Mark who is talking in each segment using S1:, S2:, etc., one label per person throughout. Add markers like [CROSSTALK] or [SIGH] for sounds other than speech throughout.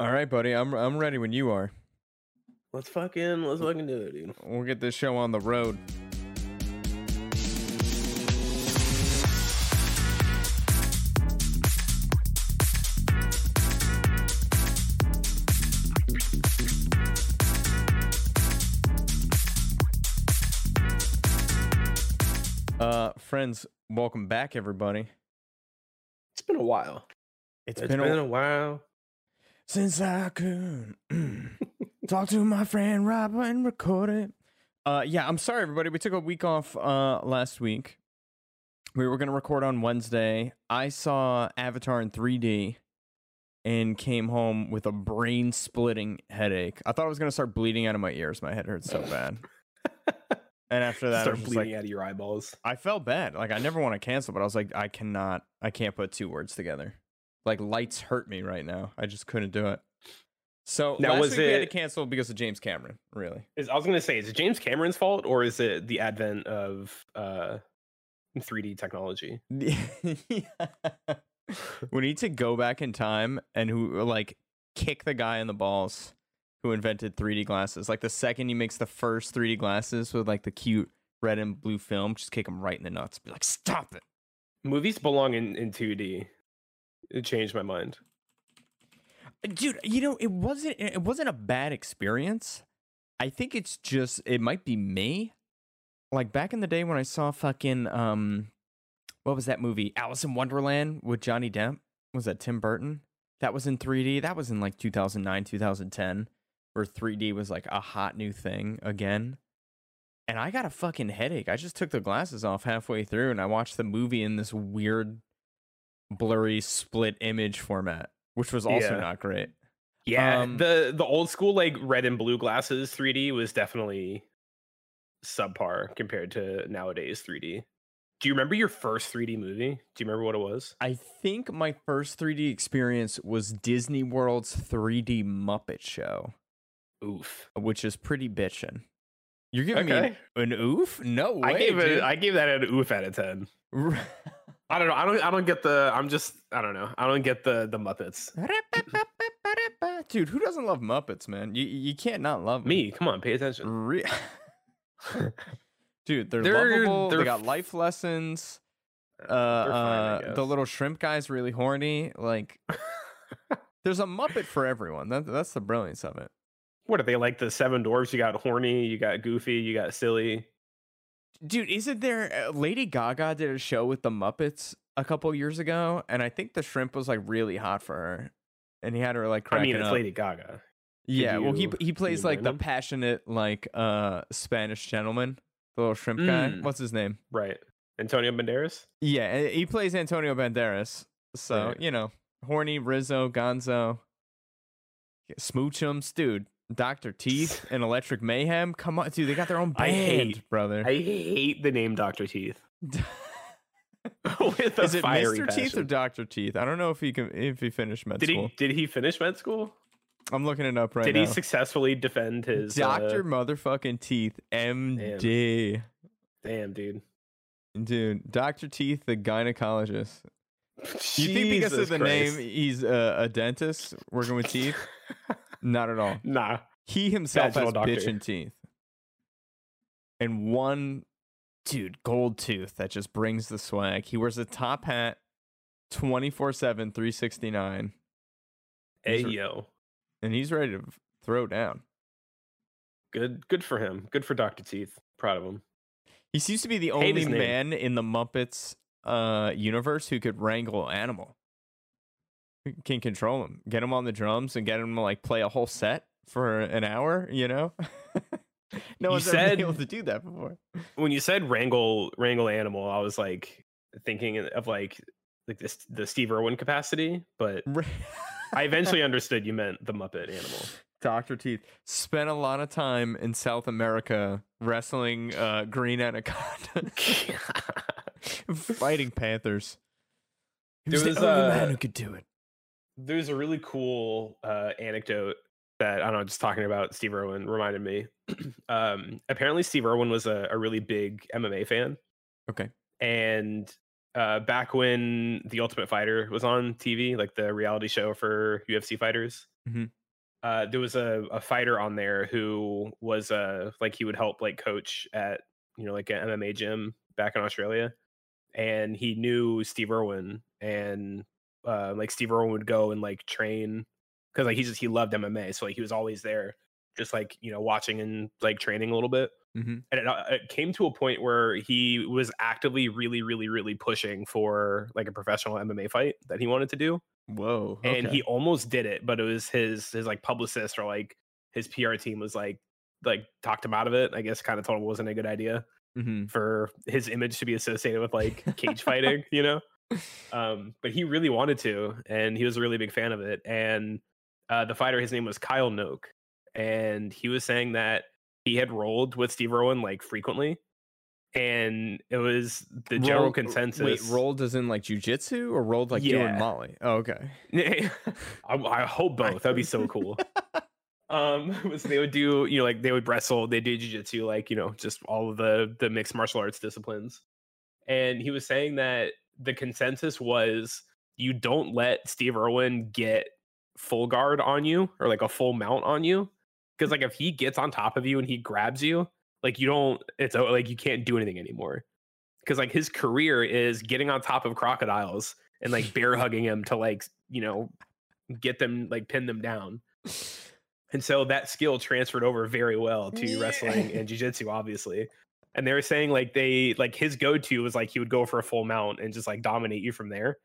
S1: All right, buddy. I'm I'm ready when you are.
S2: Let's fucking let's fucking do it, dude.
S1: We'll get this show on the road. Uh, friends, welcome back, everybody.
S2: It's been a while.
S1: it's
S2: it's
S1: been,
S2: been,
S1: a,
S2: a while.
S1: Since I could [LAUGHS] talk to my friend Robert and record it. Uh, yeah, I'm sorry, everybody. We took a week off uh last week. We were gonna record on Wednesday. I saw Avatar in 3D and came home with a brain splitting headache. I thought I was gonna start bleeding out of my ears. My head hurt so bad. [LAUGHS] And after that, I
S2: Start bleeding
S1: like,
S2: out of your eyeballs.
S1: I felt bad. Like I never want to cancel, but I was like, I cannot. I can't put two words together. Like lights hurt me right now. I just couldn't do it. So
S2: Now, was
S1: week we had to
S2: it-
S1: cancel because of James Cameron. Really?
S2: Is I was gonna say, is it James Cameron's fault or is it the advent of uh 3D technology? [LAUGHS]
S1: we need to go back in time and who like kick the guy in the balls who invented 3D glasses. Like the second he makes the first 3D glasses with like the cute red and blue film, just kick him right in the nuts. Be like, stop it.
S2: Movies belong in, in 2D. It changed my mind.
S1: dude you know it wasn't it wasn't a bad experience. I think it's just it might be me. Like back in the day when i saw fucking um what was that movie? Alice in wonderland with johnny depp? Was that tim burton? That was in 3d that was in like 2009 2010 where 3d was like a hot new thing again. And i got a fucking headache. I just took the glasses off halfway through and i watched the movie in this weird blurry split image format which was also
S2: Yeah.
S1: not great
S2: Yeah,
S1: Um,
S2: the the old school like red and blue glasses 3D was definitely subpar compared to nowadays 3D. Do you remember your first 3D movie? Do you remember what it was?
S1: I think my first 3D experience was Disney World's 3D Muppet Show,
S2: Oof.
S1: which is pretty bitchin'. You're giving me an, an oof? No way.
S2: I gave
S1: dude.
S2: I gave that an oof out of 10. [LAUGHS] I don't know. I don't I don't get the I'm just I don't know. I don't get the the Muppets. [LAUGHS]
S1: Dude, who doesn't love Muppets, man? You you can't not love 'em.
S2: Me, come on, pay attention.
S1: Re- [LAUGHS] Dude, they're,
S2: They're-
S1: lovable. they
S2: they're
S1: got life lessons. Uh,
S2: fine,
S1: uh, the little shrimp guy's really horny. Like, [LAUGHS] there's a Muppet for everyone. That, that's the brilliance of it.
S2: What are they like the seven dwarfs? You got horny, you got goofy, you got silly.
S1: Dude, isn't there Lady Gaga did a show with the Muppets a couple years ago, and I think the shrimp was like really hot for her, and he had her like cracking.
S2: I mean, it's
S1: up.
S2: Lady Gaga.
S1: yeah, well, he he plays like the passionate like uh Spanish gentleman, the little shrimp guy.
S2: Mm.
S1: What's his name?
S2: Right. Antonio Banderas?
S1: Yeah, uh, he plays Antonio Banderas. So
S2: Right.
S1: you know, horny Rizzo, Gonzo, Smoochums, dude. Doctor Teeth and Electric Mayhem. Come on, dude. They got their own
S2: I
S1: band,
S2: hate-
S1: brother.
S2: I hate the name Dr. Teeth. [LAUGHS] With a
S1: Is it Mr. Teeth or. Doctor Teeth? I don't know if he can if he finished med
S2: Did
S1: school.
S2: he did he finish med school?
S1: I'm looking it up right
S2: did
S1: now.
S2: Did he successfully defend his
S1: Doctor
S2: uh,
S1: motherfucking Teeth, MD,
S2: damn dude.
S1: dude. Doctor Teeth, the gynecologist. [LAUGHS] You think because of the
S2: Christ.
S1: name he's a dentist working with teeth? [LAUGHS] Not at all.
S2: nah.
S1: He himself
S2: Vaginal
S1: has
S2: doctor.
S1: bitchin' teeth. And one dude, gold tooth that just brings the swag. He wears a top hat 24 7, 369,
S2: Hey
S1: He's
S2: yo.
S1: and he's ready to throw down.
S2: Good good for him. Good for Dr. Teeth. Proud of him.
S1: He seems to be the
S2: Hate
S1: only man in the Muppets uh, universe who could wrangle animal. [LAUGHS] Can control him, get him on the drums, and get him to like play a whole set for an hour. You know, [LAUGHS] no
S2: You
S1: one's ever
S2: said-
S1: been able to do that before.
S2: When you said wrangle wrangle animal, I was like thinking of like like this the Steve Irwin capacity, but I eventually [LAUGHS] understood you meant the Muppet animal.
S1: Doctor Teeth spent a lot of time in South America wrestling uh, green anaconda, fighting panthers. He was
S2: There
S1: the only
S2: uh,
S1: man who could do it.
S2: There's a really cool uh, anecdote that I don't know, just talking about Steve Irwin reminded me. [CLEARS THROAT] um, apparently, Steve Irwin was a, a really big MMA fan,
S1: Okay.
S2: and uh, back when The Ultimate Fighter was on TV, like the reality show for UFC fighters,
S1: Mhm.
S2: Uh, there was a, a fighter on there who was uh like he would help like coach at you know like an MMA gym back in Australia, and he knew Steve Irwin, and uh, like Steve Irwin would go and like train because like he just he loved MMA, so like he was always there, just like you know watching and like training a little bit
S1: Mm-hmm.
S2: and it, uh, it came to a point where he was actively really really really pushing for like a professional mma fight that he wanted to do
S1: Whoa.
S2: and he almost did it but it was his his like publicist or like his pr team was like like talked him out of it i guess kind of told him it wasn't a good idea
S1: Mhm.
S2: for his image to be associated with like cage [LAUGHS] fighting you know um but he really wanted to and he was a really big fan of it and uh the fighter his name was kyle noke and he was saying that he had rolled with steve irwin like frequently and it was the general consensus
S1: Wait, rolled as in like jujitsu or rolled like
S2: Yeah.
S1: doing Molly? Oh, okay. [LAUGHS]
S2: I, I hope both. That'd be so cool. [LAUGHS] um, [LAUGHS] was they would do, you know, like they would wrestle, they do jujitsu, like you know, just all of the the mixed martial arts disciplines. And he was saying that the consensus was you don't let Steve Irwin get full guard on you or like a full mount on you, because like if he gets on top of you and he grabs you, like you don't, it's like you can't do anything anymore. Because like his career is getting on top of crocodiles and like [LAUGHS] bear hugging him to like you know get them like pin them down and so that skill transferred over very well to
S1: Yeah.
S2: wrestling and jiu-jitsu obviously and they were saying like they like his go-to was like he would go for a full mount and just like dominate you from there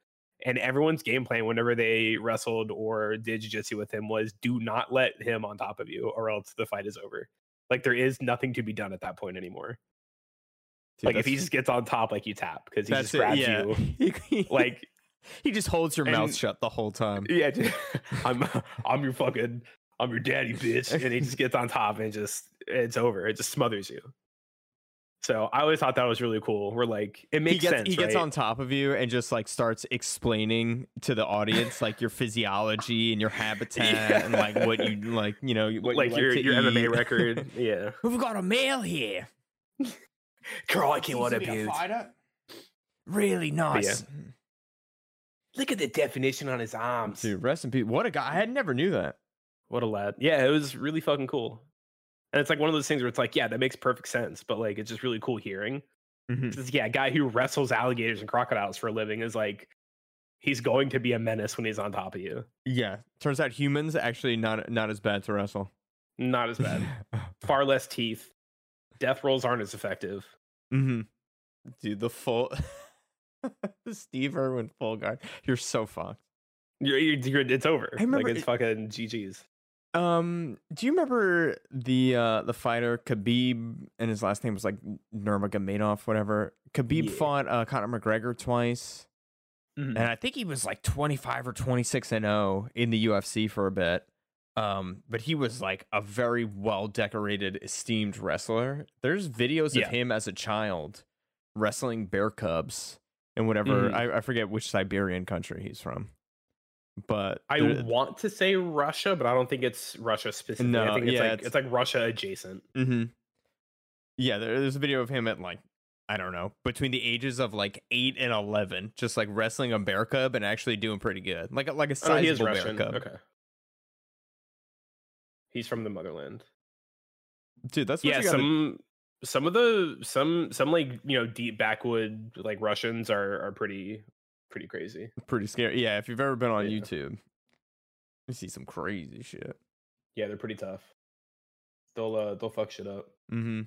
S2: and everyone's game plan whenever they wrestled or did jiu-jitsu with him was do not let him on top of you or else the fight is over like there is nothing to be done at that point anymore
S1: Dude,
S2: like if he just gets on top like you tap because he just
S1: it,
S2: grabs
S1: yeah.
S2: you [LAUGHS] like [LAUGHS]
S1: he just holds your mouth shut the whole time. [LAUGHS]
S2: Yeah, dude. I'm I'm your fucking I'm your daddy bitch. And he just gets on top and just it's over. It just smothers you. So I always thought that was really cool. We're like, it makes
S1: he gets
S2: sense.
S1: he gets
S2: right?
S1: on top of you and just like starts explaining to the audience like your physiology and your [LAUGHS] habitat and like what you like you know what
S2: like
S1: you
S2: your
S1: like
S2: your MMA record. [LAUGHS] Yeah.
S1: We've got a male here.
S2: Crikey, what a
S1: Seems to be
S2: beaut.
S1: fighter. Really nice.
S2: Look at the definition on his arms.
S1: Dude, rest in peace. What a guy. I had never knew that.
S2: What a lad. Yeah, it was really fucking cool. And it's like one of those things where it's like, yeah, that makes perfect sense, but like it's just really cool hearing.
S1: Mhm.
S2: It's, yeah, a guy who wrestles alligators and crocodiles for a living is like he's going to be a menace when he's on top of you.
S1: Yeah. Turns out humans actually not not as bad to wrestle.
S2: Not as bad. [LAUGHS] Far less teeth. Death rolls aren't as effective.
S1: hmm Dude, the full [LAUGHS] the Steve Irwin full guard. You're so fucked.
S2: You're, you're, you're- it's over.
S1: I remember
S2: like it's
S1: it-
S2: fucking GG's.
S1: Um, do you remember the uh the fighter Khabib and his last name was like Nurmagomedov, whatever? Khabib
S2: Yeah.
S1: fought uh, Conor McGregor twice,
S2: Mhm.
S1: and I think he was like 25 or 26 and 0 in the UFC for a bit. Um, but he was like a very well decorated, esteemed wrestler. There's videos
S2: Yeah.
S1: of him as a child wrestling bear cubs and whatever.
S2: Mhm.
S1: I, I forget which Siberian country he's from, but
S2: I want to say Russia, but I don't think it's Russia specifically.
S1: No,
S2: I think it's
S1: yeah,
S2: like
S1: it's-
S2: it's like Russia adjacent.
S1: Mm-hmm. Yeah, there, there's a video of him at like I don't know between the ages of like eight and eleven, just like wrestling a bear cub and actually doing pretty good, like a, like a
S2: Oh, he is
S1: bear
S2: Russian.
S1: cub.
S2: Okay. He's from the motherland.
S1: Dude, that's what
S2: yeah
S1: you gotta-
S2: some some of the some some like you know deep backwood like russians are are pretty pretty crazy
S1: pretty scary. Yeah, if you've ever been on
S2: Yeah.
S1: YouTube, you see some crazy shit.
S2: yeah they're pretty tough they'll uh they'll fuck shit up
S1: Mm-hmm.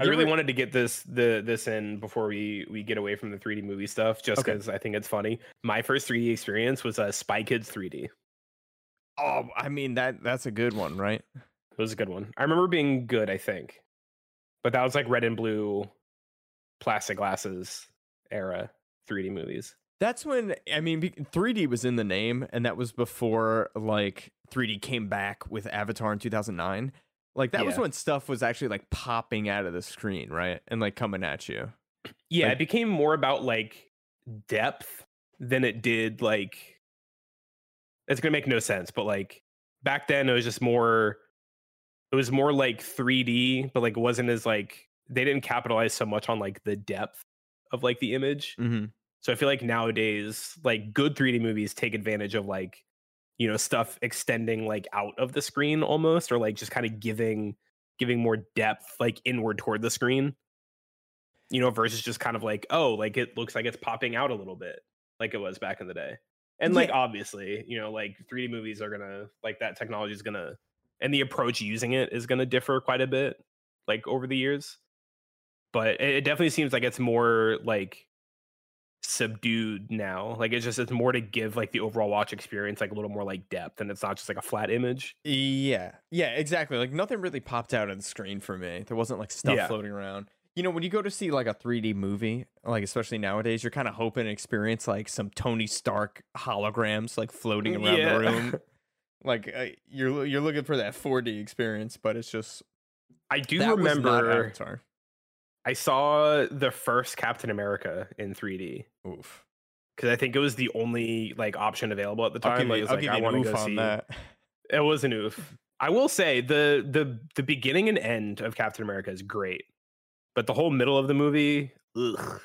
S2: i really wanted to get this the this in before we we get away from the 3d movie stuff just
S1: Okay.
S2: because i think it's funny my first 3d experience was uh spy kids 3d
S1: Oh, I mean that that's a good one, right?
S2: It was a good one i remember being good i think but that was like red and blue plastic glasses era 3d movies
S1: That's when I mean 3D was in the name, and that was before like 3D came back with Avatar in 2009. Like that was when stuff was actually like popping out of the screen, right, and like coming at you.
S2: yeah
S1: Like-
S2: it became more about like depth than it did like it's gonna make no sense but like back then it was just more it was more like 3d but like it wasn't as like they didn't capitalize so much on like the depth of like the image
S1: Mm-hmm.
S2: So i feel like nowadays like good 3d movies take advantage of like you know stuff extending like out of the screen almost or like just kind of giving giving more depth like inward toward the screen. You know versus just kind of like oh like it looks like it's popping out a little bit like it was back in the day. And like
S1: Yeah.
S2: obviously you know like 3d movies are gonna like that technology is gonna and the approach using it is gonna differ quite a bit like over the years. But it, it definitely seems like it's more like subdued now like it's just it's more to give like the overall watch experience like a little more like depth and it's not just like a flat image
S1: Yeah, yeah, exactly. Like nothing really popped out on the screen for me. There wasn't like stuff
S2: Yeah.
S1: floating around. You know, when you go to see like a 3D movie, like especially nowadays, you're kind of hoping to experience like some Tony Stark holograms like floating around
S2: Yeah.
S1: the room. [LAUGHS] Like uh, you're you're looking for that 4D experience, but it's just
S2: i do
S1: that was not
S2: remember. I saw the first captain america in 3d
S1: Oof.
S2: because I think it was the only like option available at the
S1: I'll
S2: time.
S1: give
S2: Like,
S1: you, I'll
S2: like,
S1: give
S2: I
S1: an
S2: want to go
S1: on
S2: see.
S1: that.
S2: It was an oof. [LAUGHS] I will say the the the beginning and end of Captain America is great, but the whole middle of the movie, ugh,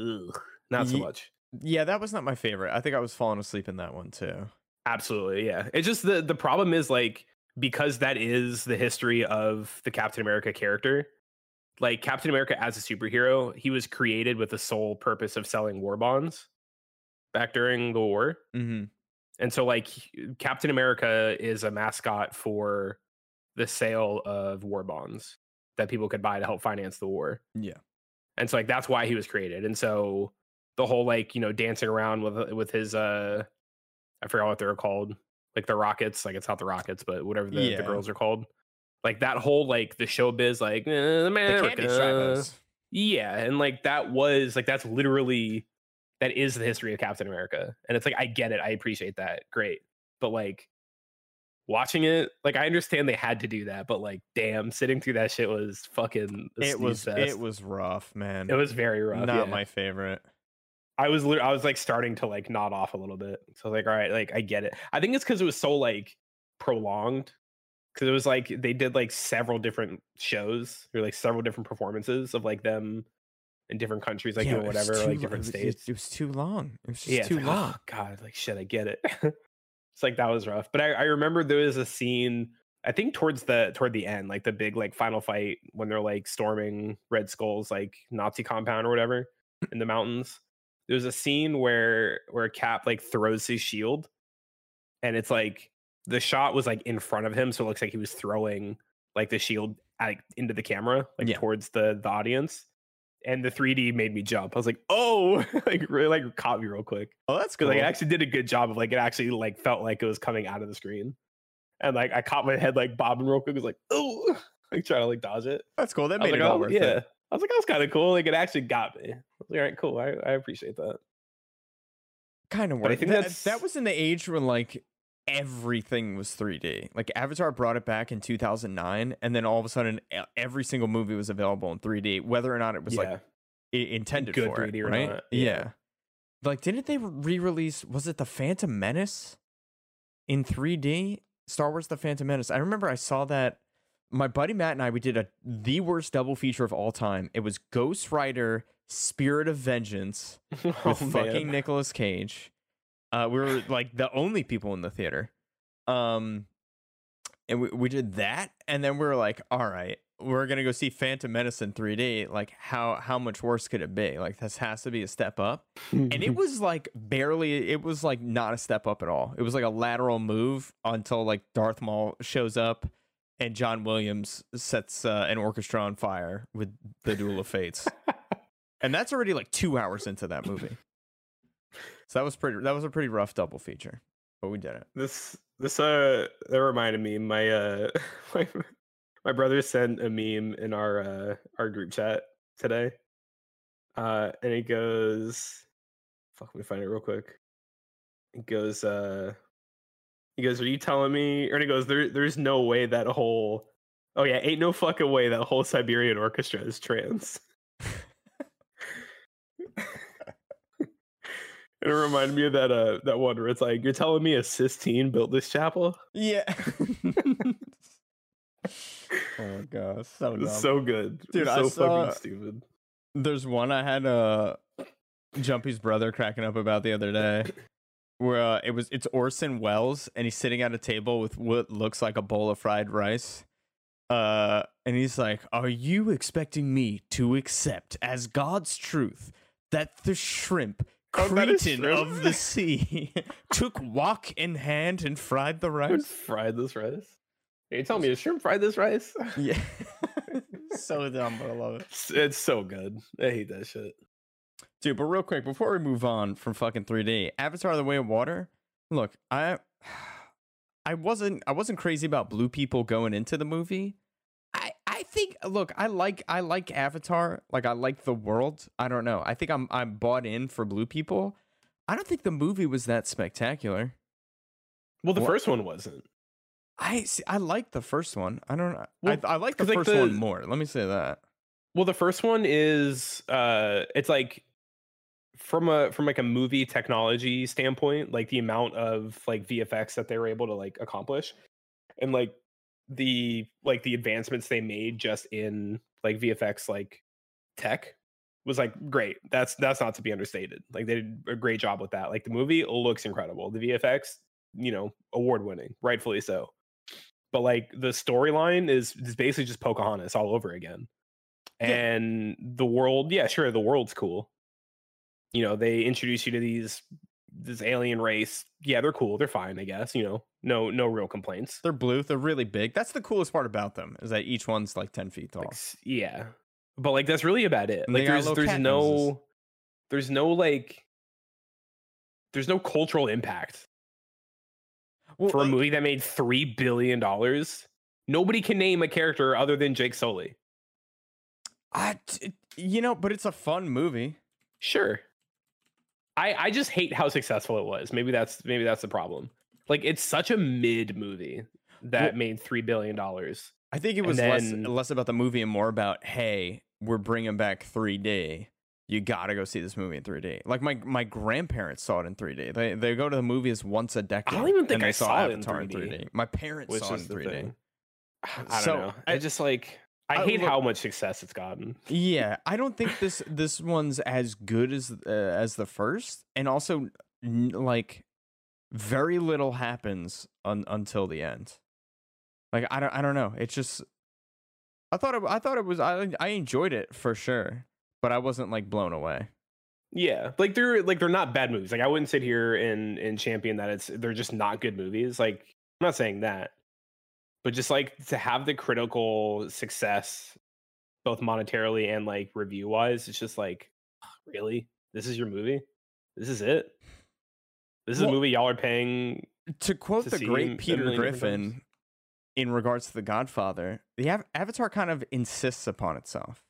S2: ugh, not so
S1: Ye-
S2: much.
S1: Yeah, that was not my favorite. I think I was falling asleep in that one too.
S2: Absolutely, yeah. It's just the the problem is like because that is the history of the Captain America character. Like Captain America as a superhero, he was created with the sole purpose of selling war bonds back during the war.
S1: Mm-hmm.
S2: And so like Captain America is a mascot for the sale of war bonds that people could buy to help finance the war.
S1: Yeah.
S2: And so like that's why he was created. And so the whole like, you know, dancing around with with his uh I forgot what they're called. Like the Rockettes, like it's not the Rockettes, but whatever the,
S1: Yeah.
S2: the girls are called. Like that whole like the showbiz like eh,
S1: The
S2: America.
S1: candy.
S2: Yeah, and like that was like that's literally that is the history of Captain America. And it's like I get it, I appreciate that. Great. But like watching it, like I understand they had to do that, but like damn, sitting through that shit was fucking
S1: It was
S2: fest.
S1: it was rough, man.
S2: it was very rough.
S1: not
S2: yeah.
S1: my favorite.
S2: I was I was like starting to like nod off a little bit. So like, all right, like I get it. I think it's because it was so like prolonged. Because it was like they did like several different shows or like several different performances of like them in different countries, like
S1: Yeah,
S2: doing whatever,
S1: too
S2: like different
S1: it was-
S2: states.
S1: It, was too long. It was just
S2: yeah,
S1: too
S2: like, oh
S1: long.
S2: oh god, like shit, I get it. [LAUGHS] it's like that was rough. But I, I remember there was a scene, I think towards the toward the end, like the big like final fight when they're like storming Red Skull's like Nazi compound or whatever in the mountains. There was a scene where where Cap like throws his shield, and it's like the shot was like in front of him, so it looks like he was throwing like the shield like into the camera, like
S1: Yeah.
S2: towards the the audience. And the 3D made me jump. I was like, oh, [LAUGHS] like really like caught me real quick
S1: Oh, that's
S2: good.
S1: cool.
S2: like it actually did a good job of like it actually like felt like it was coming out of the screen, and like I caught my head like bobbing real quick. It was like oh, [LAUGHS] like trying to like dodge it.
S1: that's cool. That made
S2: like,
S1: it all
S2: oh
S1: worth
S2: yeah.
S1: it.
S2: I was like, that was kind of cool. Like it actually got me. I was like, all right, cool. I, I appreciate that.
S1: Kind of
S2: But I
S1: worth.
S2: think
S1: that,
S2: that's-
S1: that was in the age when like everything was 3D. Like Avatar brought it back in 2009, and then all of a sudden, every single movie was available in 3D, whether or not it was like
S2: yeah,
S1: i- intended
S2: Good
S1: for it,
S2: 3D or
S1: right?
S2: not,
S1: Yeah.
S2: yeah.
S1: Like, didn't they re-release? Was it the Phantom Menace in 3D? Star Wars: The Phantom Menace. I remember I saw that. My buddy Matt and I we did a the worst double feature of all time. It was Ghost Rider, Spirit of Vengeance [LAUGHS] oh, with
S2: Oh,
S1: fucking. Nicolas Cage. Uh, we were like the only people in the theater. Um, and we, we did that, and then we were like, all right, we're gonna go see Phantom Menace in 3D. Like, how how much worse could it be? Like, this has to be a step up. And it was like barely. It was like not a step up at all. It was like a lateral move until like Darth Maul shows up. And John Williams sets uh, an orchestra on fire with the Duel of Fates, [LAUGHS] and that's already like two hours into that movie. So that was pretty. That was a pretty rough double feature, but we did it.
S2: this this uh that reminded me my uh [LAUGHS] my, my brother sent a meme in our uh our group chat today uh and it goes fuck let me find it real quick it goes uh he goes are you telling me or he goes there there's no way that whole oh yeah ain't no fucking way that whole siberian orchestra is trans it reminded me of that uh that one where it's like you're telling me a Sistine built this chapel.
S1: Yeah. [LAUGHS] oh gosh, so dumb.
S2: So good,
S1: Dude,
S2: It's
S1: I
S2: so
S1: saw-
S2: fucking stupid.
S1: There's one I had uh Jumpy's brother cracking up about the other day where uh, it was it's Orson Welles and he's sitting at a table with what looks like a bowl of fried rice. Uh, and he's like, "Are you expecting me to accept as God's truth that the shrimp,
S2: Oh,
S1: cretin of the sea, [LAUGHS] took wok in hand and fried the rice?"
S2: fried this rice? Are you telling me to shrimp fried this rice? [LAUGHS]
S1: Yeah, [LAUGHS] so dumb, but I love it.
S2: It's, it's so good. I hate that shit.
S1: Dude, but real quick, before we move on from fucking 3D, Avatar: The Way of Water. Look, I, [SIGHS] I wasn't, I wasn't crazy about blue people going into the movie. Think, look, I like, I like Avatar. Like, I like the world. I don't know. I think I'm, I'm bought in for blue people. I don't think the movie was that spectacular.
S2: Well, the
S1: What-
S2: first one wasn't.
S1: I, see, I like the first one. I don't know.
S2: Well,
S1: I, I like the
S2: 'cause, like,
S1: first one more. Let me say that.
S2: Well, the first one is uh it's like from a from like a movie technology standpoint, like the amount of like VFX that they were able to like accomplish and like the like the advancements they made just in like VFX like tech was like great. That's that's not to be understated. Like they did a great job with that. Like the movie looks incredible. The VFX, you know, award winning, rightfully so. But like the storyline is is basically just Pocahontas all over again.
S1: Yeah.
S2: And the world, yeah, sure, the world's cool. You know, they introduce you to these this alien race. Yeah, they're cool. They're fine, I guess. You know, no no real complaints.
S1: They're blue. They're really big. That's the coolest part about them is that each one's like 10 feet tall.
S2: Like, yeah, but like that's really about it.
S1: And
S2: Like there's there's
S1: cat noses.
S2: no there's no like there's no cultural impact
S1: Well,
S2: for a movie that made three billion dollars. Nobody can name a character other than Jake Sully.
S1: I, t- you know, but it's a fun movie.
S2: Sure. I I just hate how successful it was. Maybe that's maybe that's the problem. Like it's such a mid movie that
S1: Well-
S2: made three billion dollars.
S1: I think it was
S2: then-
S1: less less about the movie and more about, hey, we're bringing back 3D. You gotta go see this movie in 3D. Like my my grandparents saw it in 3D. They they go to the movies once a decade.
S2: I don't
S1: even think
S2: I
S1: saw
S2: saw it in
S1: Avatar
S2: 3D.
S1: My parents
S2: Which
S1: saw it in 3D.
S2: thing. I don't
S1: So,
S2: know.
S1: I-
S2: I just like I
S1: I
S2: hate
S1: look-
S2: how much success it's gotten.
S1: Yeah, I don't think this this one's as good as uh, as the first, and also n- like very little happens un- until the end. Like I don't I don't know. It's just I thought it, I thought it was I I enjoyed it for sure, but I wasn't like blown away.
S2: Yeah, like they're like they're not bad movies. Like I wouldn't sit here and and champion that it's they're just not good movies. Like I'm not saying that, but just like to have the critical success, both monetarily and like review wise, it's just like ah, really this is your movie. This is it. This is
S1: Well-
S2: a movie y'all are paying.
S1: To quote
S2: To
S1: the great Peter Griffin in regards to The Godfather, the Av- Avatar kind of insists upon itself.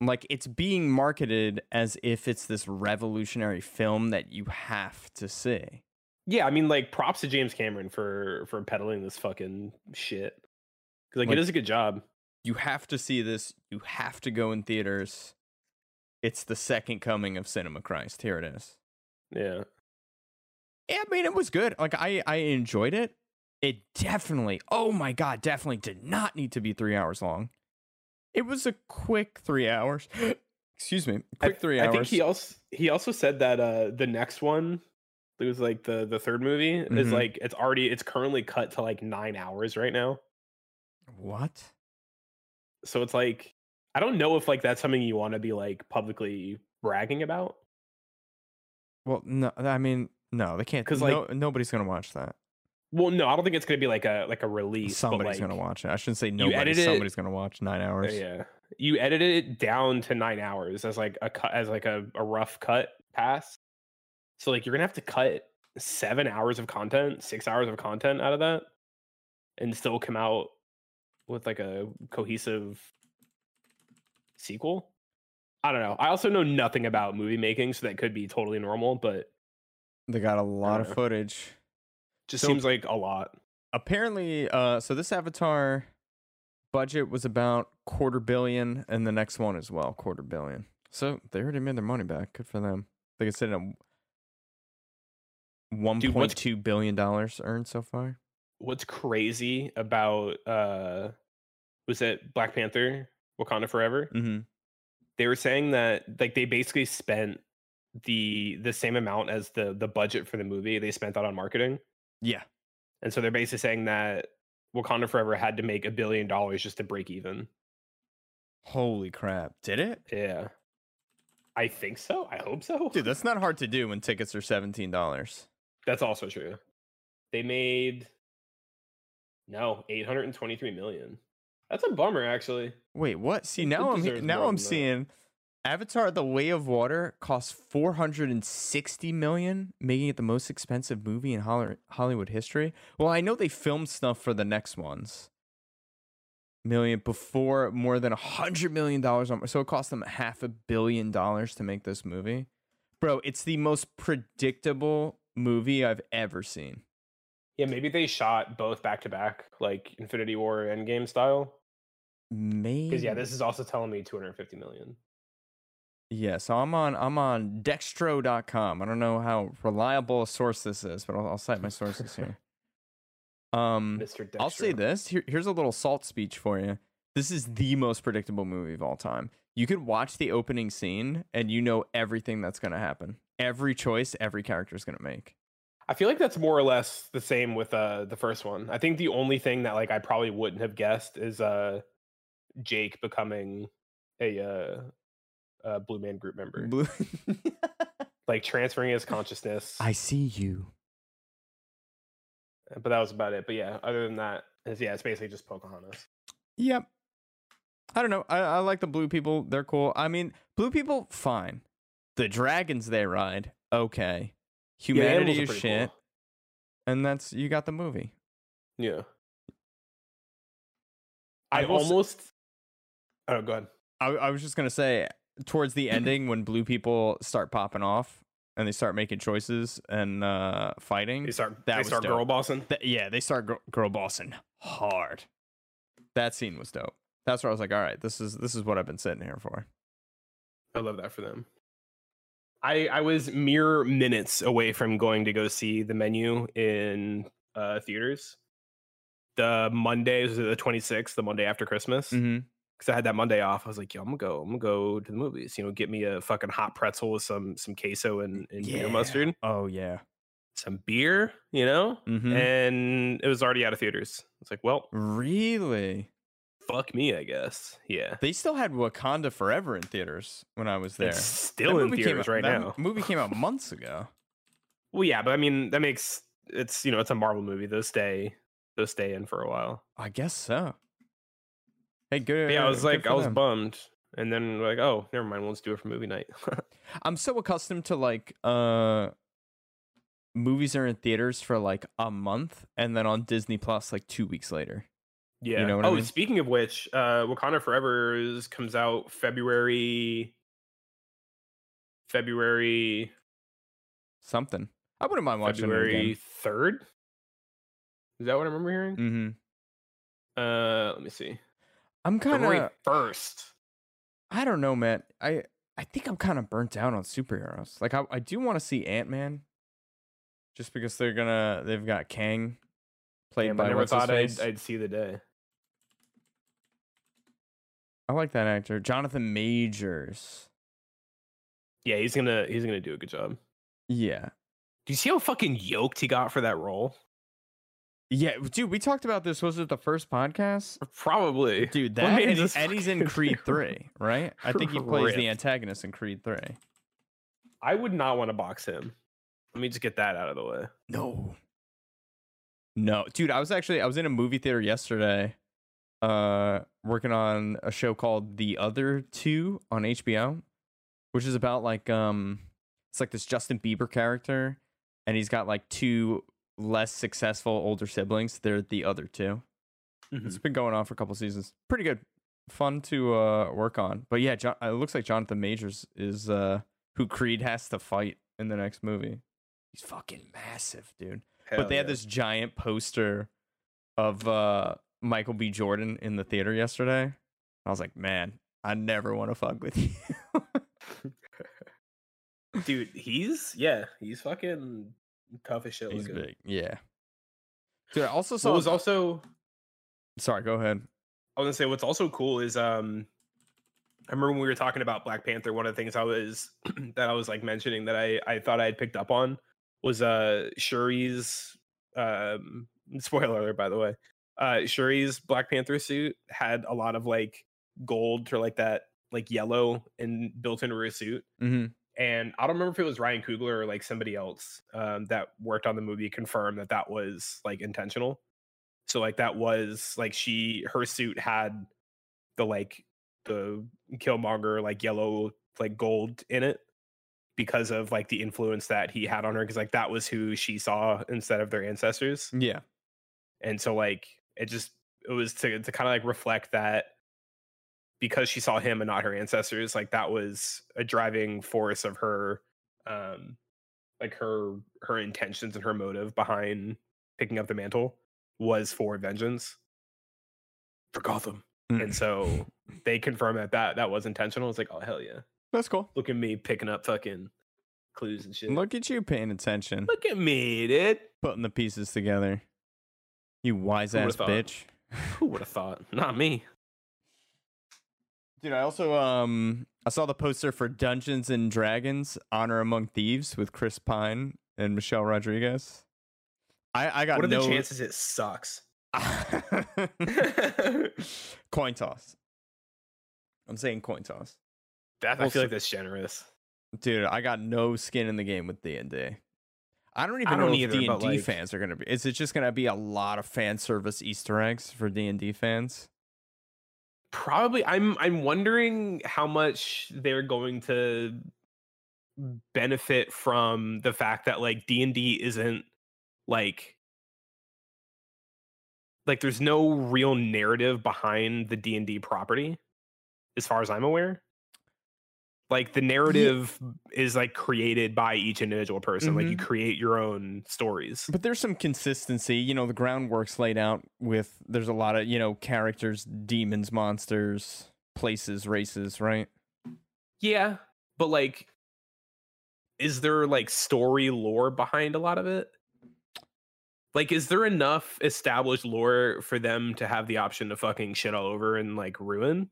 S1: Like it's being marketed as if it's this revolutionary film that you have to see.
S2: Yeah, I mean, like props to James Cameron for for peddling this fucking shit. Because like,
S1: Like-
S2: it does a good job.
S1: You have to see this. You have to go in theaters. It's the second coming of Cinema Christ. Here it is.
S2: Yeah.
S1: Yeah, I mean, it was good. Like I, I enjoyed it. It definitely, oh my god, definitely did not need to be three hours long. It was a quick three hours. [GASPS] Excuse me,
S2: I-
S1: quick three
S2: I think he also he also said that uh the next one, it was like the the third movie, is
S1: Mhm.
S2: like it's already it's currently cut to like nine hours right now.
S1: what?
S2: So it's like I don't know if like that's something you want to be like publicly bragging about.
S1: Well, no, I mean, no, they can't Because
S2: like-
S1: no, nobody's gonna watch that.
S2: Well, no, I don't think it's gonna be like a like a release.
S1: Somebody's
S2: but,
S1: gonna watch it. I shouldn't say nobody.
S2: edited it-
S1: Somebody's gonna watch nine
S2: uh,
S1: hours.
S2: Yeah, you edited it down to nine hours as like a cut as like a, a rough cut pass. So like you're gonna have to cut seven hours of content, six hours of content out of that, and still come out with like a cohesive sequel. I don't know. I also know nothing about movie making, so that could be totally normal, but
S1: They got a lot of
S2: know.
S1: footage.
S2: just
S1: So-
S2: seems like a lot.
S1: apparently uh so this avatar budget was about quarter billion and the next one as well quarter billion so they already made their money back good for them they could sit at one point two billion dollars earned so far
S2: What's crazy about uh was it Black Panther Wakanda Forever?
S1: mm-hmm.
S2: they were saying that like they basically spent the the same amount as the the budget for the movie they spent that on marketing.
S1: Yeah.
S2: And so they're basically saying that Wakanda Forever had to make a billion dollars just to break even.
S1: Holy crap. Did it?
S2: Yeah. I think so. I hope so.
S1: Dude, that's not [LAUGHS] hard to do when tickets are $17.
S2: That's also true. They made no 823 million. That's a bummer, actually.
S1: Wait, what? See,
S2: It
S1: now I'm now I'm seeing Avatar: The Way of Water costs 460 million, making it the most expensive movie in Hollywood history. Well, I know they filmed stuff for the next ones. Million before more than a hundred million dollars on so it cost them half a billion dollars to make this movie. Bro, it's the most predictable movie I've ever seen.
S2: Yeah, maybe they shot both back to back, like Infinity War Endgame style.
S1: Maybe
S2: Because yeah, this is also telling me 250 million.
S1: Yeah, so I'm on I'm on dexerto.com. I don't know how reliable a source this is, but I'll, I'll cite my sources here. [LAUGHS] Um
S2: Mr. Dexter.
S1: I'll say this. Here, here's a little salt speech for you. This is the most predictable movie of all time. You could watch the opening scene and you know everything that's going to happen. Every choice every character is going to make.
S2: I feel like that's more or less the same with uh the first one. I think the only thing that like I probably wouldn't have guessed is uh Jake becoming a uh, uh Blue Man Group member,
S1: Blue- [LAUGHS]
S2: like transferring his consciousness.
S1: I see you.
S2: but that was about it. But yeah, other than that, is yeah, it's basically just Pocahontas.
S1: Yep. I don't know. I, I like the blue people. They're cool. I mean, blue people, fine. The dragons they ride, okay.
S2: Yeah,
S1: Humanity
S2: are
S1: is shit.
S2: cool.
S1: And that's you got the movie.
S2: Yeah.
S1: I
S2: I,
S1: s-
S2: almost. Oh, go ahead.
S1: I, I was just gonna say towards the ending when blue people start popping off and they start making choices and uh fighting.
S2: They start.
S1: That
S2: they start
S1: dope.
S2: girl bossing.
S1: th- yeah, they start gr- girl bossing hard. That scene was dope. That's where I was like, all right, this is this is what I've been sitting here for.
S2: I love that for them. I I was mere minutes away from going to go see the menu in uh theaters. The Monday was the 26th, the Monday after Christmas.
S1: Mm-hmm.
S2: Because I had that Monday off. I was like, yo, I'm gonna go, I'm gonna go to the movies. You know, get me a fucking hot pretzel with some some queso and, and beer mustard,
S1: Oh yeah.
S2: some beer, you know?
S1: Mm-hmm.
S2: And it was already out of theaters. It's like, well,
S1: really?
S2: Fuck me, I guess. Yeah.
S1: They still had Wakanda Forever in theaters when I was there.
S2: It's still in theaters
S1: out-
S2: right now.
S1: Movie came out [LAUGHS] months ago.
S2: Well, yeah, but I mean, that makes it's you know it's a Marvel movie. Those stay those stay in for a while.
S1: I guess so. Hey, good.
S2: But yeah, I was
S1: good
S2: like, I was
S1: them.
S2: bummed, and then like, oh, never mind. Let's do it for movie night. [LAUGHS]
S1: I'm so accustomed to like uh movies are in theaters for like a month and then on Disney Plus like 2 weeks later.
S2: Yeah.
S1: know what I
S2: oh,
S1: mean?
S2: speaking of which, uh, Wakanda Forever is, comes out February. February
S1: Something. I wouldn't mind watching it
S2: February
S1: again.
S2: third. Is that what I remember hearing?
S1: Mm-hmm.
S2: Uh, let me see.
S1: I'm kind of
S2: first.
S1: I don't know, man. I I think I'm kind of burnt out on superheroes. Like I I do want to see Ant-Man just because they're to they've got Kang played
S2: Damn,
S1: by
S2: I never thought I'd. I'd see the day.
S1: I like that actor, Jonathan Majors.
S2: Yeah, he's gonna he's gonna do a good job.
S1: Yeah.
S2: Do you see how fucking yoked he got for that role?
S1: Yeah, dude, we talked about this. Was it the first podcast?
S2: Probably.
S1: Dude, [LAUGHS] that and, he's in [LAUGHS] Creed 3, right? I think he plays the antagonist in Creed 3.
S2: I would not want to box him. Let me just get that out of the way.
S1: No. No, dude, I was actually I was in a movie theater yesterday uh working on a show called The Other 2 on HBO, which is about like um it's like this Justin Bieber character and he's got like two less successful older siblings. They're the other 2. It's been going on for a couple seasons. Pretty good. Fun to uh work on. But yeah, John, it looks like Jonathan Majors is uh who Creed has to fight in the next movie. He's fucking massive, dude. but they had this giant poster of uh Michael B. Jordan in the theater yesterday. I was like, man, I never want to fuck with [LAUGHS] you.
S2: dude. He's yeah, he's fucking tough as shit.
S1: He's
S2: looking.
S1: big. Yeah. Dude, I also saw
S2: what was also
S1: Sorry, go ahead.
S2: I was gonna say what's also cool is um I remember when we were talking about Black Panther, one of the things I was [CLEARS THROAT] that I was like mentioning that I I thought I had picked up on was uh Shuri's um [LAUGHS] spoiler alert by the way. Uh Shuri's Black Panther suit had a lot of like gold or like that like yellow and built into her suit.
S1: Mm-hmm.
S2: And I don't remember if it was Ryan Coogler or like somebody else um, that worked on the movie confirmed that that was like intentional. So like that was like she her suit had the like the Killmonger like yellow like gold in it because of like the influence that he had on her because like that was who she saw instead of their ancestors
S1: Yeah.
S2: and so like it just it was to to kind of like reflect that because she saw him and not her ancestors like that was a driving force of her um like her her intentions and her motive behind picking up the mantle was for vengeance. For Gotham.
S1: Mm.
S2: and so they confirm that that that was intentional. It's like oh hell yeah.
S1: That's cool.
S2: look at me picking up fucking clues and shit. Look,
S1: Look at you paying attention, Look
S2: at me dude.
S1: Putting the pieces together. You wise ass bitch. [LAUGHS]
S2: who would have thought not me
S1: Dude, I also um I saw the poster for Dungeons and Dragons: Honor Among Thieves with Chris Pine and Michelle Rodriguez. I I got
S2: what are
S1: no
S2: the chances it sucks [LAUGHS]
S1: coin toss. I'm saying coin toss.
S2: That, I feel like that's generous.
S1: Dude, I got no skin in the game with D&D. I don't even
S2: I
S1: know
S2: don't
S1: if
S2: either,
S1: D&D fans are going to be. Is it just going to be a lot of fan service Easter eggs for D&D fans?
S2: Probably, I'm. I'm wondering how much they're going to benefit from the fact that like D and D isn't like like there's no real narrative behind the D and D property, as far as I'm aware. Like the narrative is like created by each individual person. Like you
S1: Mhm.
S2: create your own stories.
S1: But there's some consistency. You know, the groundwork's laid out with there's a lot of, you know, characters, demons, monsters, places, races, right?
S2: Yeah, but like, is there like story lore behind a lot of it? Like, is there enough established lore for them to have the option to fucking shit all over and like ruin?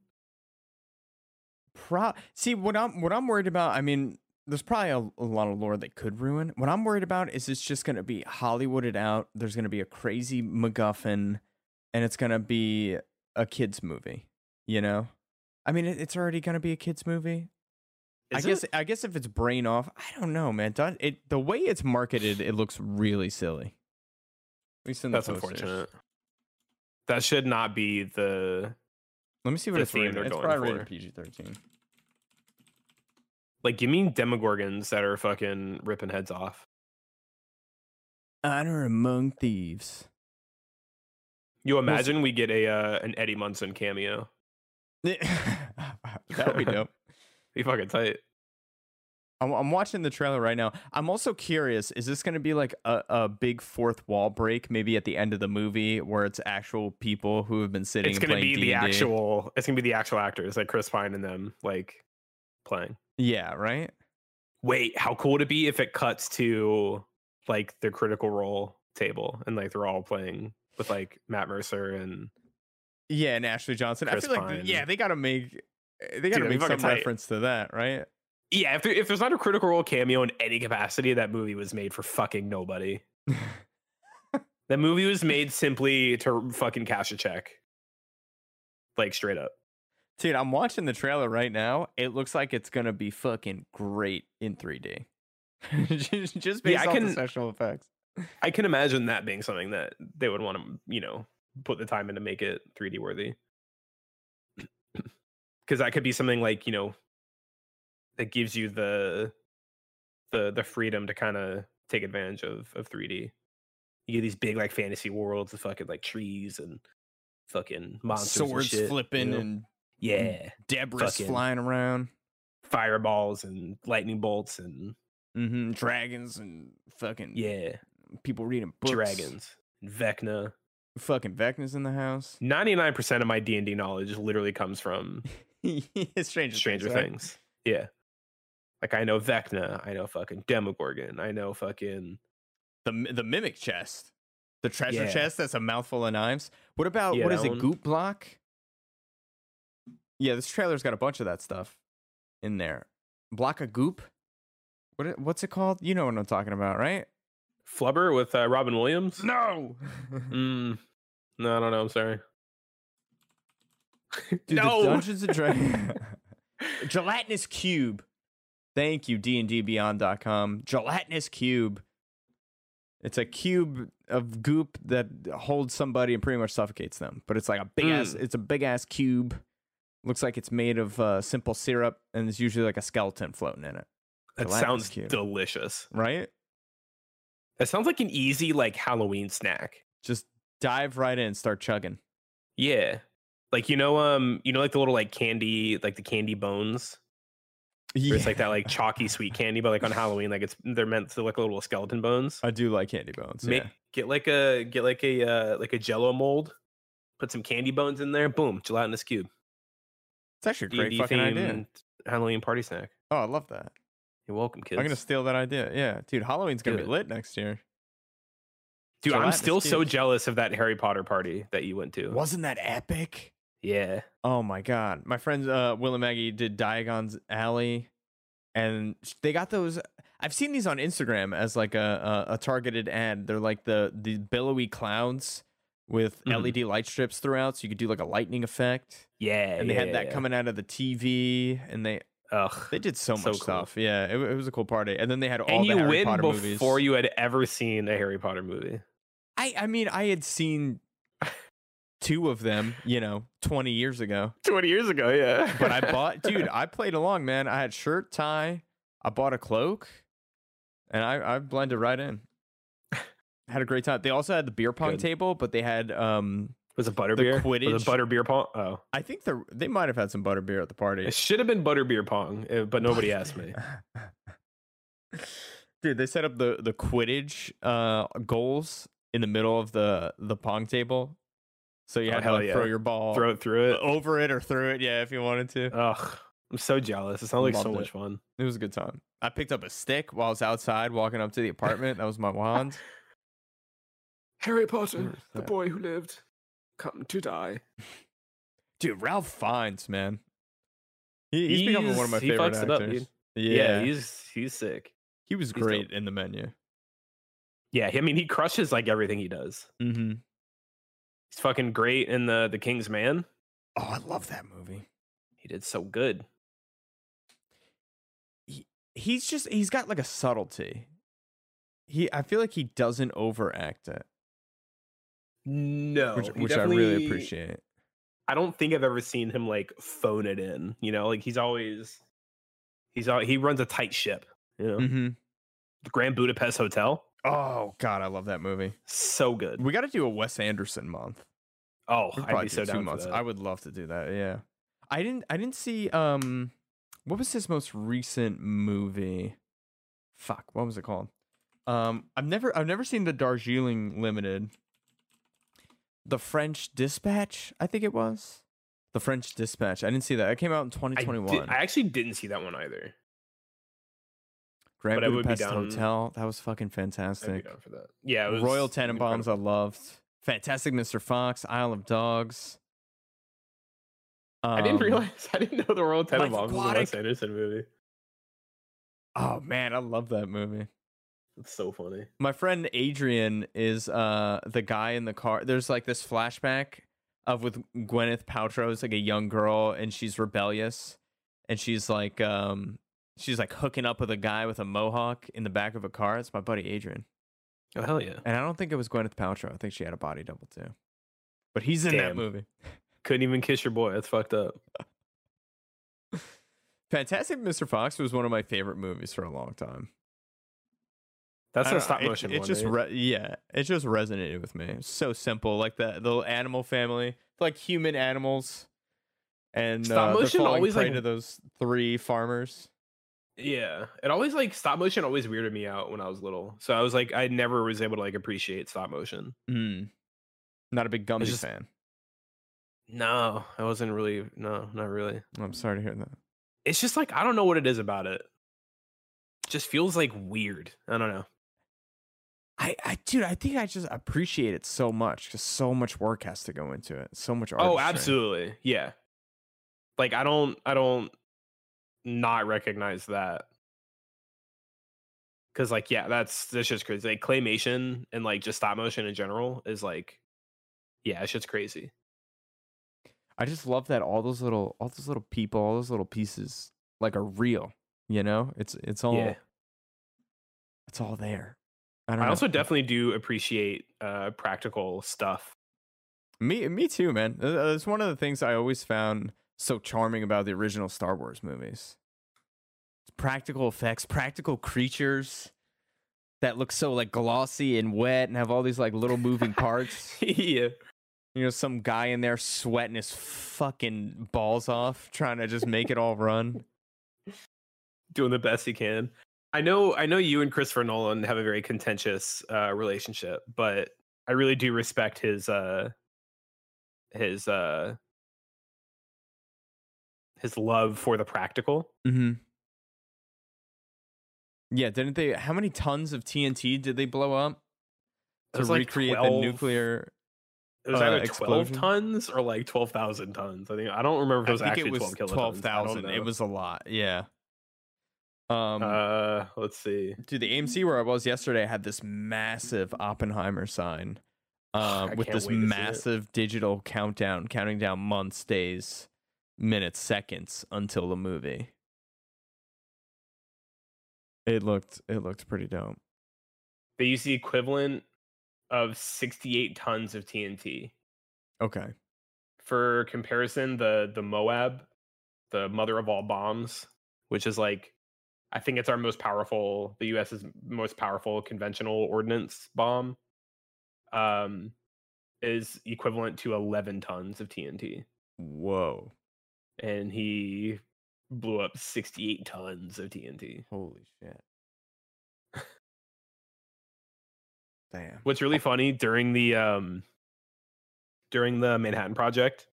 S1: Pro- See, what I'm what I'm worried about, I mean, there's probably a, a lot of lore that could ruin. What I'm worried about is it's just going to be Hollywooded out. There's going to be a crazy MacGuffin, and it's going to be a kids movie. You know, I mean, it, it's already going to be a kids movie.
S2: Is
S1: I guess? I guess if it's brain off, I don't know, man. It the way it's marketed, it looks really silly. At least in the
S2: that's
S1: posters.
S2: unfortunate. That should not be the
S1: Let me see what
S2: the
S1: it's
S2: theme
S1: rated.
S2: they're
S1: It's
S2: going
S1: probably
S2: for.
S1: rated PG-13.
S2: Like. Give me demogorgons that are fucking ripping heads off.
S1: Honor among thieves.
S2: You imagine we get a uh, an Eddie Munson cameo? [LAUGHS]
S1: that would be dope. [LAUGHS]
S2: Be fucking tight.
S1: I'm, I'm watching the trailer right now. I'm also curious: is this going to be like a, a big fourth wall break, maybe at the end of the movie, where it's actual people who have been sitting?
S2: It's gonna be the
S1: D&D?
S2: actual. It's gonna be the actual actors like Chris Pine and them like playing.
S1: Yeah, right.
S2: Wait, how cool would it be if it cuts to like the critical role table and like they're all playing with like Matt Mercer and
S1: Yeah, and Ashley Johnson.
S2: Chris
S1: I feel like
S2: Pine.
S1: yeah, they got to make eh, they got to make some
S2: tight.
S1: reference to that, right?
S2: yeah, if there, if there's not a critical role cameo in any capacity, that movie was made for fucking nobody. [LAUGHS] That movie was made simply to fucking cash a check, like straight up.
S1: Dude, I'm watching the trailer right now. It looks like it's gonna be fucking great in 3D. [LAUGHS] just, just based
S2: Yeah, I
S1: off the
S2: can-
S1: special effects.
S2: I can imagine that being something that they would want to, you know, put the time in to make it 3D worthy. [CLEARS THROAT] Because that could be something like, you know, that gives you the the the freedom to kind of take advantage of of 3D. You get these big like fantasy worlds, of fucking like trees and fucking monsters, and
S1: Swords
S2: shit, you
S1: flipping
S2: know?
S1: and
S2: yeah,
S1: debris
S2: fucking-
S1: flying around.
S2: fireballs and lightning bolts and
S1: hmm Dragons and fucking
S2: yeah,
S1: people reading books.
S2: dragons, Vecna.
S1: Fucking Vecna's in the house.
S2: Ninety nine percent of my D and D knowledge literally comes from [LAUGHS]
S1: Stranger,
S2: Stranger
S1: Things. right?
S2: Things. Yeah. Like I know Vecna, I know fucking Demogorgon, I know fucking
S1: The the mimic chest, the treasure
S2: Yeah.
S1: chest. That's a mouthful of knives. What about
S2: Yeah,
S1: what is it?
S2: one.
S1: Goop block. Yeah, this trailer's got a bunch of that stuff in there. Block of goop. What? What's it called? You know what I'm talking about, right?
S2: Flubber with uh, Robin Williams.
S1: No. [LAUGHS]
S2: Mm, no, I don't know. I'm sorry. [LAUGHS]
S1: Dude,
S2: no.
S1: Dungeons and Dragons [LAUGHS] gelatinous cube. Thank you, dndbeyond.com. Gelatinous cube. It's a cube of goop that holds somebody and pretty much suffocates them. But it's like a big ass.
S2: Mm.
S1: It's a big ass cube. Looks like it's made of uh, simple syrup, and there's usually like a skeleton floating in it.
S2: that sounds
S1: cube.
S2: delicious.
S1: Right?
S2: That sounds like an easy like Halloween snack.
S1: Just dive right in, start chugging.
S2: Yeah. Like you know, um, you know, like the little like candy, like the candy bones. Where it's like that like chalky sweet candy, but like on Halloween, like it's they're meant to look like little skeleton bones.
S1: I do like candy bones.
S2: Make
S1: yeah.
S2: get like a get like a uh like a jello mold, put some candy bones in there, boom, gelatinous cube.
S1: It's actually a great fucking idea.
S2: Halloween party snack.
S1: Oh, I love that.
S2: You're welcome, kids.
S1: I'm gonna steal that idea. Yeah, dude, Halloween's gonna be
S2: it.
S1: lit next year.
S2: Dude, I'm still so jealous of that Harry Potter party that you went to.
S1: Wasn't that epic?
S2: Yeah.
S1: Oh my god, my friends uh, Will and Maggie did Diagon's Alley, and they got those. I've seen these on Instagram as like a a, a targeted ad. They're like the the billowy clouds with
S2: Mhm.
S1: LED light strips throughout, so you could do like a lightning effect.
S2: Yeah.
S1: And they
S2: yeah,
S1: had that
S2: yeah.
S1: coming out of the TV, and they
S2: Ugh.
S1: they did so much
S2: So cool.
S1: stuff. Yeah, it, it was a cool party. And then they had all
S2: and
S1: the
S2: you
S1: Harry
S2: win
S1: Potter movies before
S2: you had ever seen a Harry Potter movie.
S1: I I mean, I had seen two of them, you know, 20 years ago.
S2: 20 years ago, yeah.
S1: But I bought, [LAUGHS] dude, I played along, man. I had shirt, tie, I bought a cloak, and I I blended right in. Had a great time. They also had the beer pong
S2: Good.
S1: table, but they had um
S2: was it butter
S1: the
S2: beer? Was
S1: Quidditch-
S2: it butter beer pong? Oh.
S1: I think the they might have had some butter beer at the party.
S2: It should have been butter beer pong, uh, but nobody asked me. [LAUGHS]
S1: Dude, they set up the the Quidditch uh goals in the middle of the the pong table. So you
S2: Oh,
S1: had to like, throw your ball
S2: Throw it through it.
S1: over it or through it, yeah, if you wanted to.
S2: Ugh. I'm so jealous. It sounds like so
S1: Loved
S2: much
S1: it.
S2: fun.
S1: It was a good time. I picked up a stick while I was outside walking up to the apartment. That was my wand. [LAUGHS]
S2: Harry
S1: Potter, the
S2: boy who lived, come to die. [LAUGHS]
S1: Dude, Ralph Fiennes, man. He, he's, becoming one of my
S2: He's- he
S1: favorite
S2: fucks it up,
S1: actors.
S2: dude.
S1: yeah,
S2: Yeah, he's he's sick.
S1: he was
S2: he's dope.
S1: great in the menu.
S2: Yeah, I mean he crushes like everything he does.
S1: Mm-hmm.
S2: He's fucking great in the the King's Man.
S1: Oh, I love that movie.
S2: He did so good.
S1: He, He's just he's got like a subtlety. He I feel like he doesn't overact it,
S2: No,
S1: which, which I really appreciate.
S2: I don't think I've ever seen him like phone it in. You know, like he's always he's all, he runs a tight ship. You know,
S1: Mm-hmm.
S2: the Grand Budapest Hotel,
S1: Oh God, I love that movie.
S2: so good.
S1: We got to do a Wes Anderson month.
S2: Oh, I'd be so
S1: two
S2: down
S1: months.
S2: that.
S1: I would love to do that. Yeah, I didn't. I didn't see. Um, what was his most recent movie? Fuck, what was it called? Um, I've never. I've never seen the Darjeeling Limited. The French Dispatch, I think it was. The French Dispatch. I didn't see that. It came out in
S2: I, did-
S1: 2021.
S2: I actually didn't see that one either.
S1: Grand
S2: but I
S1: Budapest Hotel. That was fucking fantastic.
S2: down for that. Yeah, it was
S1: Royal Tenenbaums, I loved. Fantastic Mr. Fox, Isle of Dogs.
S2: I didn't
S1: Um,
S2: realize. [LAUGHS] I didn't know the Royal Tenenbaums was a Wes Anderson movie.
S1: Oh man, I love that movie.
S2: It's so funny.
S1: My friend Adrian is uh the guy in the car. There's like this flashback of with Gwyneth Paltrow as like a young girl and she's rebellious and she's like um she's like hooking up with a guy with a mohawk in the back of a car. It's my buddy Adrian.
S2: Oh hell yeah!
S1: And I don't think it was Gwyneth Paltrow. I think she had a body double too. But he's in that movie.
S2: Couldn't even kiss your boy. That's fucked up. [LAUGHS]
S1: Fantastic Mr. Fox was one of my favorite movies for a long time.
S2: That's
S1: I
S2: a
S1: don't know,
S2: stop
S1: it-
S2: motion
S1: It,
S2: one.
S1: just
S2: right?
S1: re- yeah, it just resonated with me. So simple, like the the animal family, like human animals, and
S2: Stop
S1: uh, they're
S2: motion always,
S1: prey
S2: like-
S1: to those three farmers.
S2: Yeah, it always like stop motion always weirded me out when I was little. So I was like, I never was able to like appreciate stop motion.
S1: Mm. Not a big Gumby
S2: just-
S1: fan.
S2: No, I wasn't really. No, not really.
S1: I'm sorry to hear that.
S2: It's just like I don't know what it is about it. Just feels like weird. I don't know.
S1: I, I, dude, I think I just appreciate it so much because so much work has to go into it. So much art.
S2: Oh, absolutely. Yeah. Like I don't I don't not recognize that. Cause like yeah, that's that's just crazy. Like claymation and like just stop motion in general is like yeah, it's just crazy.
S1: I just love that all those little all those little people, all those little pieces like are real. You know? It's it's all
S2: Yeah.
S1: it's all there. I
S2: I also definitely do appreciate uh practical stuff.
S1: Me, me too, man. It's one of the things I always found so charming about the original Star Wars movies. Practical effects, practical creatures that look so like glossy and wet and have all these like little moving parts. [LAUGHS]
S2: yeah.
S1: You know, some guy in there sweating his fucking balls off, trying to just make it all run.
S2: Doing the best he can. I know I know you and Christopher Nolan have a very contentious uh relationship, but I really do respect his uh his uh his love for the practical.
S1: Mm-hmm. Yeah, didn't they? How many tons of TNT did they blow up to
S2: like
S1: recreate
S2: 12
S1: the nuclear?
S2: It was
S1: uh,
S2: either 12
S1: explosion?
S2: tons or like 12,000 tons. I think I don't remember if it was
S1: I think
S2: actually
S1: it was
S2: 12 kilotons.
S1: twelve thousand. It was a lot. Yeah. Um,
S2: uh let's see.
S1: dude, the AMC where I was yesterday had this massive Oppenheimer sign, uh, [SIGHS] with this
S2: wait to see it.
S1: massive digital countdown, counting down months, days, minutes, seconds until the movie. It looked it looked pretty dope.
S2: They use the equivalent of 68 tons of TNT.
S1: Okay.
S2: For comparison, the the Moab, the mother of all bombs, which is like I think it's our most powerful, the US's most powerful conventional ordnance bomb, um, is equivalent to 11 tons of TNT.
S1: Whoa.
S2: And he blew up 68 tons of TNT.
S1: Holy shit. Damn.
S2: What's really funny during the um during the Manhattan Project,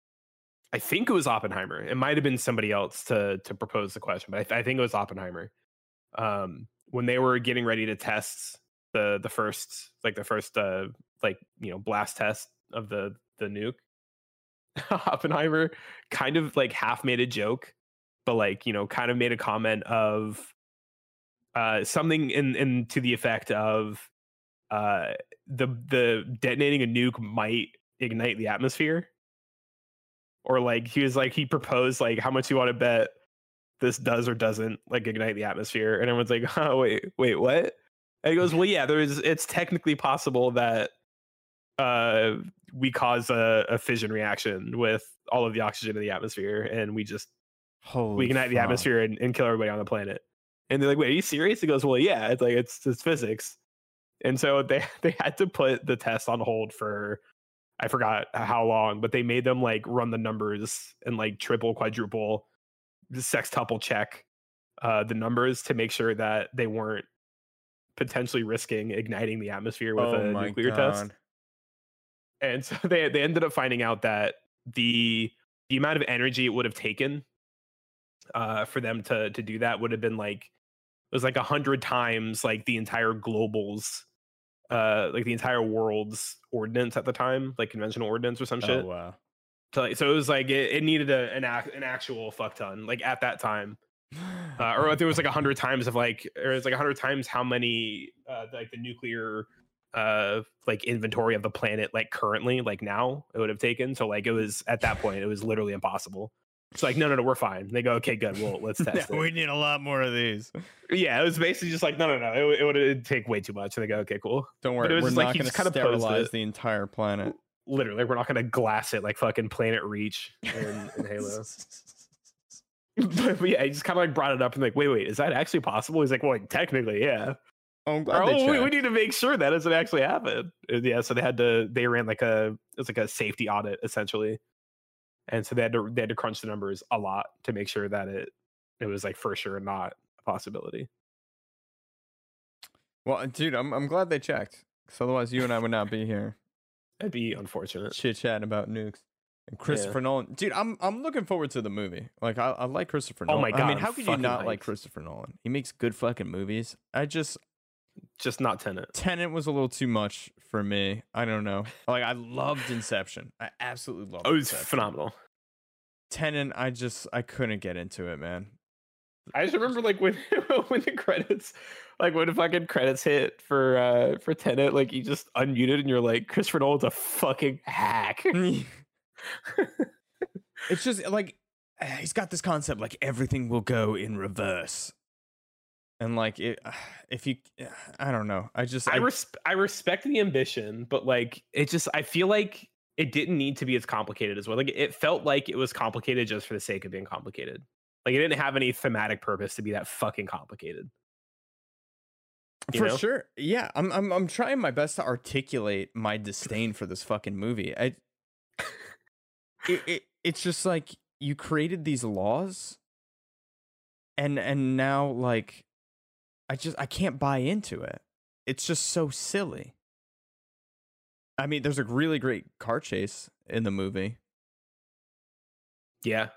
S2: I think it was Oppenheimer. It might have been somebody else to to propose the question, but I, th- I think it was Oppenheimer. Um, when they were getting ready to test the the first like the first uh like you know blast test of the the nuke, [LAUGHS] Oppenheimer kind of like half made a joke, but like you know kind of made a comment of uh something in in to the effect of uh the the detonating a nuke might ignite the atmosphere. Or like he was like he proposed like how much you want to bet this does or doesn't like ignite the atmosphere and everyone's like oh wait wait what and he goes well yeah there's it's technically possible that uh we cause a, a fission reaction with all of the oxygen in the atmosphere and we just
S1: Holy
S2: we ignite the atmosphere and, and kill everybody on the planet. And they're like, wait, are you serious? He goes, well, yeah, it's like it's it's physics. And so [LAUGHS] they they had to put the test on hold for I forgot how long, but they made them like run the numbers and like triple, quadruple, sextuple check uh, the numbers to make sure that they weren't potentially risking igniting the atmosphere with
S1: oh
S2: a nuclear test
S1: God.
S2: and so [LAUGHS] they they ended up finding out that the the amount of energy it would have taken uh for them to to do that would have been like it was like a hundred times like the entire global's uh like the entire world's ordinance at the time like conventional ordinance or some shit
S1: Oh wow.
S2: So, like- so it was like it, it needed a, an ac- an actual fuck ton like at that time. [SIGHS] Uh, or there was like a hundred times of like or it was like a hundred times how many uh like the nuclear uh like inventory of the planet like currently like now it would have taken. So like it was at that point it was literally impossible. It's like no no no we're fine. They go okay good well let's [LAUGHS] test
S1: Yeah, we need a lot more of these.
S2: yeah it was basically just like no no no it, would- it would take way too much. And they go okay cool.
S1: Don't
S2: But
S1: worry,
S2: it was
S1: we're
S2: just
S1: not
S2: he
S1: going to
S2: just kinda posed
S1: sterilize the entire planet.
S2: Literally we're not gonna glass it like fucking planet reach in, in halo but, [LAUGHS] but yeah he just kind of like brought it up and like wait wait is that actually possible he's like well like, technically yeah
S1: Oh, I'm glad they
S2: oh, we, we need to make sure that doesn't actually happen. Uh, Yeah, so they had to they ran like a it was like a safety audit essentially, and so they had to they had to crunch the numbers a lot to make sure that it it was like for sure not a possibility.
S1: Well, dude, I'm I'm glad they checked. Because otherwise, you and I would not be here
S2: That'd be unfortunate.
S1: chit chatting about nukes. And Christopher Nolan, dude, I'm I'm looking forward to the movie. Like, I, I like Christopher
S2: Oh
S1: Nolan.
S2: my
S1: I mean, how could you not like. Christopher Nolan? He makes good fucking movies. I just
S2: Just not Tenet.
S1: Tenet was a little too much for me. I don't know. Like, I loved Inception. I absolutely loved.
S2: Oh, it was
S1: Inception.
S2: phenomenal.
S1: Tenet, I just I couldn't get into it, man.
S2: I just remember like when [LAUGHS] when the credits, like when the fucking credits hit for uh for Tenet, like you just unmuted and you're like, Christopher Nolan's a fucking hack. [LAUGHS] [LAUGHS]
S1: it's just like [SIGHS] he's got this concept like everything will go in reverse. And like it, [SIGHS] if you [SIGHS] i don't know. I just
S2: I, I, res- I respect the ambition but like it just i feel like it didn't need to be as complicated as well. Like it felt like it was complicated just for the sake of being complicated like it didn't have any thematic purpose to be that fucking complicated
S1: you for know? sure yeah I'm, I'm i'm trying my best to articulate my disdain for this fucking movie i it, it, it's just like you created these laws and and now like I just I can't buy into it. It's just so silly. I mean, there's a really great car chase in the movie.
S2: Yeah.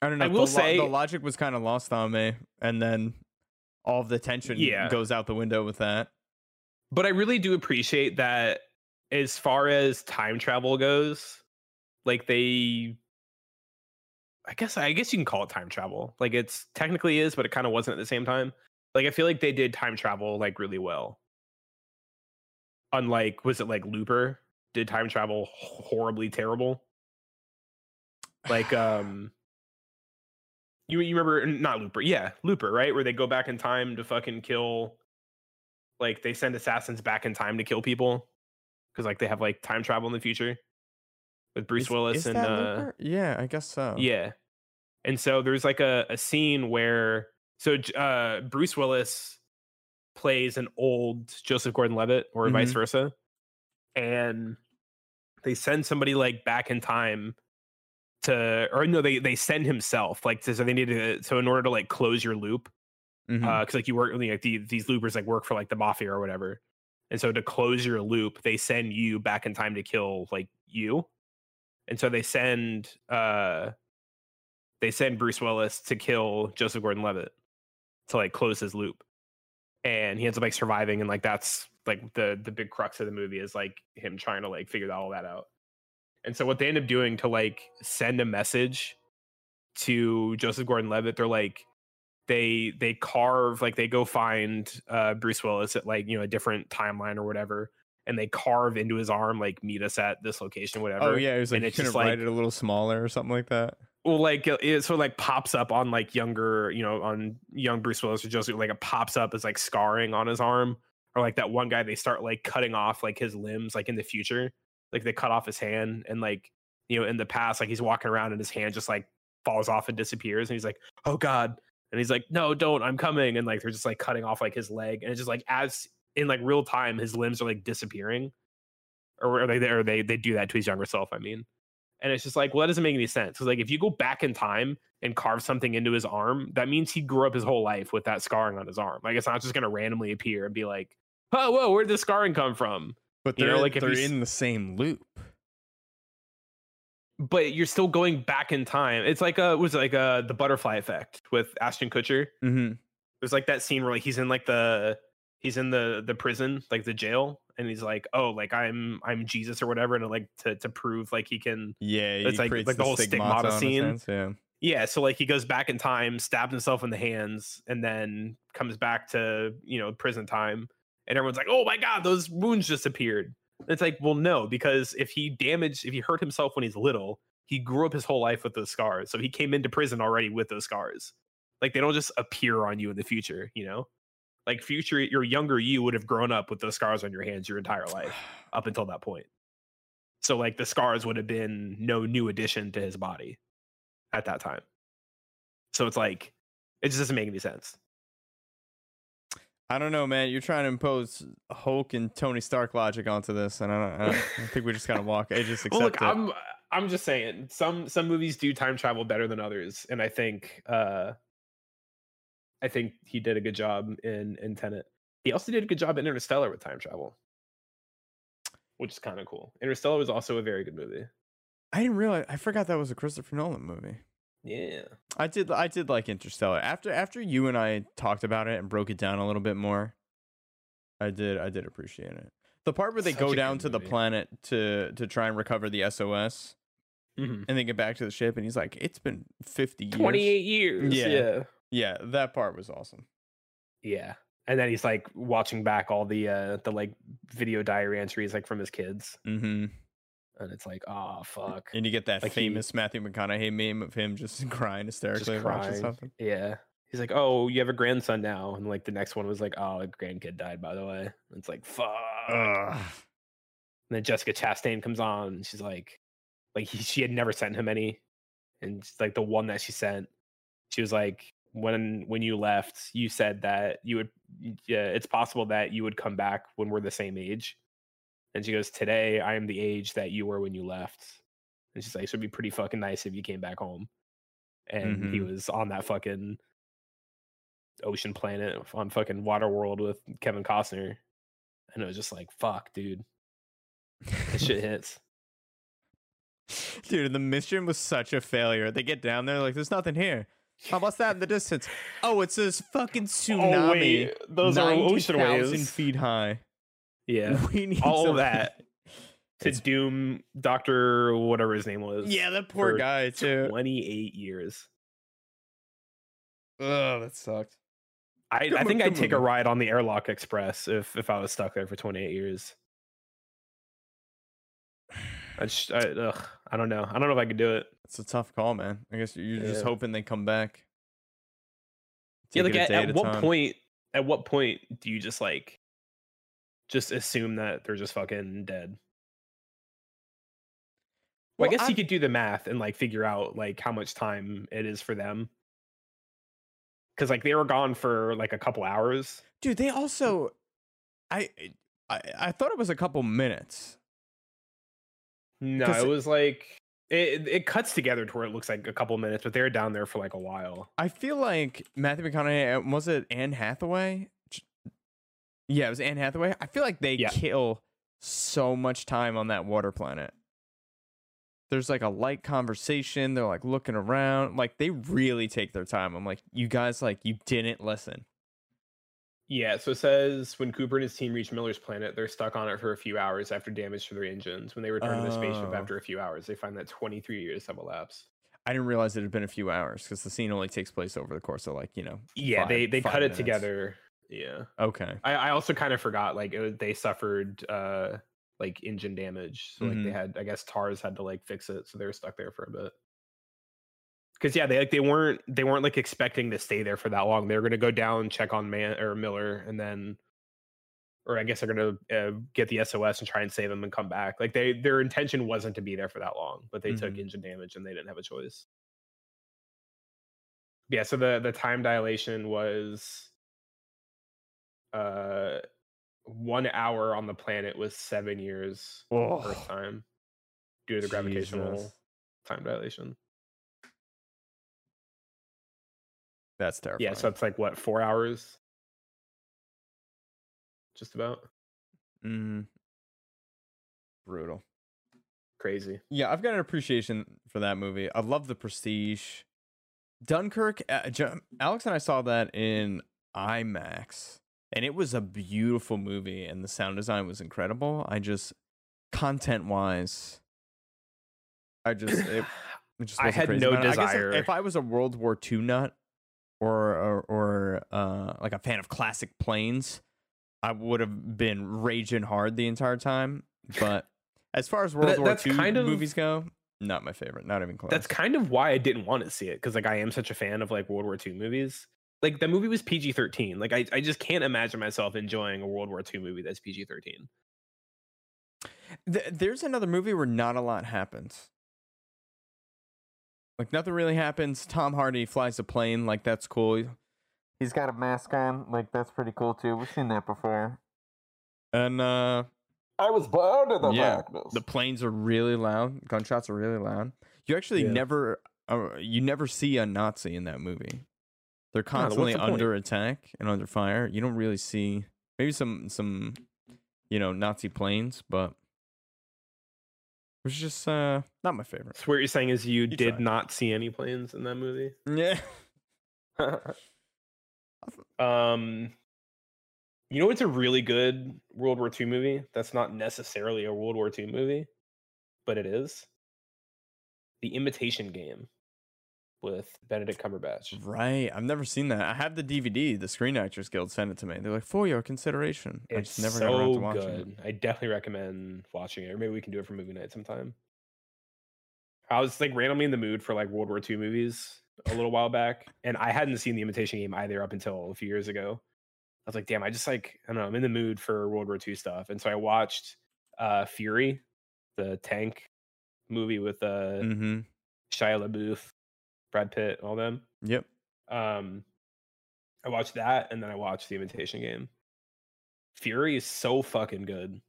S1: I don't know.
S2: I will
S1: the,
S2: say
S1: the logic was kind of lost on me, and then all of the tension yeah. goes out the window with that.
S2: But I really do appreciate that as far as time travel goes, like they I guess I guess you can call it time travel. Like it's technically is, but it kind of wasn't at the same time. Like I feel like they did time travel like really well. Unlike was it like Looper did time travel horribly terrible? Like [SIGHS] um you you remember not Looper, yeah, Looper, right? Where they go back in time to fucking kill like they send assassins back in time to kill people because like they have like time travel in the future with Bruce
S1: is,
S2: Willis
S1: is
S2: and uh
S1: yeah, I guess so.
S2: Yeah. And so there's like a, a scene where so uh, Bruce Willis plays an old Joseph Gordon-Levitt, or mm-hmm. vice versa, and they send somebody like back in time to, or no, they they send himself like to, so they need to so in order to like close your loop, because mm-hmm. uh, like you work like the, these loopers like work for like the mafia or whatever, and so to close your loop, they send you back in time to kill like you, and so they send uh they send Bruce Willis to kill Joseph Gordon-Levitt to like close his loop. And he ends up like surviving and like that's like the the big crux of the movie is like him trying to like figure all that out and so what they end up doing to like send a message to joseph gordon-levitt they're like they they carve like they go find uh bruce willis at like you know a different timeline or whatever and they carve into his arm like meet us at this location whatever.
S1: oh yeah it was like and it's just like, write it a little smaller or something like that?
S2: Well, like it sort of like pops up on like younger, you know, on young Bruce Willis or Joseph, like it pops up as like scarring on his arm, or like that one guy they start like cutting off like his limbs, like in the future, like they cut off his hand, and like you know in the past, like he's walking around and his hand just like falls off and disappears, and he's like, oh god, and he's like, no, don't, I'm coming, and like they're just like cutting off like his leg, and it's just like as in like real time, his limbs are like disappearing, or are they or they they do that to his younger self, I mean. And it's just like, well, that doesn't make any sense. Because like if you go back in time and carve something into his arm, that means he grew up his whole life with that scarring on his arm. Like it's not just gonna randomly appear and be like, oh, whoa, where did this scarring come from?
S1: But they're, you know, like they're in the same loop.
S2: But you're still going back in time. It's like a was like a the butterfly effect with Ashton Kutcher.
S1: Mm-hmm.
S2: There's like that scene where like he's in like the he's in the the prison, like the jail, and he's like, "Oh, like I'm I'm Jesus or whatever," and like to to prove like he can.
S1: Yeah,
S2: it's like like the, the whole stigmata, stigmata scene.
S1: Sense, yeah.
S2: Yeah, so like he goes back in time, stabs himself in the hands, and then comes back to you know prison time, and everyone's like, "Oh my god, those wounds just appeared." It's like, well, no, because if he damaged, if he hurt himself when he's little, he grew up his whole life with those scars, so he came into prison already with those scars. Like they don't just appear on you in the future, you know? Like future your younger you would have grown up with those scars on your hands your entire life [SIGHS] up until that point. So like the scars would have been no new addition to his body at that time. So it's like it just doesn't make any sense
S1: I don't know, man. You're trying to impose Hulk and Tony Stark logic onto this, and I don't. I, don't, I think we just gotta walk. I just accept [LAUGHS] well, look, it.
S2: I'm I'm just saying some some movies do time travel better than others, and I think uh I think he did a good job in in Tenet. He also did a good job in Interstellar with time travel, which is kind of cool. Interstellar was also a very good movie.
S1: I didn't realize. I forgot that was a Christopher Nolan movie.
S2: Yeah,
S1: I did. I did like Interstellar. After after you and I talked about it and broke it down a little bit more, I did. I did appreciate it. The part where they Such go down to movie. the planet to to try and recover the SOS.
S2: Mhm.
S1: and they get back to the ship, and he's like, "It's been fifty years."
S2: 28 years.
S1: Yeah.
S2: yeah.
S1: Yeah, that part was awesome.
S2: Yeah. And then he's like watching back all the uh the like video diary entries like from his kids.
S1: hmm
S2: And it's like, oh fuck.
S1: And you get that
S2: Like he-
S1: famous Matthew McConaughey meme of him just [LAUGHS] crying hysterically
S2: Just
S1: watching something.
S2: Yeah. He's like, Oh, you have a grandson now. And like the next one was like, Oh, a grandkid died, by the way. And it's like, fuck.
S1: Ugh.
S2: And then Jessica Chastain comes on and she's like, like he, she had never sent him any. And she's like the one that she sent, she was like, when when you left, you said that you would yeah, it's possible that you would come back when we're the same age. And she goes, Today I am the age that you were when you left. And she's like, So it'd be pretty fucking nice if you came back home. And he
S1: Mhm.
S2: was on that fucking ocean planet on fucking Water World with Kevin Costner. And it was just like, fuck, dude. This shit [LAUGHS] hits.
S1: Dude, the mission was such a failure. They get down there like, "There's nothing here." Oh, what's that in the distance? Oh, it's this fucking tsunami.
S2: Oh, wait, those are ocean
S1: 90,000
S2: waves.
S1: feet high.
S2: Yeah. [LAUGHS]
S1: We need
S2: All of that. [LAUGHS] To
S1: It's-
S2: doom Doctor whatever his name was.
S1: Yeah, that poor guy too.
S2: 28 years.
S1: Oh, that sucked.
S2: I, I think
S1: good
S2: I'd take a ride on the Airlock Express if if I was stuck there for 28 years. I just, I, ugh, I don't know. I don't know if I could do it.
S1: It's a tough call, man. I guess you're just
S2: Yeah.
S1: hoping they come back.
S2: Yeah, like at, at what
S1: time.
S2: point? At what point do you just like, just assume that they're just fucking dead? Well,
S1: Well,
S2: I guess
S1: I'm-
S2: you could do the math and like figure out like how much time it is for them. Because like they were gone for like a couple hours.
S1: dude? They also, I, I, I thought it was a couple minutes.
S2: No, it was like it. It cuts together to where it looks like a couple minutes, but they were down there for like a while.
S1: I feel like Matthew McConaughey uh, was it Anne Hathaway? Yeah, it was Anne Hathaway. I feel like they
S2: Yeah.
S1: kill so much time on that water planet. There's like a light conversation. They're like looking around. Like they really take their time. I'm like, you guys, like you didn't listen.
S2: Yeah, so it says when Cooper and his team reach Miller's planet, they're stuck on it for a few hours after damage to their engines. When they return to the spaceship
S1: Oh.
S2: after a few hours, they find that 23 years have elapsed.
S1: I didn't realize it had been a few hours because the scene only takes place over the course of like you know.
S2: Yeah,
S1: five-
S2: they they cut it together. Yeah,
S1: Okay.
S2: I, I also kind of forgot like was, they suffered uh like engine damage, so like they
S1: Mhm.
S2: had I guess Tars had to like fix it, so they were stuck there for a bit. Because yeah, they like they weren't they weren't like expecting to stay there for that long. They were gonna go down, check on Mann or Miller, and then, or I guess they're gonna uh, get the SOS and try and save them and come back. Like they their intention wasn't to be there for that long, but they took
S1: Mhm.
S2: engine damage and they didn't have a choice. Yeah, so the the time dilation was uh one hour on the planet was seven years
S1: Oh,
S2: Earth time due to the gravitational time dilation.
S1: That's terrible.
S2: Yeah, so it's like what four hours, just about
S1: Mm. brutal.
S2: crazy.
S1: Yeah, I've got an appreciation for that movie. I love the prestige. Dunkirk, uh, Alex and I saw that in IMAX, and it was a beautiful movie, and the sound design was incredible. I just, content wise, I just, it, [SIGHS] it just
S2: I had no.
S1: I if-
S2: desire-
S1: if I was a World War II nut, or or, or uh, like a fan of classic planes, I would have been raging hard the entire time. But as far as World
S2: that-
S1: War II
S2: kind of-
S1: movies go, not my favorite. Not even close.
S2: That's kind of why I didn't want to see it because like I am such a fan of like World War II movies. Like the movie was PG thirteen. Like I, I just can't imagine myself enjoying a World War II movie that's PG thirteen.
S1: There's another movie where not a lot happens. Like nothing really happens. Tom Hardy flies a plane. Like that's cool.
S3: He's got a mask on. Like that's pretty cool too. We've seen that before.
S1: And uh,
S3: I was born in the
S1: Yeah,
S3: darkness.
S1: the planes are really loud. Gunshots are really loud. You actually
S2: Yeah.
S1: never, uh, you never see a Nazi in that movie. They're constantly
S2: the point?
S1: under attack and under fire. You don't really see maybe some some, you know, Nazi planes, but it was just uh not my favorite.
S2: So what you're saying is you, did
S1: tried.
S2: not see any planes in that movie. [LAUGHS]
S1: Yeah. [LAUGHS]
S2: um, you know it's a really good World War II movie? That's not necessarily a World War II movie, but it is. The Imitation Game with Benedict Cumberbatch.
S1: Right. I've never seen that. I have the DVD. The Screen Actors Guild sent it to me. They're like, for your consideration. I
S2: It's
S1: just never got around to
S2: so
S1: watching
S2: good.
S1: it.
S2: I definitely recommend watching it. Or maybe we can do it for movie night sometime. I was like randomly in the mood for like World War II movies a little while back, and I hadn't seen The Imitation Game either up until a few years ago. I was like, damn, I just like I don't know, I'm in the mood for World War II stuff, and so I watched uh Fury, the tank movie with uh
S1: Mm-hmm.
S2: Shia LaBeouf, Brad Pitt, all them.
S1: Yep.
S2: Um, I watched that, and then I watched The Imitation Game. Fury is so fucking good.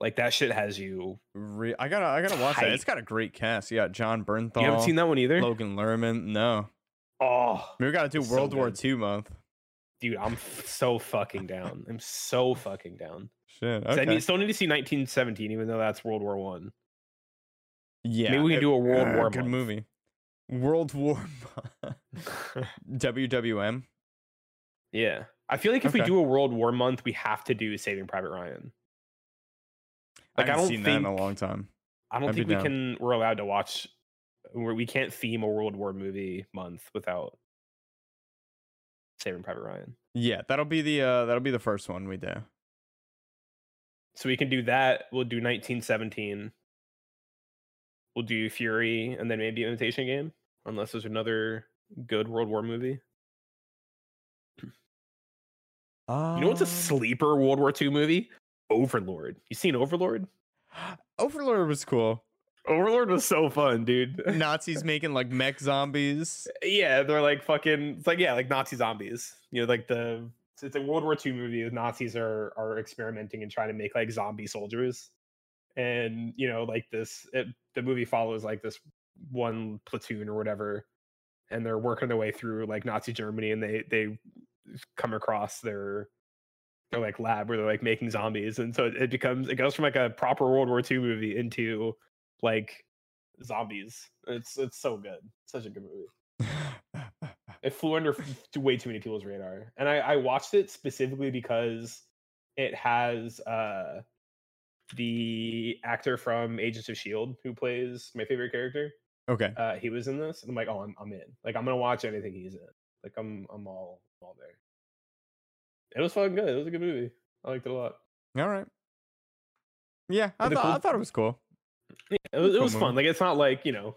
S2: Like that shit has you.
S1: Re- I gotta, I gotta watch that. It's got a great cast. Yeah, Jon Bernthal.
S2: You haven't seen that one either?
S1: Logan Lerman. No.
S2: Oh,
S1: We gotta do
S2: It's so
S1: World War. II month.
S2: dude, I'm f- so fucking down. I'm so fucking down.
S1: Shit.
S2: 'Cause I need, still need to see 1917, even though that's World War One.
S1: Yeah.
S2: maybe we can
S1: it-
S2: do a World
S1: uh,
S2: War
S1: Good
S2: month.
S1: movie. World War. [LAUGHS] WWM.
S2: yeah, I feel like if we do a World War month, we have to do Saving Private Ryan. Like,
S1: I
S2: I
S1: haven't
S2: don't
S1: seen that in a long time.
S2: I don't
S1: I'd
S2: think we
S1: down.
S2: can. We're allowed to watch. We can't theme a World War movie month without Saving Private Ryan.
S1: Yeah, that'll be the uh that'll be the first one we do.
S2: So we can do that. We'll do 1917. We'll do Fury, and then maybe Imitation Game, unless there's another good World War movie. [CLEARS THROAT] You know what's a
S1: Um,
S2: sleeper World War II movie? Overlord. You seen Overlord? [GASPS]
S1: Overlord was cool.
S2: Overlord was so fun, dude. [LAUGHS]
S1: Nazis making like mech zombies.
S2: yeah, they're like fucking. It's like yeah, like Nazi zombies. You know, like the it's- a World War II movie. The Nazis are are experimenting and trying to make like zombie soldiers, and you know, like this. It, the movie follows like this one platoon or whatever, and they're working their way through like Nazi Germany, and they they come across their their like lab where they're like making zombies, and so it, becomes it goes from like a proper World War II movie into like zombies. It's it's so good. Such a good movie. [LAUGHS] It flew under way too many people's radar, and I, I watched it specifically because it has uh the actor from Agents of Shield who plays my favorite character.
S1: okay.
S2: Uh, he was in this, and I'm like, oh, I'm I'm in. Like, I'm gonna watch anything he's in. Like, I'm I'm all all there. It was fucking good. It was a good movie. I liked it a lot.
S1: All right. Yeah, I,
S2: the
S1: thought I thought it was cool.
S2: Yeah, it was, it
S1: Cool
S2: fun.
S1: movie.
S2: Like, it's not like you know,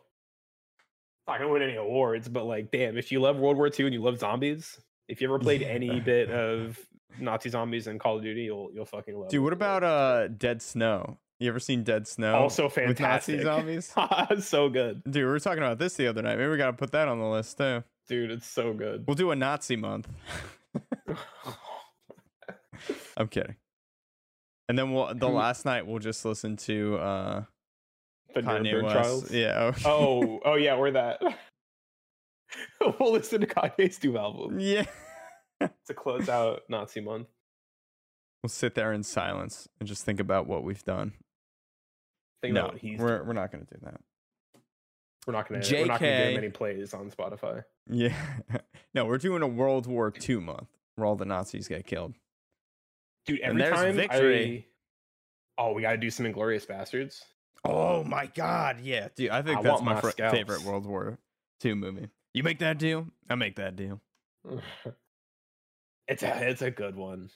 S2: not gonna win any awards, but like, damn, if you love World War II and you love zombies, if you ever played any [LAUGHS] bit of Nazi zombies in Call of Duty, you'll you'll fucking love.
S1: Dude, what about uh Dead Snow? You ever seen Dead Snow?
S2: also
S1: with
S2: fantastic
S1: Nazi [LAUGHS] zombies? [LAUGHS]
S2: so good,
S1: Dude, we were talking about this the other night. Maybe we gotta put that on the list too.
S2: dude. It's so good.
S1: We'll do a Nazi month. [LAUGHS] I'm kidding. And then we'll the last night we'll just listen to uh
S2: the
S1: Kanye
S2: Nuremberg
S1: West.
S2: trials.
S1: Yeah.
S2: Oh, oh yeah, we're that. we'll listen to Kanye's new album
S1: yeah. [LAUGHS]
S2: to close out Nazi month.
S1: We'll sit there in silence and just think about what we've done.
S2: Think
S1: no,
S2: about what he's
S1: we're
S2: doing.
S1: we're not gonna do that.
S2: we're not gonna we're not gonna
S1: JK.
S2: get many plays on Spotify.
S1: Yeah. [LAUGHS] no, we're doing a World War II month where all the Nazis get killed.
S2: Dude, every time
S1: victory.
S2: I, oh, we gotta do some Inglourious Basterds.
S1: Oh my god, yeah, dude. I think
S2: I
S1: that's my,
S2: my
S1: fr- favorite. World War II movie. You make that deal, I make that deal. [LAUGHS]
S2: it's a it's a good one,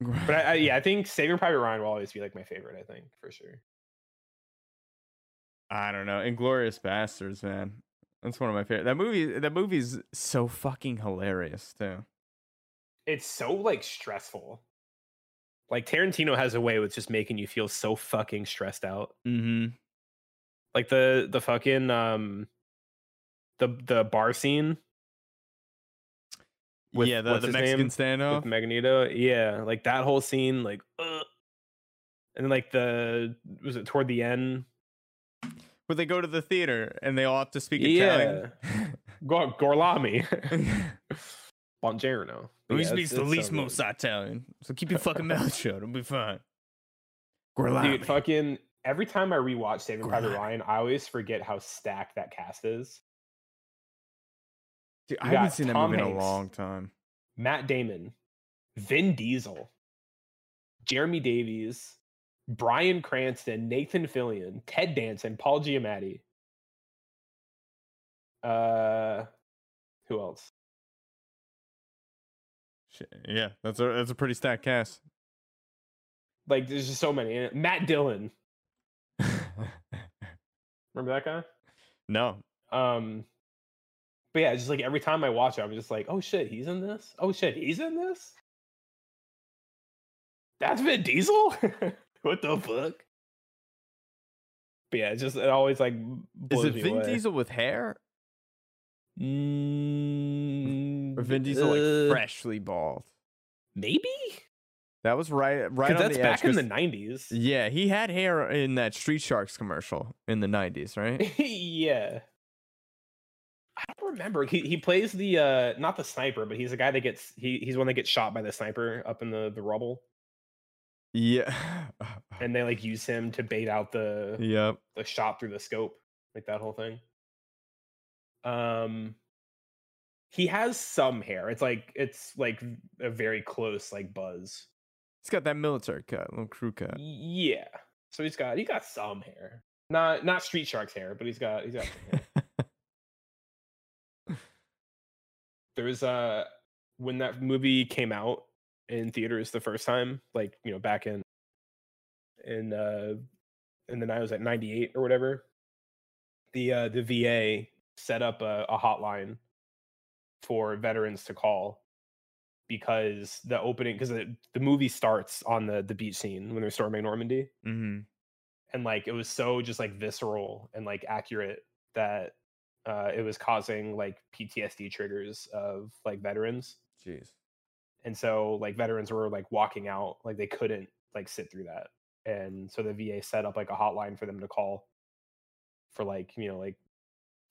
S2: but I, I, yeah, I think Saving Private Ryan will always be like my favorite. I think for sure.
S1: I don't know. Inglourious Basterds, man. That's one of my favorite. That movie. That movie's so fucking hilarious too.
S2: It's so like stressful. Like Tarantino has a way with just making you feel so fucking stressed out.
S1: Mm-hmm.
S2: Like the the fucking um the the bar scene with-
S1: yeah, the, the Mexican
S2: name?
S1: standoff.
S2: with Magneto. Yeah, like that whole scene, like, uh, and then like the was it toward the end?
S1: Where they go to the theater and they all have to speak Italian. [LAUGHS]
S2: Go- Gorlami, [LAUGHS] Buongiorno. But
S1: He
S2: yeah,
S1: speaks the
S2: it's so
S1: least most Italian. So keep your fucking mouth shut. It'll be fine.
S2: Dude, fucking every time I rewatch Saving Private Ryan, I always forget how stacked that cast is.
S1: Dude, I haven't seen that
S2: Tom
S1: movie in a long time.
S2: Matt Damon, Vin Diesel, Jeremy Davies, Bryan Cranston, Nathan Fillion, Ted Danson, Paul Giamatti. Uh, who else?
S1: Yeah, that's a that's a pretty stacked cast.
S2: Like, there's just so many. Matt Dillon, [LAUGHS] remember that guy?
S1: no,
S2: Um, but yeah, just like every time I watch it, I'm just like, oh shit, he's in this. Oh shit, he's in this. That's Vin Diesel. [LAUGHS] what the fuck? But yeah, it's just it always like
S1: is it Vin
S2: away.
S1: Diesel with hair
S2: Mm,
S1: or Vin Diesel
S2: uh,
S1: like freshly bald?
S2: Maybe
S1: That was right right on
S2: that's back
S1: edge.
S2: in the '90s.
S1: Yeah, he had hair in that Street Sharks commercial in the '90s, right? [LAUGHS]
S2: yeah. I don't remember. He he plays the uh not the sniper, but he's the guy that gets he he's one that gets shot by the sniper up in the the rubble,
S1: Yeah. [LAUGHS]
S2: and they like use him to bait out the
S1: yep.
S2: the shot through the scope, like that whole thing. Um, he has some hair. It's like it's like a very close like buzz.
S1: He's got that military cut, little crew cut.
S2: Yeah. So he's got he got some hair. Not not Street Sharks hair, but he's got he's got there was uh when that movie came out in theaters the first time, like you know back in in uh in the night was at ninety eight or whatever. The uh the VA set up a, a hotline for veterans to call because the opening because the, the movie starts on the the beach scene when they're storming Normandy
S1: mm-hmm.
S2: and like it was so just like visceral and like accurate that uh it was causing like PTSD triggers of like veterans
S1: Jeez.
S2: and so like veterans were like walking out like they couldn't like sit through that and so the VA set up like a hotline for them to call for like you know like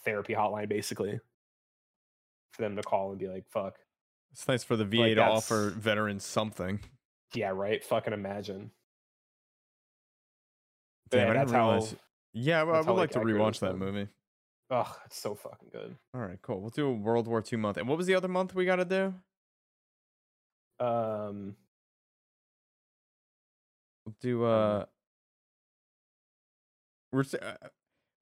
S2: therapy hotline basically for them to call and be like fuck
S1: It's nice for the VA
S2: Like,
S1: to offer veterans something.
S2: yeah right fucking imagine
S1: Damn,
S2: Yeah,
S1: I didn't
S2: that's how-
S1: realize. Yeah, I
S2: that's
S1: would
S2: how,
S1: like
S2: like,
S1: to rewatch that movie.
S2: Oh it's so fucking good
S1: All right, cool. We'll do a World War II month. And what was the other month we got to do?
S2: um
S1: We'll do
S2: Um,
S1: uh we're uh,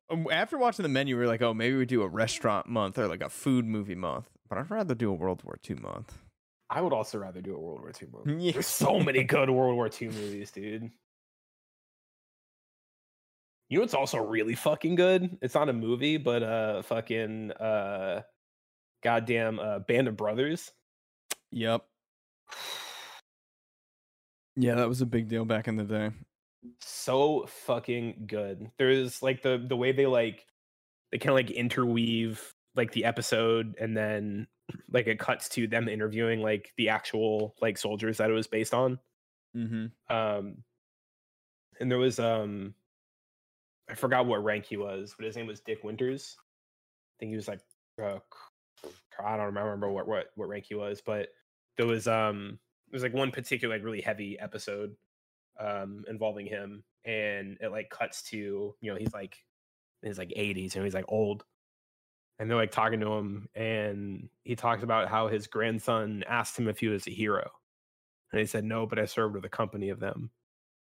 S1: um, after watching the menu, we are like, oh, maybe we do a restaurant month or like a food movie month. But I'd rather do a World War II month.
S2: I would also rather do a World War II movie. [LAUGHS]
S1: Yeah.
S2: There's so many good World War II movies, dude. You know what's also really fucking good? It's not a movie, but uh fucking uh goddamn uh Band of Brothers.
S1: Yep. Yeah, that was a big deal back in the day.
S2: So fucking good. There's like the the way they like they kind of like interweave like the episode and then like it cuts to them interviewing like the actual like soldiers that it was based on.
S1: Mm-hmm.
S2: um and there was um i forgot what rank he was but his name was dick winters i think he was like uh, i don't remember what what what rank he was but there was um there was like one particular like really heavy episode um involving him and it like cuts to you know he's like his like 80s and he's like old and they're like talking to him and he talks about how his grandson asked him if he was a hero and he said, no, but I served with a company of them.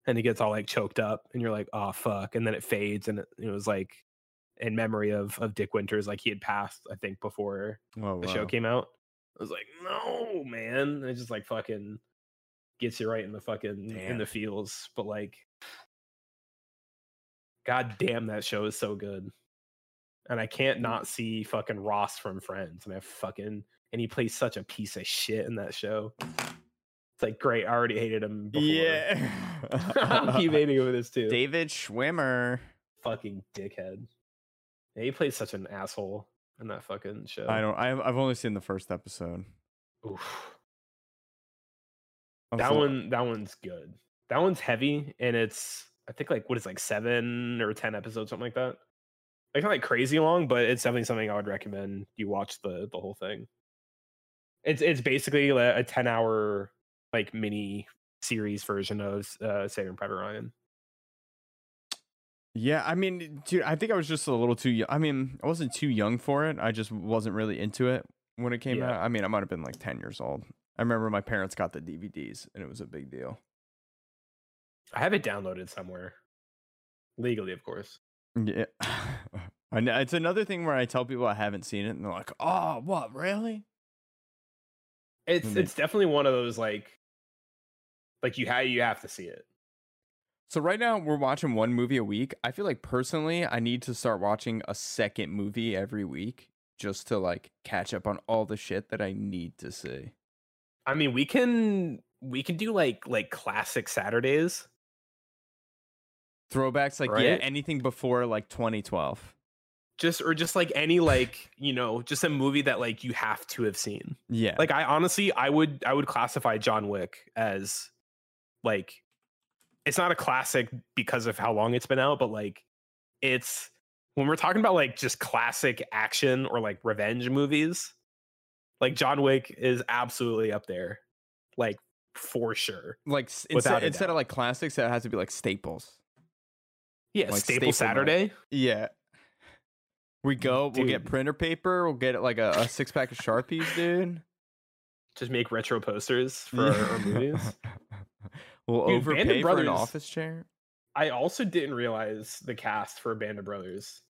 S2: And he gets all like choked up and you're like, oh, fuck. And then it fades and it, it was like in memory of, of Dick Winters, like he had passed, I think, before
S1: Oh,
S2: the
S1: wow.
S2: show came out. I was like, no, man. And it just like fucking gets you right in the fucking, in the feels. But like, god damn, that show is so good. And I can't not see fucking Ross from Friends. And I fucking, and he plays such a piece of shit in that show. It's like great. I already hated him before.
S1: Yeah.
S2: I'm keep hating him with this too.
S1: David Schwimmer.
S2: Fucking dickhead. Yeah, he plays such an asshole in that fucking show.
S1: I don't. I've I've only seen the first episode.
S2: Oof.
S1: I'm
S2: That
S1: still-
S2: one, that one's good. That one's heavy, and it's I think like what is like seven or ten episodes, something like that. Like not like crazy long, but it's definitely something I would recommend you watch the the whole thing. It's it's basically a, a ten hour like mini series version of uh, Saving Private Ryan.
S1: Yeah, I mean, dude, I think I was just a little too young. I mean, I wasn't too young for it. I just wasn't really into it when it came
S2: Yeah.
S1: out. I mean, I might have been like 10 years old. I remember my parents got the DVDs and it was a big deal.
S2: I have it downloaded somewhere, legally, of course.
S1: Yeah. [SIGHS] I know, it's another thing where I tell people I haven't seen it and they're like, "Oh, what? Really?"
S2: It's it's definitely one of those like, like you have you have to see it.
S1: So right now we're watching one movie a week. I feel like personally I need to start watching a second movie every week just to like catch up on all the shit that I need to see.
S2: I mean, we can we can do like like classic Saturdays.
S1: Throwbacks like yeah, anything before like 2012.
S2: just or just like any like you know just a movie that like you have to have seen
S1: Yeah.
S2: like i honestly i would i would classify john wick as like it's not a classic because of how long it's been out but like it's when we're talking about like just classic action or like revenge movies like john wick is absolutely up there like for sure
S1: like instead, instead of like classics it has to be like staples.
S2: yeah
S1: Like
S2: staple,
S1: staple night.
S2: saturday
S1: Yeah. We go, we'll get printer paper, we'll get like a, a six pack of Sharpies, dude.
S2: just make retro posters for our, our [LAUGHS] movies
S1: we'll
S2: Dude, Band of
S1: overpay for an
S2: Brothers-
S1: office chair.
S2: I also didn't realize the cast for Band of Brothers.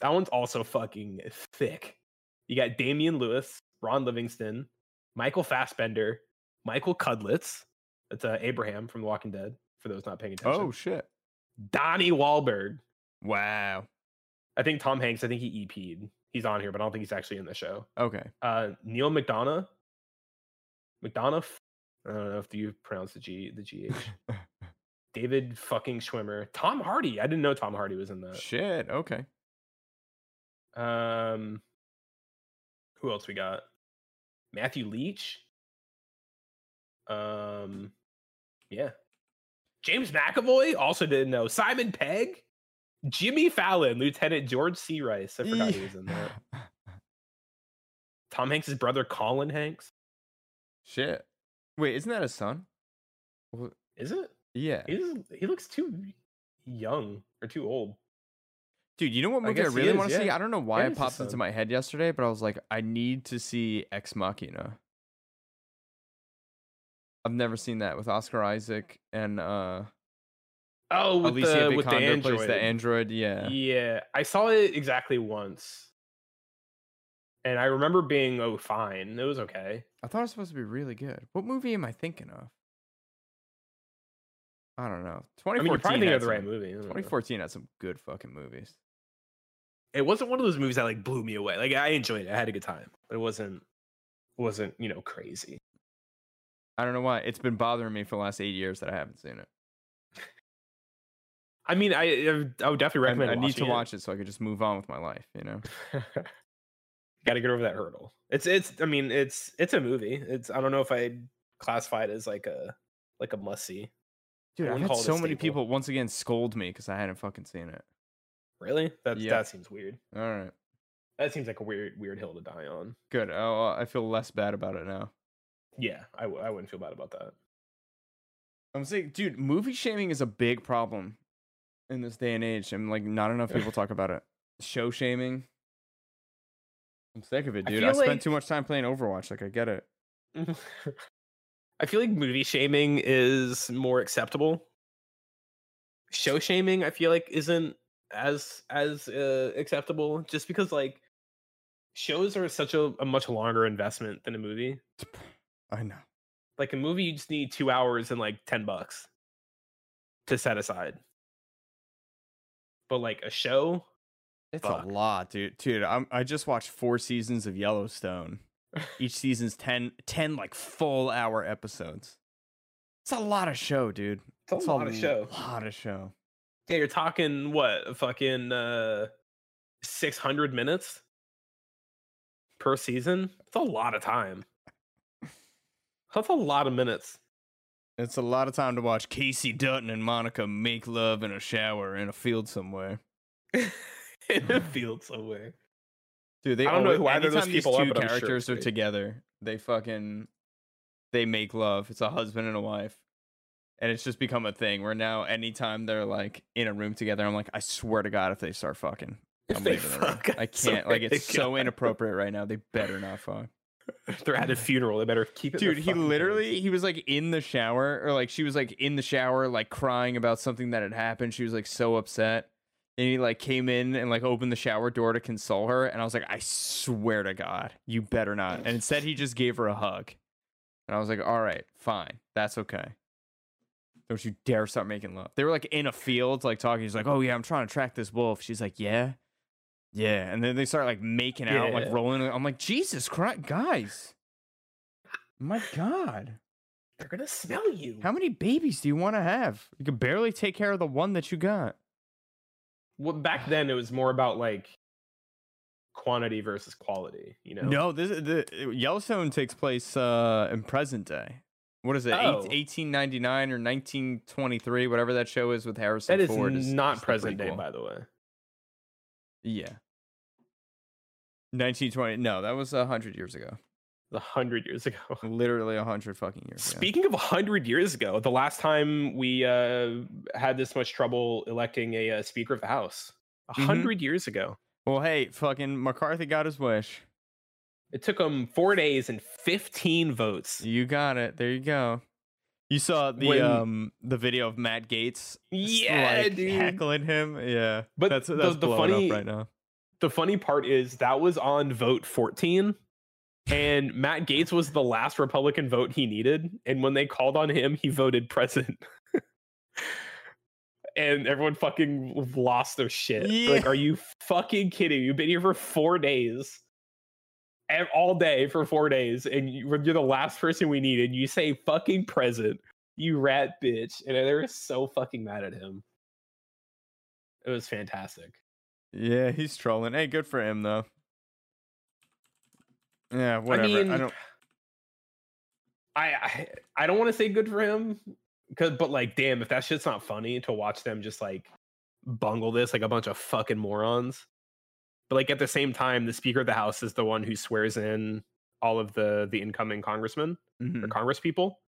S2: That one's also fucking thick. You got Damian Lewis, Ron Livingston, Michael Fassbender, Michael Cudlitz. That's uh, Abraham from The Walking Dead. For those not paying attention.
S1: Oh shit.
S2: Donnie Wahlberg.
S1: Wow.
S2: I think Tom Hanks. I think he EP'd. He's on here, but I don't think he's actually in the show.
S1: Okay.
S2: Uh, Neil McDonough. McDonough. I don't know if you pronounce the G the GH. [LAUGHS] David fucking Schwimmer. Tom Hardy. I didn't know Tom Hardy was in that.
S1: Shit. Okay.
S2: Um, who else we got? Matthew Leitch. Um, yeah. James McAvoy also didn't know. Simon Pegg, Jimmy Fallon, Lieutenant George C. Rice. I forgot he was in that. [LAUGHS] Tom Hanks' brother, Colin Hanks.
S1: Shit. Wait, isn't that his son? Well,
S2: Is it?
S1: yeah.
S2: He's, he looks too young or too old.
S1: Dude, you know what
S2: I
S1: movie I,
S2: guess he
S1: really
S2: is,
S1: want to see?
S2: yeah.
S1: I don't know why
S2: Yeah,
S1: it
S2: his
S1: popped into
S2: son.
S1: my head yesterday, but I was like, I need to see Ex Machina. I've never seen that with Oscar Isaac and uh
S2: Oh, with
S1: Alicia
S2: the with the
S1: Vikander
S2: android.
S1: plays the android. Yeah.
S2: Yeah, I saw it exactly once, and I remember being oh fine. It was okay.
S1: I thought it was supposed to be really good. What movie am I thinking of? I don't know.
S2: I mean,
S1: 2014
S2: you're probably thinking
S1: had
S2: of the right
S1: some-
S2: movie. I know.
S1: 2014 had some good fucking movies.
S2: It wasn't one of those movies that like blew me away. Like I enjoyed it. I had a good time, but it wasn't wasn't you know crazy.
S1: I don't know why. It's been bothering me for the last eight years that I haven't seen it.
S2: I mean, I I I would definitely recommend.
S1: I need to
S2: watching
S1: watch it so I could just move on with my life, you know? [LAUGHS]
S2: Got to get over that hurdle. It's it's. I mean, it's it's a movie. It's. I don't know if I'd classify it as like a like a must see.
S1: Dude, I've had
S2: call it a
S1: so many people once again scold me because I hadn't fucking seen it.
S2: Really? That
S1: Yeah.
S2: that seems weird.
S1: All right.
S2: That seems like a weird weird hill to die on.
S1: Good. Oh, I feel less bad about it now.
S2: Yeah, I, w- I wouldn't feel bad about that.
S1: I'm saying, dude, movie shaming is a big problem in this day and age. And like, not enough people talk about it. Show shaming. I'm sick of it, dude. I,
S2: feel
S1: spent
S2: like-
S1: too much time playing Overwatch. Like, I get it. [LAUGHS]
S2: I feel like movie shaming is more acceptable. Show shaming, I feel like, isn't as as uh, acceptable just because like shows are such a, a much longer investment than a movie. [SIGHS]
S1: I know.
S2: Like a movie, you just need two hours and like ten bucks to set aside. But like a show,
S1: It's
S2: Fuck.
S1: a lot, dude. Dude, I'm, I just watched four seasons of Yellowstone. [LAUGHS] Each season's 10, 10 like full hour episodes. It's a lot of show, dude.
S2: it's a lot of show.
S1: lot of show.
S2: Yeah, you're talking what fucking uh, six hundred minutes per season. It's a lot of time. That's a lot of minutes.
S1: It's a lot of time to watch Kayce Dutton and Monica make love in a shower in a field somewhere. [LAUGHS] [LAUGHS]
S2: in a field somewhere.
S1: Dude, they
S2: I don't know
S1: always,
S2: who either those
S1: these
S2: people are,
S1: two
S2: I'm sure
S1: characters are together, they fucking they make love. It's a husband and a wife. And it's just become a thing where now anytime they're like in a room together, I'm like, I swear to God, if they start fucking,
S2: If
S1: I'm
S2: they
S1: leaving the
S2: fuck,
S1: I can't like it's so
S2: God.
S1: inappropriate right now. They better not fuck. [LAUGHS]
S2: They're at a funeral. They better keep it.
S1: Dude, he literally he was like in the shower or like she was like in the shower like crying about something that had happened. She was like so upset. And he like came in and like opened the shower door to console her and I was like I swear to god, you better not. And instead he just gave her a hug. And I was like, "All right, fine. That's okay." Don't you dare start making love. They were like in a field like talking. He's like, "Oh yeah, I'm trying to track this wolf." She's like, "Yeah." Yeah, and then they start like making out, like rolling. I'm like, Jesus Christ, guys! My God,
S2: They're gonna smell you.
S1: how many babies do you want to have? You can barely take care of the one that you got.
S2: Well, back [SIGHS] then it was more about like quantity versus quality. You know.
S1: No, this the Yellowstone takes place uh in present day. What is it?
S2: Oh.
S1: 1899 or 1923, whatever that show is with Harrison
S2: That is
S1: Ford.
S2: not
S1: is the
S2: present day, by the way.
S1: Yeah. 1920. No, that was a hundred years ago.
S2: A hundred years ago. [LAUGHS]
S1: Literally a hundred fucking years.
S2: Speaking of a hundred years ago, the last time we uh, had this much trouble electing a uh, Speaker of the House, a
S1: Mhm.
S2: hundred years ago.
S1: Well, hey, fucking McCarthy got his wish.
S2: It took him four days and fifteen votes.
S1: You got it. There you go. You saw the
S2: When-
S1: um the video of Matt Gaetz
S2: Yeah,
S1: like,
S2: dude.
S1: heckling him. Yeah.
S2: But
S1: that's that's
S2: the
S1: blowing
S2: funny-
S1: up right now.
S2: The funny part is that was on vote fourteen, and Matt Gaetz was the last Republican vote he needed. And when they called on him, he voted present. [LAUGHS] and everyone fucking lost their shit. Like, are you fucking kidding? You've been here for four days, all day for four days, and you- you're the last person we need, and you say fucking present, you rat bitch. And they were so fucking mad at him. It was fantastic.
S1: Yeah, he's trolling. Hey, good for him though. Yeah, whatever. I,
S2: mean,
S1: don't.
S2: I I, I don't want to say good for him, because but like, damn, if that shit's not funny to watch them just like bungle this like a bunch of fucking morons. But like at the same time, the Speaker of the House is the one who swears in all of the the incoming congressmen or
S1: Mhm.
S2: Congress people.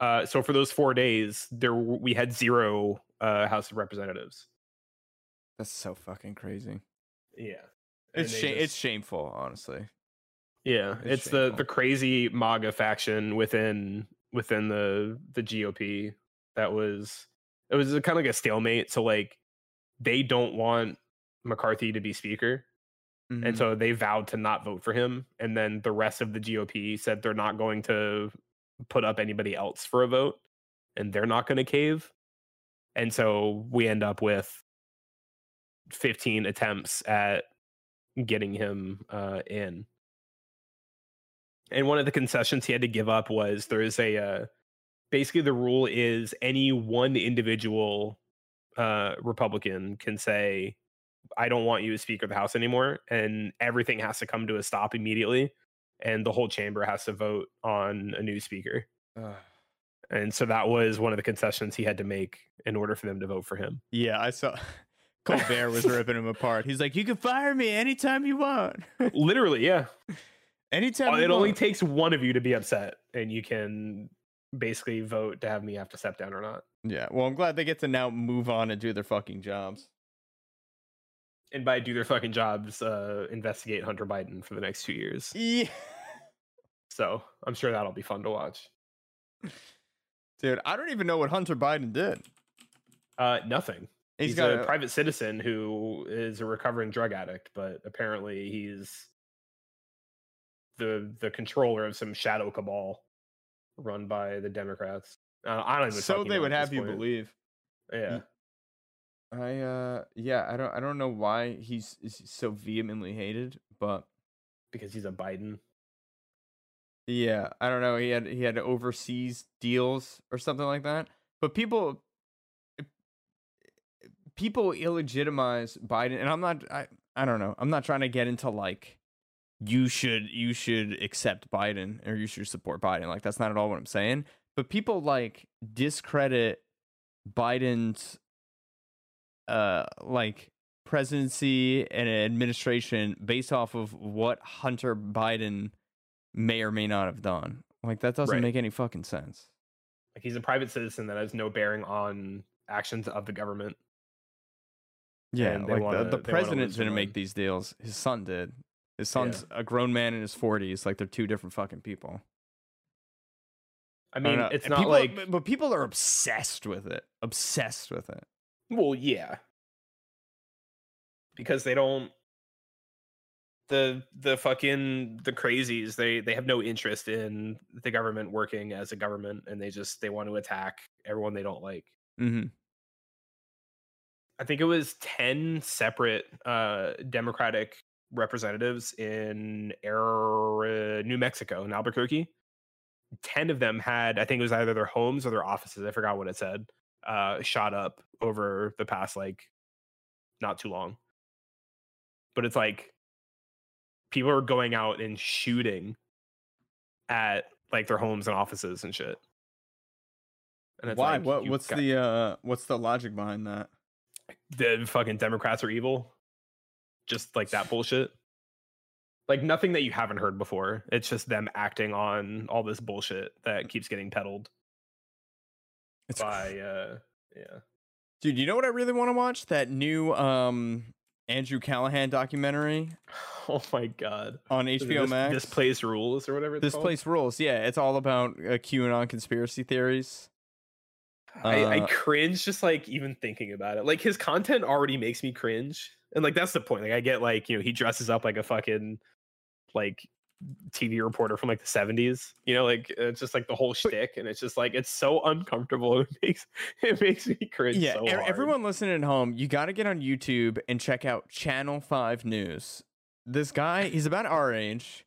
S2: Uh, so for those four days, there we had zero uh, House of Representatives.
S1: That's so fucking crazy.
S2: Yeah, and
S1: It's shame. It's shameful, honestly.
S2: Yeah,
S1: It's
S2: it's, the the crazy MAGA faction within within the the GOP that was it was kind of like a stalemate. So like they don't want McCarthy to be speaker,
S1: Mhm.
S2: and so they vowed to not vote for him. And then the rest of the GOP said they're not going to put up anybody else for a vote, and they're not going to cave. And so we end up with 15 attempts at getting him uh, in. And one of the concessions he had to give up was there is a uh, basically the rule is any one individual uh, Republican can say, I don't want you as Speaker of the House anymore. And everything has to come to a stop immediately. And the whole chamber has to vote on a new speaker.
S1: Ugh.
S2: And so that was one of the concessions he had to make in order for them to vote for him.
S1: Yeah, I saw. [LAUGHS] Colbert was ripping him apart. He's like, "You can fire me anytime you want. [LAUGHS]
S2: Literally, yeah.
S1: Anytime."
S2: it only
S1: want."
S2: takes one of you to be upset, and you can basically vote to have me have to step down or not.
S1: Yeah. Well, I'm glad they get to now move on and do their fucking jobs.
S2: And by do their fucking jobs, uh, investigate Hunter Biden for the next two years.
S1: Yeah.
S2: So I'm sure that'll be fun to watch.
S1: Dude, I don't even know what Hunter Biden did.
S2: Uh, nothing.
S1: He's
S2: He's,
S1: got
S2: a
S1: a-
S2: private citizen who is a recovering drug addict, but apparently he's the the controller of some shadow cabal run by the Democrats. Uh, I don't even.
S1: So they would have you
S2: point.
S1: believe.
S2: Yeah.
S1: I uh yeah, I don't I don't know why he's, he's so vehemently hated, but
S2: because he's a Biden.
S1: yeah, I don't know. He had he had overseas deals or something like that. But people people illegitimize Biden and I'm not I I don't know. I'm not trying to get into like you should you should accept Biden or you should support Biden. Like that's not at all what I'm saying. But people like discredit Biden's uh like presidency and administration based off of what Hunter Biden may or may not have done. Like that doesn't
S2: Right.
S1: make any fucking sense.
S2: Like he's a private citizen that has no bearing on actions of the government.
S1: Yeah, like
S2: wanna-
S1: the, the president didn't make these deals. His son did. His son's a grown man in his 40s. Like they're two different fucking people.
S2: I
S1: I
S2: mean,
S1: don't
S2: it's
S1: And
S2: not
S1: people,
S2: like
S1: but- people are obsessed with it. Obsessed with it.
S2: Well, yeah. Because they don't the the fucking the crazies, they they have no interest in the government working as a government and they just they want to attack everyone they don't like.
S1: Mm-hmm.
S2: I think it was 10 separate uh democratic representatives in Air, New Mexico in Albuquerque. 10 of them had I think it was either their homes or their offices, I forgot what it said, uh shot up over the past like not too long. But it's like people are going out and shooting at like their homes and offices and shit. And it's
S1: Why?
S2: like,
S1: what? What's
S2: got-
S1: the uh? What's the logic behind that?
S2: the fucking Democrats are evil. Just like that bullshit. Like nothing that you haven't heard before. It's just them acting on all this bullshit that keeps getting peddled
S1: It's
S2: by uh yeah.
S1: Dude, you know what I really want to watch? That new um Andrew Callaghan documentary [LAUGHS]
S2: Oh my god.
S1: on HBO
S2: this,
S1: Max.
S2: This place rules or whatever
S1: This
S2: called?
S1: place rules. Yeah, it's all about uh, QAnon conspiracy theories.
S2: I, I
S1: uh,
S2: cringe just like even thinking about it. Like his content already makes me cringe. And like that's the point. Like I get like, you know, he dresses up like a fucking like TV reporter from like the 70s. You know, like it's just like the whole shtick. And it's just like it's so uncomfortable. [LAUGHS] It makes it makes me cringe.
S1: Yeah,
S2: so
S1: everyone listening at home, you got to get on YouTube and check out Channel 5 News. This guy, he's about our age,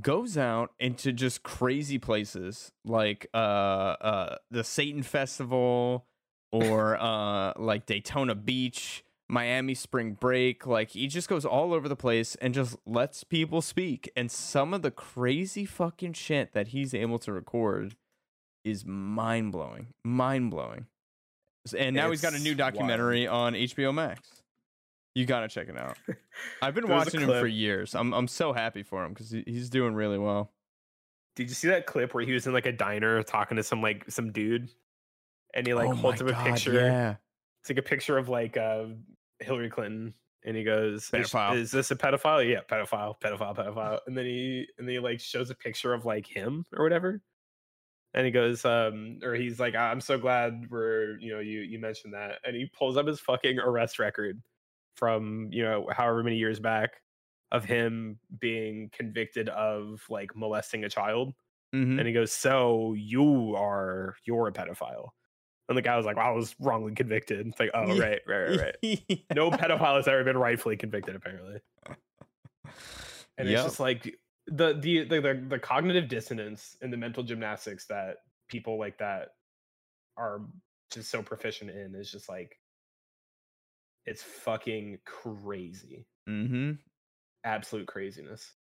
S1: goes out into just crazy places like uh uh the Satan Festival or [LAUGHS] uh like Daytona Beach, Miami Spring Break, like he just goes all over the place and just lets people speak and some of the crazy fucking shit that he's able to record is mind-blowing. Mind-blowing. And now he's got a new
S2: It's wild.
S1: documentary on HBO Max. You gotta check it out. [LAUGHS] I've been
S2: a
S1: watching him for years. I'm I'm so happy for him because he, he's doing really well.
S2: Did you see that clip where he was in like a diner talking to some like some dude? And he like
S1: Oh
S2: holds up a
S1: God,
S2: picture.
S1: Yeah.
S2: It's like a picture of like uh Hillary Clinton and he goes, "Is-
S1: Pedophile.
S2: Is, this a pedophile? Yeah, pedophile, pedophile, pedophile. And then he and then he like shows a picture of like him or whatever. And he goes, um, or he's like, I'm so glad we're, you know, you you mentioned that. And he pulls up his fucking arrest record from, you know, however many years back of him being convicted of like molesting a child.
S1: Mhm.
S2: And he goes, So you are you're a pedophile. And the guy was like, well, I was wrongly convicted. It's like, oh,
S1: Yeah.
S2: right, right, right, right. [LAUGHS] No pedophile has ever been rightfully convicted, apparently. [LAUGHS] And
S1: Yep.
S2: it's just like the, the the the the cognitive dissonance and the mental gymnastics that people like that are just so proficient in is just like it's fucking crazy.
S1: Mm-hmm.
S2: Absolute craziness.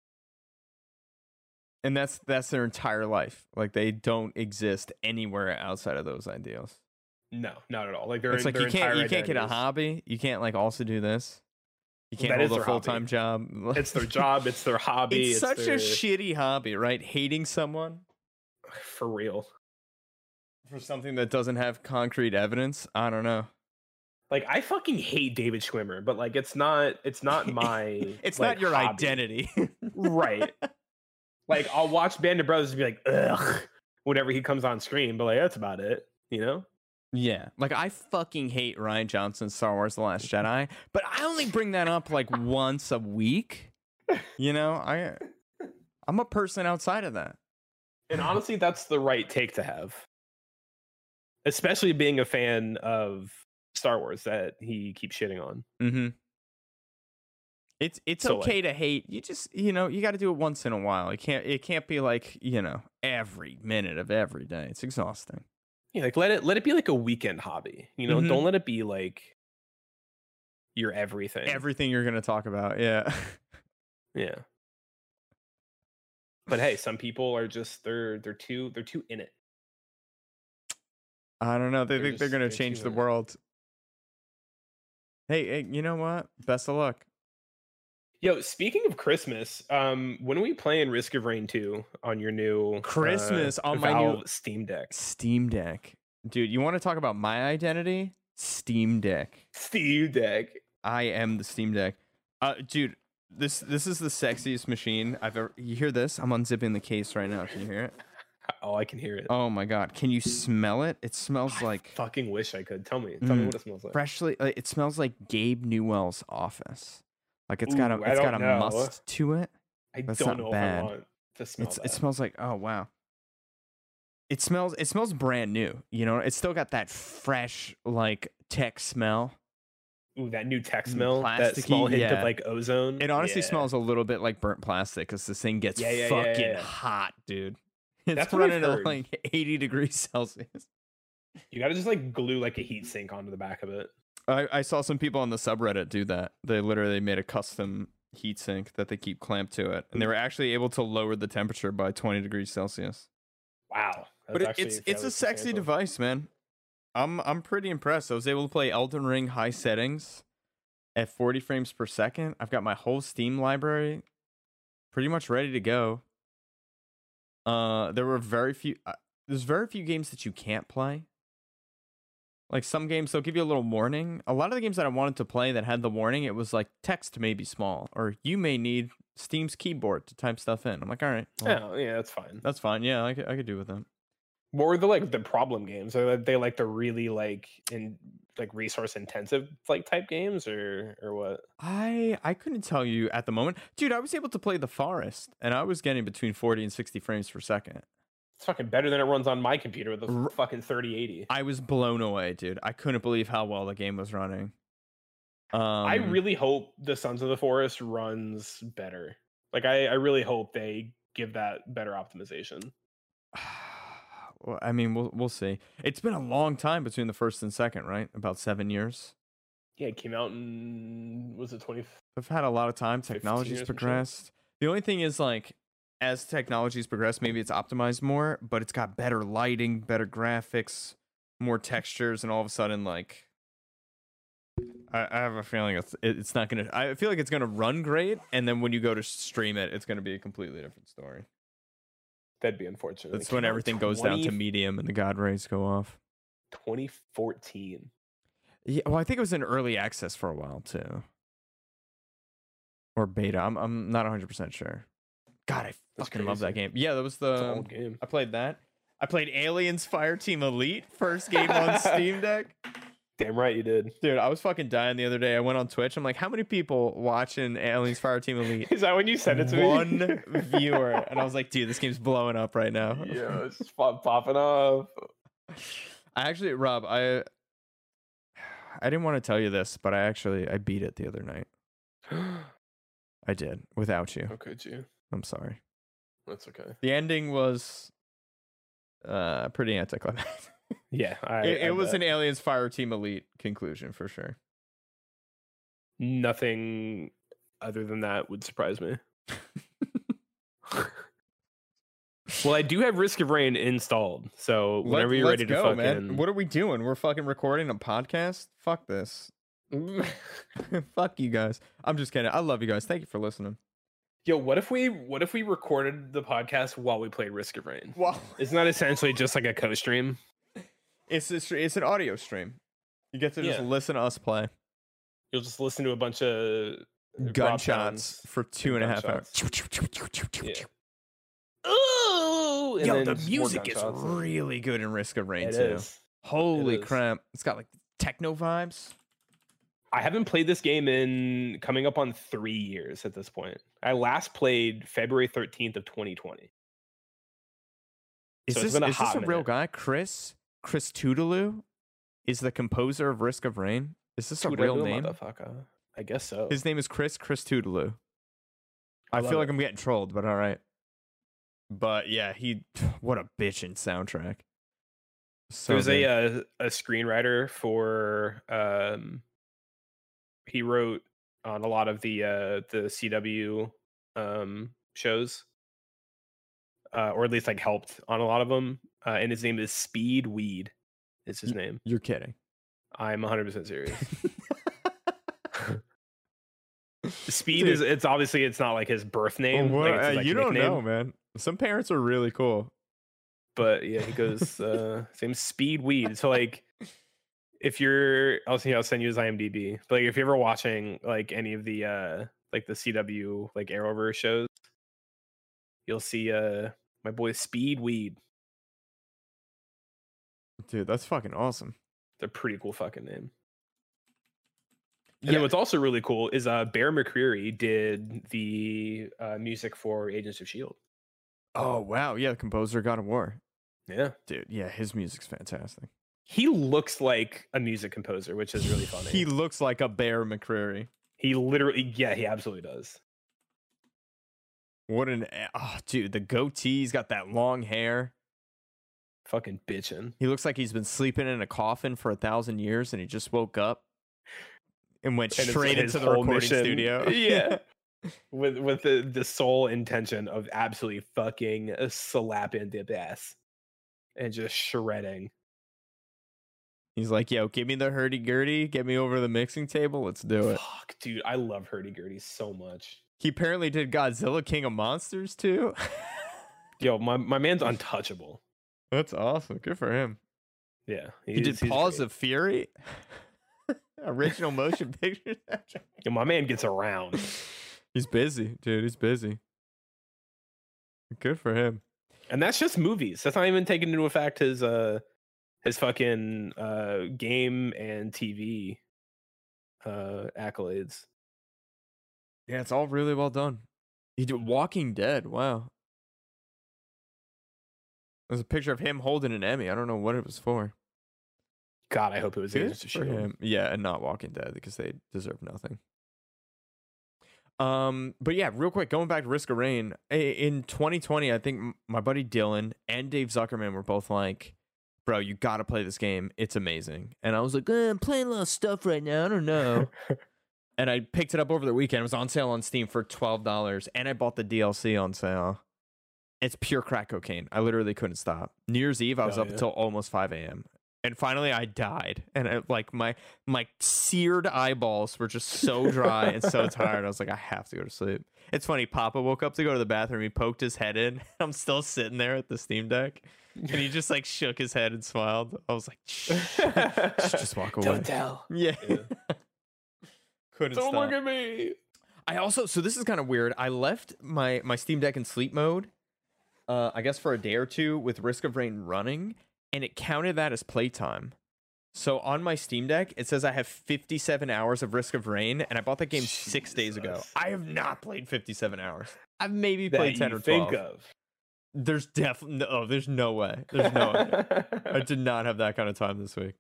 S1: And that's that's their entire life. Like they don't exist anywhere outside of those ideals.
S2: No, not at all. Like they're
S1: it's like you can't you can't get a hobby. You can't like also do this. You can't
S2: That
S1: hold a full time job. [LAUGHS]
S2: It's their job. It's their hobby.
S1: It's such
S2: their,
S1: a shitty hobby, right? Hating someone
S2: for real.
S1: for something that doesn't have concrete evidence. I don't know.
S2: Like I fucking hate David Schwimmer, but like it's not it's not my [LAUGHS]
S1: It's
S2: like,
S1: not your
S2: hobby.
S1: identity.
S2: right? [LAUGHS] Like I'll watch Band of Brothers and be like, ugh, whenever he comes on screen, but like that's about it, you know?
S1: Yeah. Like I fucking hate Rian Johnson's Star Wars The Last Jedi, but I only bring that up like once a week. You know, I I'm a person outside of that.
S2: And honestly, that's the right take to have. Especially being a fan of Star Wars that he keeps shitting on.
S1: Mm-hmm. It's it's
S2: So, like-
S1: okay to hate. You just you know, you gotta do it once in a while. It can't it can't be like, you know, every minute of every day. It's exhausting.
S2: Yeah, like let it let it be like a weekend hobby. You know,
S1: Mhm.
S2: don't let it be like your everything.
S1: Everything you're gonna talk about, yeah. [LAUGHS]
S2: yeah. But hey, some people are just they're they're too they're too in it.
S1: I don't know. They
S2: They're
S1: think they're gonna
S2: they're
S1: change the world. Hey, hey, you know what? Best of luck.
S2: Yo, speaking of Christmas, um, when are we playing Risk of Rain 2 on your new uh,
S1: Christmas on my new-
S2: Steam Deck?
S1: Steam Deck. Dude, you want to talk about my identity? Steam Deck.
S2: Steam Deck.
S1: I am the Steam Deck. Uh dude, This this is the sexiest machine I've ever. You hear this? I'm unzipping the case right now. Can you hear it?
S2: Oh, I can hear it.
S1: Oh my god! Can you smell it? It smells
S2: I
S1: like
S2: fucking wish I could. Tell me. Tell me
S1: Mm.
S2: what it smells like.
S1: freshly. Like, it smells like Gabe Newell's office. Like it's got a it's got a
S2: know.
S1: must to it.
S2: I
S1: That's
S2: don't know
S1: bad.
S2: if I want to smell
S1: It's
S2: that.
S1: it smells like oh wow. It smells it smells brand new. You know, it's still got that fresh like tech smell.
S2: Ooh, that new tech
S1: Mm,
S2: smell. That
S1: plasticky,
S2: small hint
S1: yeah.
S2: of like ozone.
S1: It honestly
S2: Yeah.
S1: smells a little bit like burnt plastic because this thing gets
S2: Yeah,
S1: fucking hot, dude. [LAUGHS] It's
S2: That's
S1: running at like 80 degrees Celsius.
S2: You gotta just like glue like a heat sink onto the back of it.
S1: I, I saw some people on the subreddit do that. They literally made a custom heatsink that they keep clamped to it, and they were actually able to lower the temperature by 20 degrees Celsius.
S2: Wow.
S1: but
S2: That's
S1: it, it's it's a sexy device, man. I'm I'm pretty impressed. I was able to play Elden Ring high settings at 40 frames per second. I've got my whole Steam library pretty much ready to go. Uh, there were very few. Uh, there's very few games that you can't play. Like some games, they'll give you a little warning. A lot of the games that I wanted to play that had the warning, it was like text may be small, or you may need Steam's keyboard to type stuff in. I'm like, all right, well,
S2: Oh, yeah, that's fine.
S1: that's fine. Yeah, I could, I could do with them.
S2: What were the like the problem games? Are they like the really like in like resource intensive like type games or or what?
S1: I I couldn't tell you at the moment, dude. I was able to play the forest, and I was getting between 40 and 60 frames per second.
S2: It's fucking better than it runs on my computer with a
S1: R-
S2: fucking 3080.
S1: I was blown away, dude. I couldn't believe how well the game was running. Um,
S2: I really hope the Sons of the Forest runs better. Like I, I really hope they give that better optimization. [SIGHS] [SIGHS]
S1: well, I mean, we'll we'll see. It's been a long time between the first and second, right? About seven years.
S2: Yeah, it came out in was it 20
S1: I've had a lot of time. Technology's
S2: or some shit.
S1: progressed. The only thing is, like, as technology's progressed, maybe it's optimized more, but it's got better lighting, better graphics, more textures, and all of a sudden, like, I, I have a feeling it's it's not gonna. I feel like it's gonna run great, and then when you go to stream it, it's gonna be a completely different story.
S2: That'd be unfortunate.
S1: That's when everything goes down to medium and the god rays go off.
S2: 2014.
S1: Yeah, well, I think it was in early access for a while too, or beta. I'm I'm not 100 percent sure. God, I fucking love that game. Yeah, that was the
S2: old um, game.
S1: I played that. I played Aliens Fireteam Elite first game on Steam Deck.
S2: Damn right you did.
S1: Dude, I was fucking dying the other day. I went on Twitch. I'm like, how many people watching Aliens Fireteam Elite? [LAUGHS]
S2: Is that when you sent it to me?
S1: One [LAUGHS] viewer, and I was like, dude, this game's blowing up right now.
S2: yeah, it's popping off.
S1: I actually, Rob, I I didn't want to tell you this, but I actually I beat it the other night. [GASPS] I did without you.
S2: How could you?
S1: I'm sorry.
S2: That's okay.
S1: The ending was uh pretty anticlimactic.
S2: Yeah, I,
S1: it,
S2: I
S1: was an Aliens Fireteam Elite conclusion for sure.
S2: nothing other than that would surprise me. [LAUGHS] well, I do have Risk of Rain installed, so whenever
S1: Let-
S2: you're ready to
S1: go,
S2: fucking.
S1: man. What are we doing? We're fucking recording a podcast? Fuck this. [LAUGHS] Fuck you guys. I'm just kidding. I love you guys. Thank you for listening.
S2: Yo, what if we what if we recorded the podcast while we played Risk of Rain?
S1: Wow.
S2: Isn't that essentially just like a co-stream?
S1: It's a, it's an audio stream. You get to just
S2: Yeah.
S1: listen to us play
S2: You'll just listen to a bunch of uh, drop
S1: gunshots
S2: downs.
S1: for two and a half hours.
S2: Yeah. Ooh, and
S1: Yo,
S2: then
S1: the
S2: just more
S1: music is
S2: gunshots.
S1: really good in Risk of Rain
S2: It
S1: too.
S2: is.
S1: Holy
S2: is.
S1: crap! It's got like techno vibes.
S2: I haven't played this game in coming up on three years at this point. I last played February 13th of 2020.
S1: Is
S2: So it's
S1: this
S2: been a
S1: is this
S2: hot
S1: a real
S2: minute.
S1: guy? Chris Christodoulou is the composer of Risk of Rain. Is this a real name?
S2: Motherfucker. I guess so.
S1: His name is Chris Christodoulou.
S2: I
S1: I, feel like
S2: it.
S1: I'm getting trolled, but all right. But yeah, he [SIGHS] what a bitchin' soundtrack. So
S2: There's a uh, a screenwriter for um he wrote on a lot of the uh the CW um shows. Uh, or at least like helped on a lot of them. Uh, and his name is Speed Weed. Is his name.
S1: You're kidding.
S2: I'm 100% serious. [LAUGHS] Speed
S1: Dude.
S2: is it's obviously it's not like his birth name.
S1: Well,
S2: like, his,
S1: uh,
S2: like,
S1: you don't
S2: nickname,
S1: know, man. Some parents are really cool.
S2: But yeah, he goes uh same speed weed. So like if you're I'll see I'll send you his IMDb. But like if you're ever watching like any of the uh like the CW like Arrowverse shows, you'll see uh my boy Speed Weed.
S1: Dude, that's fucking awesome.
S2: It's a pretty cool fucking name. And
S1: Yeah.
S2: what's also really cool is uh Bear McCreary did the uh, music for Agents of Shield.
S1: Oh wow, yeah, the composer God of War.
S2: Yeah.
S1: Dude, yeah, his music's fantastic.
S2: He looks like a music composer, which is really funny.
S1: He looks like a Bear McCreary.
S2: he literally yeah, he absolutely does.
S1: What an oh, dude, the goatee. He's got that long hair.
S2: Fucking bitching.
S1: He looks like he's been sleeping in a coffin for a thousand years, and he just woke up and went
S2: And
S1: straight into the recording
S2: mission.
S1: studio. [LAUGHS]
S2: Yeah. [LAUGHS] with with the the sole intention of absolutely fucking uh, slapping the ass and just shredding.
S1: he's like, "Yo, give me the hurdy gurdy. Get me over the mixing table. Let's do it."
S2: Fuck, dude, I love hurdy gurdy so much.
S1: He apparently did Godzilla King of Monsters too. [LAUGHS]
S2: Yo, my, my man's untouchable.
S1: That's awesome. Good for him.
S2: Yeah,
S1: He did
S2: he's- he's
S1: Paws
S2: great.
S1: of Fury. [LAUGHS] Original motion [LAUGHS] picture.
S2: Yo, my man gets around. [LAUGHS]
S1: he's busy, dude. He's busy. Good for him.
S2: and that's just movies. That's not even taking into effect his uh his fucking uh game and TV uh accolades.
S1: Yeah, it's all really well done. He did Walking Dead. Wow. There's a picture of him holding an Emmy. I don't know what it was for.
S2: God, I hope it was
S1: Good
S2: Agents of
S1: for
S2: Shield.
S1: him. Yeah, and not Walking Dead because they deserve nothing. Um, but yeah, real quick, going back to Risk of Rain in 2020, I think my buddy Dylan and Dave Zuckerman were both like, "Bro, you got to play this game. It's amazing." And I was like, eh, "I'm playing a lot of stuff right now. I don't know." [LAUGHS] and I picked it up over the weekend. It was on sale on Steam for twelve dollars, and I bought the DLC on sale. It's pure crack cocaine. I literally couldn't stop. New Year's Eve, I was
S2: Hell
S1: up
S2: yeah.
S1: until almost five a.m. And finally, I died, and I, like my my seared eyeballs were just so dry and so [LAUGHS] tired. I was like, I have to go to sleep. It's funny. Papa woke up to go to the bathroom. He poked his head in. [LAUGHS] I'm still sitting there at the Steam Deck, and he just like shook his head and smiled. I was like, Shh, [LAUGHS] just, just walk away.
S2: Don't tell.
S1: Yeah.
S2: Yeah.
S1: Couldn't
S2: Don't
S1: stop.
S2: look at me.
S1: I also so this is kind of weird. I left my my Steam Deck in sleep mode. Uh, I guess for a day or two with Risk of Rain running, and it counted that as playtime. So on my Steam Deck, it says I have 57 hours of Risk of Rain, and I bought that game six days ago. I have not played 57 hours. I've maybe
S2: That
S1: played 10
S2: you
S1: or 12.
S2: think of.
S1: There's definitely oh, there's no way. There's no way. I [LAUGHS] did not have that kind of time this week.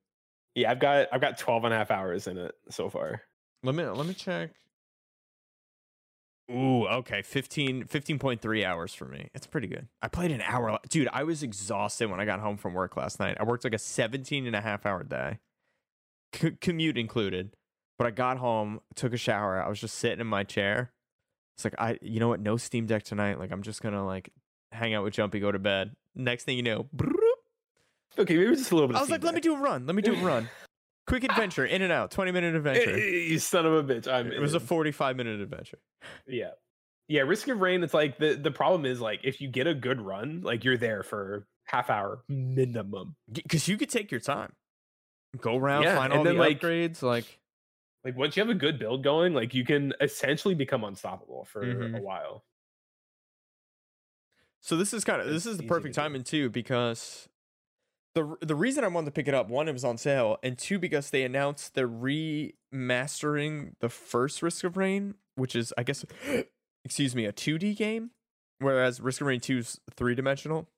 S2: yeah, I've got I've got 12 and a half hours in it so far.
S1: Let me let me check. Ooh, okay. 15 15.3 hours for me. It's pretty good. I played an hour. Dude, I was exhausted when I got home from work last night. I worked like a 17 and a half hour day. C- commute included. But I got home, took a shower. I was just sitting in my chair. It's like I you know what? No Steam Deck tonight. Like I'm just going to like hang out with Jumpy, go to bed. Next thing you know, broop,
S2: Okay, maybe just a little bit.
S1: I was like, let me do a run. Let me do a run. [LAUGHS] Quick adventure, in and out, 20 minute [LAUGHS] adventure.
S2: You son of a bitch! I'm.
S1: It was a 45 minute adventure.
S2: yeah, yeah. Risk of rain. It's like the the problem is like if you get a good run, like you're there for half hour minimum.
S1: because you could take your time, go around,
S2: Yeah,
S1: find all the
S2: then, like-
S1: upgrades. Like,
S2: Like once you have a good build going, like you can essentially become unstoppable for a
S1: Mhm.
S2: while.
S1: so this is kind of this is the perfect timing too because the the reason I wanted to pick it up one it was on sale and two because they announced they're remastering the first Risk of Rain, which is I guess [GASPS] excuse me a 2D game, whereas Risk of Rain 2 is three dimensional.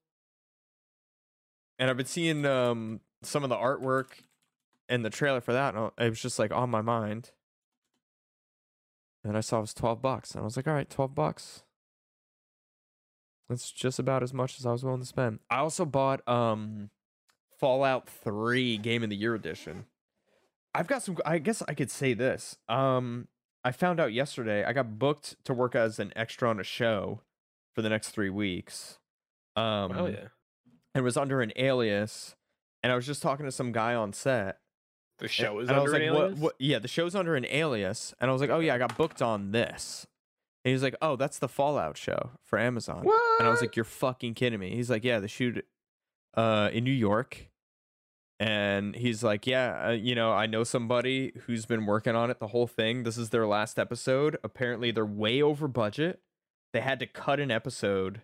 S1: And I've been seeing um some of the artwork and the trailer for that, and it was just like on my mind. And I saw it was 12 bucks. And I was like, all right, 12 bucks. That's just about as much as I was willing to spend. I also bought um Fallout 3 Game of the Year edition. I've got some I guess I could say this. Um I found out yesterday I got booked to work as an extra on a show for the next 3 weeks. Um
S2: oh yeah,
S1: and was under an alias and I was just talking to some guy on set
S2: the show is
S1: and I
S2: under
S1: was like,
S2: an
S1: what,
S2: alias?
S1: what? Yeah, the show's under an alias, and I was like, oh yeah, I got booked on this. And he's like, oh, that's the Fallout show for Amazon. What? And I was like, you're fucking kidding me. He's like, yeah, the shoot, uh, in New York, and he's like, "Yeah, uh, you know, I know somebody who's been working on it the whole thing. This is their last episode. Apparently, they're way over budget. They had to cut an episode,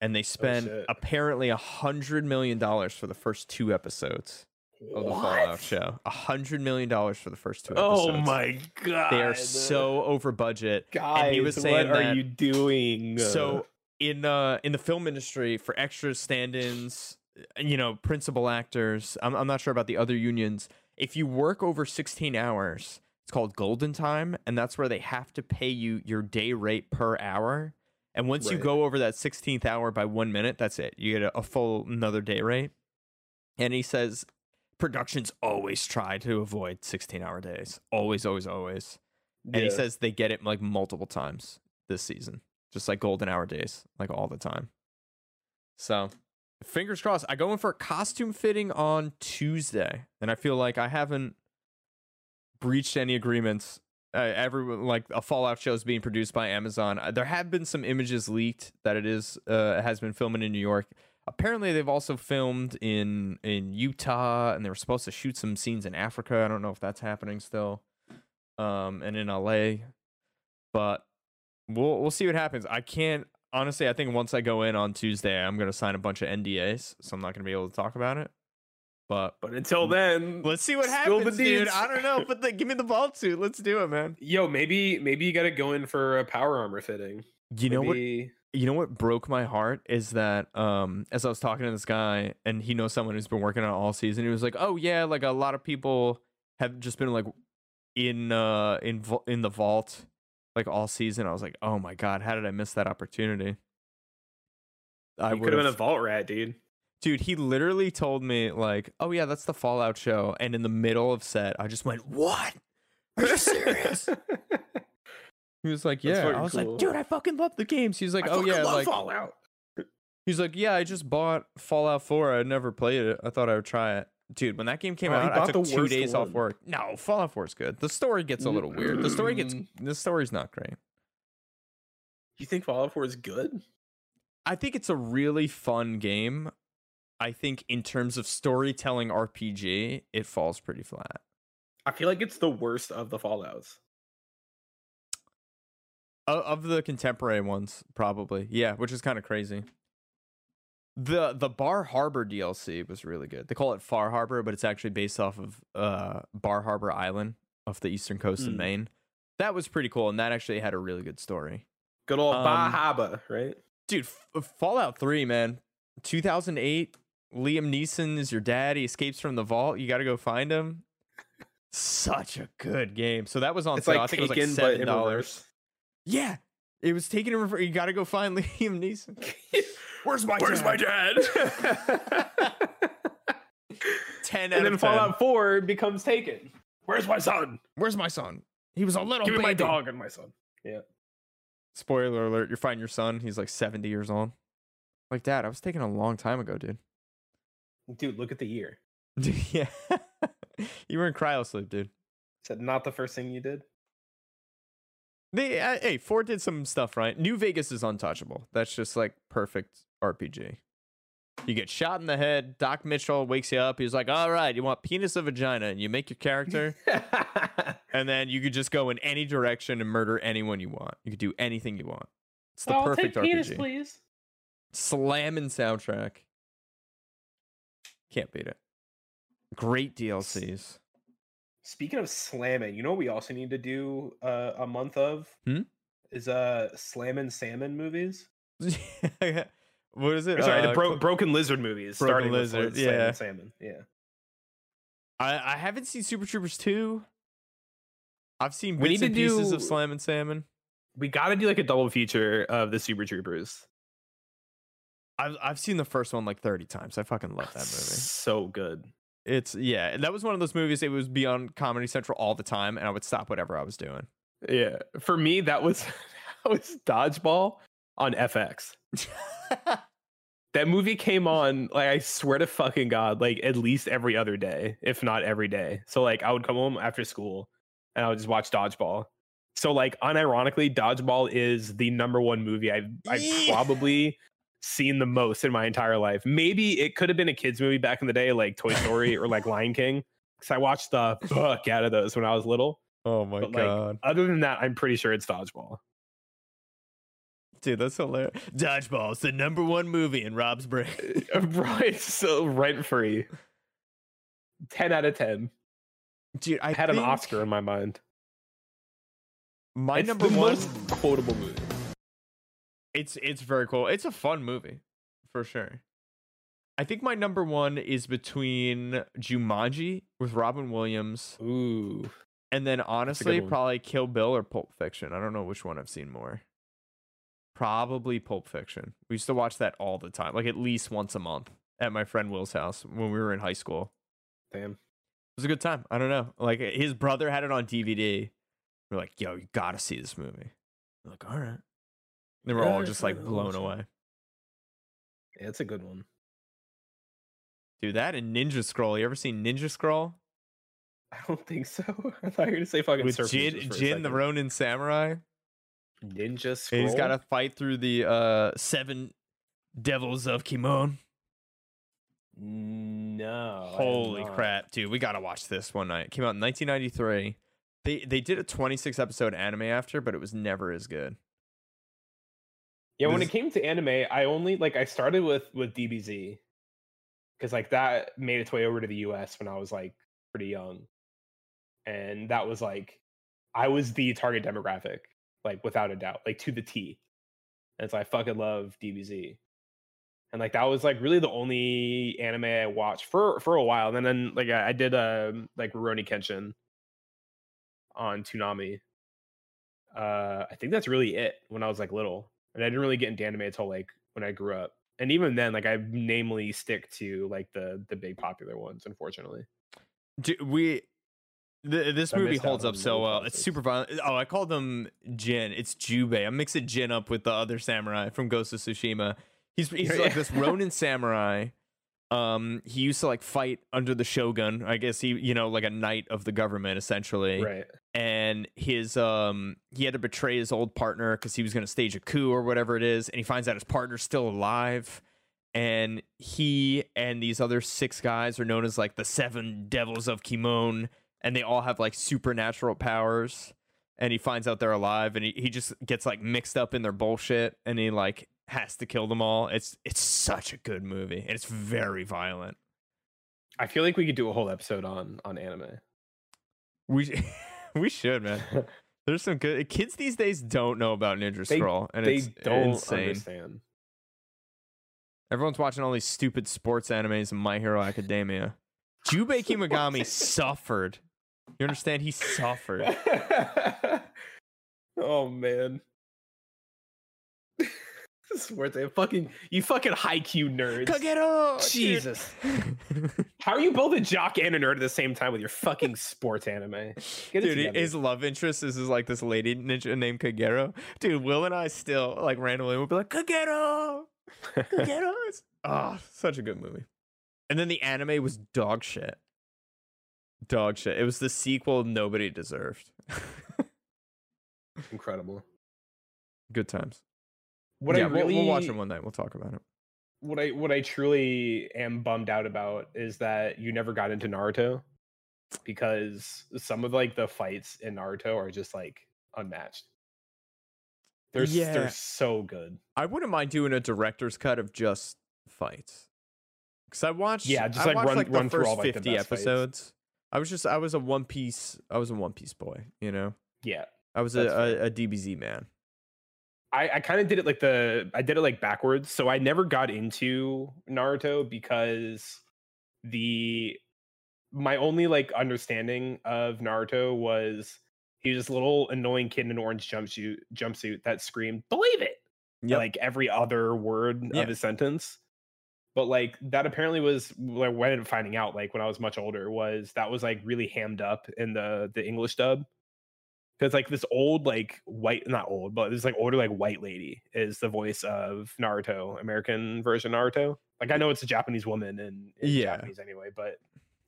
S1: and they spent
S2: shit.
S1: apparently a hundred million dollars for the first two episodes of the Fallout show. A hundred million dollars for the first two episodes.
S2: Oh my god.
S1: They are so over budget.
S2: guys.
S1: and he was saying
S2: what are you doing?
S1: So in uh in the film industry for extra stand-ins, you know, principal actors, I'm I'm not sure about the other unions. If you work over 16 hours, it's called golden time and that's where they have to pay you your day rate per hour. And once you go over that 16th hour by 1 minute, that's it. You get a, a full another day rate. And he says productions always try to avoid 16-hour days. Always always always. And he says they get it like multiple times this season, just like golden hour days, like all the time. So, fingers crossed. I go in for a costume fitting on Tuesday, and I feel like I haven't breached any agreements. Uh, everyone like a Fallout show is being produced by Amazon. Uh, There have been some images leaked that it is uh, has been filming in New York. Apparently, they've also filmed in in Utah, and they were supposed to shoot some scenes in Africa. I don't know if that's happening still um, and in LA. But we'll we'll see what happens. I can't honestly. I think once I go in on Tuesday, I'm gonna sign a bunch of NDAs, so I'm not gonna be able to talk about it. But
S2: but until then,
S1: let's see what happens, dude. I don't know, but the, give me the ball suit. Let's do it, man.
S2: yo, maybe maybe you got to go in for a power armor fitting.
S1: You know what? You know what broke my heart is that um, as I was talking to this guy, and he knows someone who's been working on it all season. He was like, "Oh yeah, like a lot of people have just been like in uh in in the vault like all season." I was like, "Oh my god, how did I miss that opportunity?" I
S2: could have been a vault rat, dude.
S1: dude. He literally told me like, "Oh yeah, that's the Fallout show," and in the middle of set, I just went, "What? Are you serious?" [LAUGHS] he was like, "Yeah." I was
S2: cool.
S1: like, "Dude, I fucking love the games." He's like,
S2: I
S1: "Oh yeah,
S2: love
S1: like."
S2: Fallout.
S1: He's like, yeah, I just bought Fallout 4. I'd never played it. I thought I would try it. Dude, when that game came
S2: Oh,
S1: out, I took
S2: the
S1: two days off work. No, Fallout 4 is good. The story gets a little weird. The story gets
S2: Mm.
S1: the story's not great.
S2: You think Fallout 4 is good?
S1: I think it's a really fun game. I think in terms of storytelling RPG, it falls pretty flat.
S2: I feel like it's the worst of the Fallouts.
S1: Of the contemporary ones, probably. Yeah, which is kind of crazy. The the Bar Harbor DLC was really good. They call it Far Harbor, but it's actually based off of uh Bar Harbor Island off the eastern coast of
S2: Mm.
S1: Maine. That was pretty cool, and that actually had a really good story.
S2: Good old
S1: Um,
S2: Bahaba, right?
S1: Dude, F- Fallout 3, man. 2008, Liam Neeson is your dad. He escapes from the vault. You got to go find him. Such a good game. So that was on
S2: It's
S1: sale.
S2: like
S1: I think it was like seven dollars. Yeah, it was taken in reverse. You got to go find [LAUGHS] Liam Neeson. [LAUGHS]
S2: Where's my Where's my dad? [LAUGHS]
S1: Ten
S2: and
S1: out
S2: then
S1: of 10.
S2: Fallout 4 becomes taken. Where's my son?
S1: Where's my son? He was a little
S2: Give me my dog and my son. Yeah.
S1: Spoiler alert: You're finding your son. He's like seventy years old. Like, Dad, I was taken a long time ago, dude.
S2: Dude, look at the year.
S1: yeah, you were in cryo sleep, dude.
S2: Is that not the first thing you did?
S1: They, uh, hey, Ford did some stuff right. New Vegas is untouchable. That's just like perfect RPG. You get shot in the head. Doc Mitchell wakes you up. He's like, "All right, you want penis or vagina?" And you make your character, [LAUGHS] and then you could just go in any direction and murder anyone you want. You could do anything you want. It's the perfect RPG.
S2: please.
S1: Slamming soundtrack. Can't beat it. Great DLCs.
S2: Speaking of slamming, you know what we also need to do uh, a month of?
S1: Hmm?
S2: Is uh slamming salmon movies. [LAUGHS]
S1: what is it?
S2: Or sorry, the
S1: Uh,
S2: bro- broken lizard movies.
S1: Broken Lizard,
S2: with
S1: yeah.
S2: salmon. Yeah.
S1: I, I haven't seen Super Troopers 2. I've seen
S2: We need to
S1: pieces of
S2: do-
S1: Slammin' Salmon.
S2: We got to do like a double feature of the Super Troopers.
S1: I've I've seen the first one like 30 times. I fucking love that movie.
S2: So good.
S1: It's yeah, that was one of those movies. It was be on Comedy Central all the time, and I would stop whatever I was doing.
S2: Yeah. For me, that was [LAUGHS] that was dodgeball on FX. [LAUGHS] That movie came on like I swear to fucking god, like at least every other day, if not every day. So like I would come home after school and I would just watch Dodgeball. So like unironically, Dodgeball is the number one movie I've I
S1: Yeah.
S2: probably seen the most in my entire life. Maybe it could have been a kids movie back in the day, like Toy Story or like Lion King, because I watched the fuck out of those when I was little.
S1: Oh my
S2: But like,
S1: god,
S2: other than that, I'm pretty sure it's Dodgeball.
S1: dude, that's hilarious. Dodgeball's the number one movie in Rob's brain. [LAUGHS]
S2: Uh, right, so rent free. Ten out of ten.
S1: Dude, I
S2: I had an Oscar in my mind.
S1: My
S2: It's
S1: number
S2: the
S1: one.
S2: most quotable movie.
S1: It's it's very cool. It's a fun movie, for sure. I think my number one is between Jumanji with Robin Williams,
S2: Ooh,
S1: and then honestly, probably Kill Bill or Pulp Fiction. I don't know which one I've seen more. Probably Pulp Fiction. We used to watch that all the time, like at least once a month at my friend Will's house when we were in high school.
S2: damn.
S1: It was a good time. I don't know. Like his brother had it on DVD. We're like, yo, you gotta see this movie. We're like, all right. Then we're all just like blown away.
S2: Yeah, it's a good one.
S1: Do that and Ninja Scroll. You ever seen Ninja Scroll [LAUGHS]
S2: I don't think so. [LAUGHS] I thought you were gonna say fucking
S1: with
S2: Surf
S1: Jin, Jin the. Ronin Samurai?
S2: Ninja Scroll.
S1: And he's got to fight through the uh seven devils of Kimon.
S2: No.
S1: Holy crap, dude! We gotta watch this one night. It came out in 1993. They they did a 26 episode anime after, but it was never as good.
S2: Yeah, when it came to anime, I only like I started with with DBZ because like that made its way over to the US when I was like pretty young, and that was like I was the target demographic, like without a doubt, like to the T. And so I fucking love DBZ, and like that was like really the only anime I watched for for a while. And then like I, I did um like Rurouni Kenshin on Toonami. Uh, I think that's really it when I was like little, and I didn't really get into anime until like when I grew up. And even then, like I namely stick to like the the big popular ones. Unfortunately,
S1: Dude, we th- this
S2: I
S1: movie holds up so
S2: the
S1: well. It's super violent. Oh, I call them Jin. It's Jubei. I'm mixing Jin up with the other samurai from Ghost of Tsushima. He's he's [LAUGHS]
S2: Yeah,
S1: like
S2: yeah.
S1: this Ronin samurai. Um, he used to like fight under the shogun. I guess he, you know, like a knight of the government essentially.
S2: right?
S1: and his um he had to betray his old partner because he was going to stage a coup or whatever it is and he finds out his partner's still alive and he and these other six guys are known as like the seven devils of kimon and they all have like supernatural powers and he finds out they're alive and he, he just gets like mixed up in their bullshit and he like has to kill them all it's it's such a good movie and it's very violent
S2: I feel like we could do a whole episode on on anime.
S1: we [LAUGHS] we should man [LAUGHS] There's some good kids these days don't know about Ninja Scroll, and
S2: they
S1: it's
S2: don't
S1: insane.
S2: understand.
S1: Everyone's watching all these stupid sports animes and My Hero Academia. Jubei [LAUGHS] Kibagami suffered. You understand? He suffered.
S2: oh man. [LAUGHS] this is worth it. Fucking you fucking Haikyu nerds.
S1: Kagero!
S2: Jesus. [LAUGHS] How are you both a jock and a nerd at the same time with your fucking sports anime?
S1: Dude, his love interest is, is like this lady ninja named Kagero. Dude, Will and I still like randomly will be like Kagero, Kagero. [LAUGHS] It's- Oh, ah, such a good movie. And then the anime was dog shit. Dog shit. It was the sequel nobody deserved.
S2: Incredible.
S1: good times.
S2: What
S1: yeah,
S2: I
S1: we'll- we'll, watch it one night. We'll talk about it.
S2: what I what I truly am bummed out about is that you never got into Naruto because some of like the fights in Naruto are just like unmatched. They're
S1: Yeah.
S2: they're so good.
S1: I wouldn't mind doing a director's cut of just fights. Cause I watched,
S2: Yeah, just,
S1: I
S2: like,
S1: watched
S2: run-
S1: like
S2: run through all, like,
S1: fifty
S2: best fights.
S1: episodes. I was just, I was a One Piece, I was a One Piece boy. You know,
S2: Yeah.
S1: I was a, a, a DBZ man.
S2: I, I kind of did it like the I did it like backwards. So I never got into Naruto because the my only like understanding of Naruto was he was this little annoying kid in an orange jumpsuit jumpsuit that screamed "Believe it!"
S1: Yep.
S2: like every other word
S1: Yeah.
S2: of his sentence. But like that apparently was like what I ended up finding out like when I was much older was that was like really hammed up in the the English dub. Because like this old like white not old, but this like older like white lady is the voice of Naruto, American version Naruto. Like I know it's a Japanese woman and
S1: Yeah.
S2: Japanese anyway, but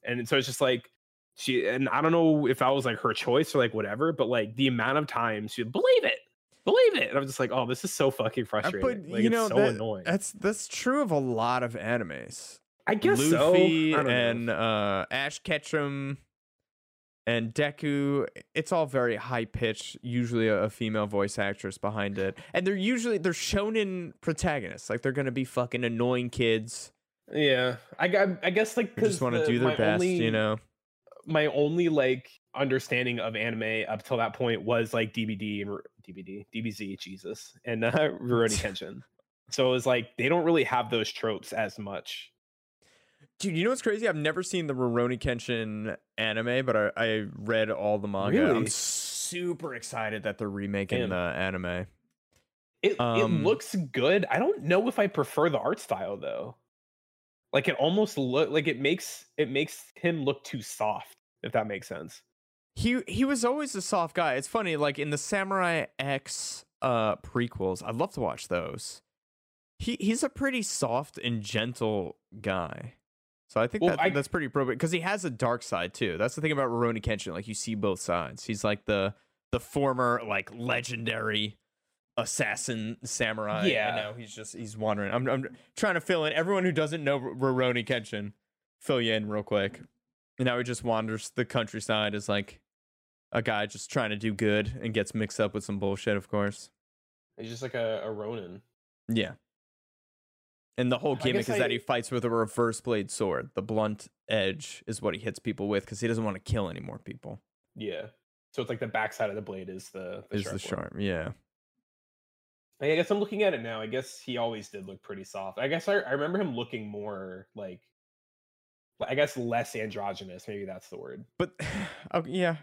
S2: and so it's just like she and I don't know if that was like her choice or like whatever, but like the amount of times she believe it believe it. And I'm just like, oh, this is so fucking frustrating.
S1: But
S2: like,
S1: you
S2: it's
S1: know
S2: so
S1: that-
S2: annoying.
S1: that's that's true of a lot of animes.
S2: I guess
S1: Luffy
S2: so. I don't know.
S1: and uh, Ash Ketchum and Deku. It's all very high pitched. Usually a, a female voice actress behind it, and they're usually they're shonen protagonists. Like they're gonna be fucking annoying kids
S2: yeah, I, gu- I guess like
S1: just want to
S2: the-
S1: do their best.
S2: only-
S1: you know.
S2: my only like understanding of anime up till that point was like DVD and DBD, DBZ, Jesus, and uh, [LAUGHS] Rurouni [LAUGHS] Kenshin. So it was like they don't really have those tropes as much.
S1: Dude, you know what's crazy? I've never seen the Rurouni Kenshin anime, but I, I read all the manga. I'm
S2: Really?
S1: super excited that they're remaking
S2: Damn.
S1: the anime.
S2: It
S1: Um,
S2: it looks good. I don't know if I prefer the art style though. Like it almost look like it makes it makes him look too soft. If that makes sense.
S1: He he was always a soft guy. It's funny, like in the Samurai X uh prequels, I'd love to watch those. He he's a pretty soft and gentle guy. So I think
S2: Well,
S1: that,
S2: I-
S1: that's pretty appropriate because he has a dark side too. That's the thing about Rurouni Kenshin. Like you see both sides. He's like the the former like legendary assassin samurai.
S2: Yeah.
S1: And now he's just he's wandering. I'm I'm trying to fill in everyone who doesn't know R- Rurouni Kenshin. Fill you in real quick. And now he just wanders the countryside as like a guy just trying to do good and gets mixed up with some bullshit, of course.
S2: He's just like a, a Ronin.
S1: Yeah. And the whole gimmick is that he fights with a reverse blade sword. The blunt edge is what he hits people with because he doesn't want to kill any more people.
S2: Yeah. So it's like the backside of the blade is the, the
S1: is the
S2: sharp one.
S1: charm. Yeah.
S2: I guess I'm looking at it now. I guess he always did look pretty soft. I guess I, I remember him looking more like, I guess less androgynous. Maybe that's the word.
S1: But [SIGHS] oh, yeah.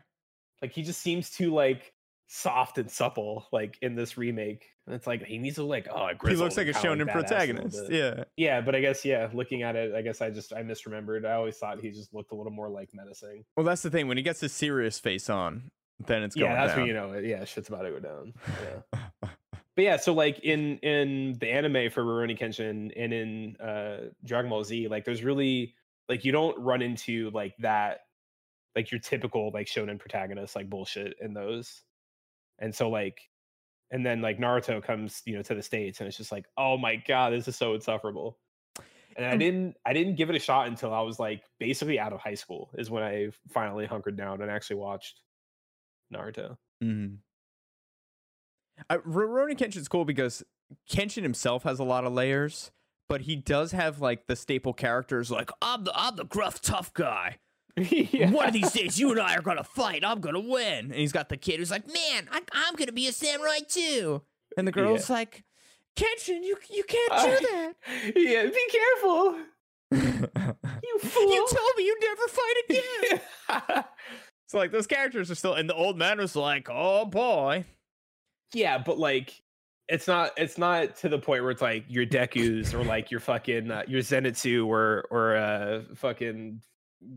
S2: Like he just seems too like soft and supple, like in this remake. And it's like he needs to like oh,
S1: He looks like a shonen
S2: badass a
S1: protagonist. Yeah.
S2: Yeah, but I guess yeah, looking at it, I guess I just I misremembered. I always thought he just looked a little more like menacing.
S1: Well, that's the thing. When he gets his serious face on, then it's going
S2: yeah, that's
S1: down.
S2: when you know it. Yeah, shit's about to go down. Yeah. [LAUGHS] But yeah, so like in in the anime for Rurouni Kenshin and in uh Dragon Ball Z, like there's really like you don't run into like that like your typical like shonen protagonist like bullshit in those. And so like and then like Naruto comes, you know, to the States and it's just like, oh my god, this is so insufferable. And I didn't I didn't give it a shot until I was like basically out of high school is when I finally hunkered down and actually watched Naruto.
S1: Mm. Uh, Rurouni Kenshin's cool because Kenshin himself has a lot of layers, but he does have like the staple characters like I'm the I'm the gruff tough guy. [LAUGHS]
S2: yeah.
S1: One of these days, you and I are gonna fight. I'm gonna win. And he's got the kid who's like, "Man, I, I'm gonna be a samurai too." And the girl's like, "Kenshin, you you can't
S2: I-
S1: do [LAUGHS] that.
S2: Yeah, be careful. [LAUGHS] You fool.
S1: you told me you'd never fight again." so like those characters are still, and the old man was like, "Oh boy."
S2: yeah, but like it's not it's not to the point where it's like your Deku's or like your fucking uh, your Zenitsu or or uh fucking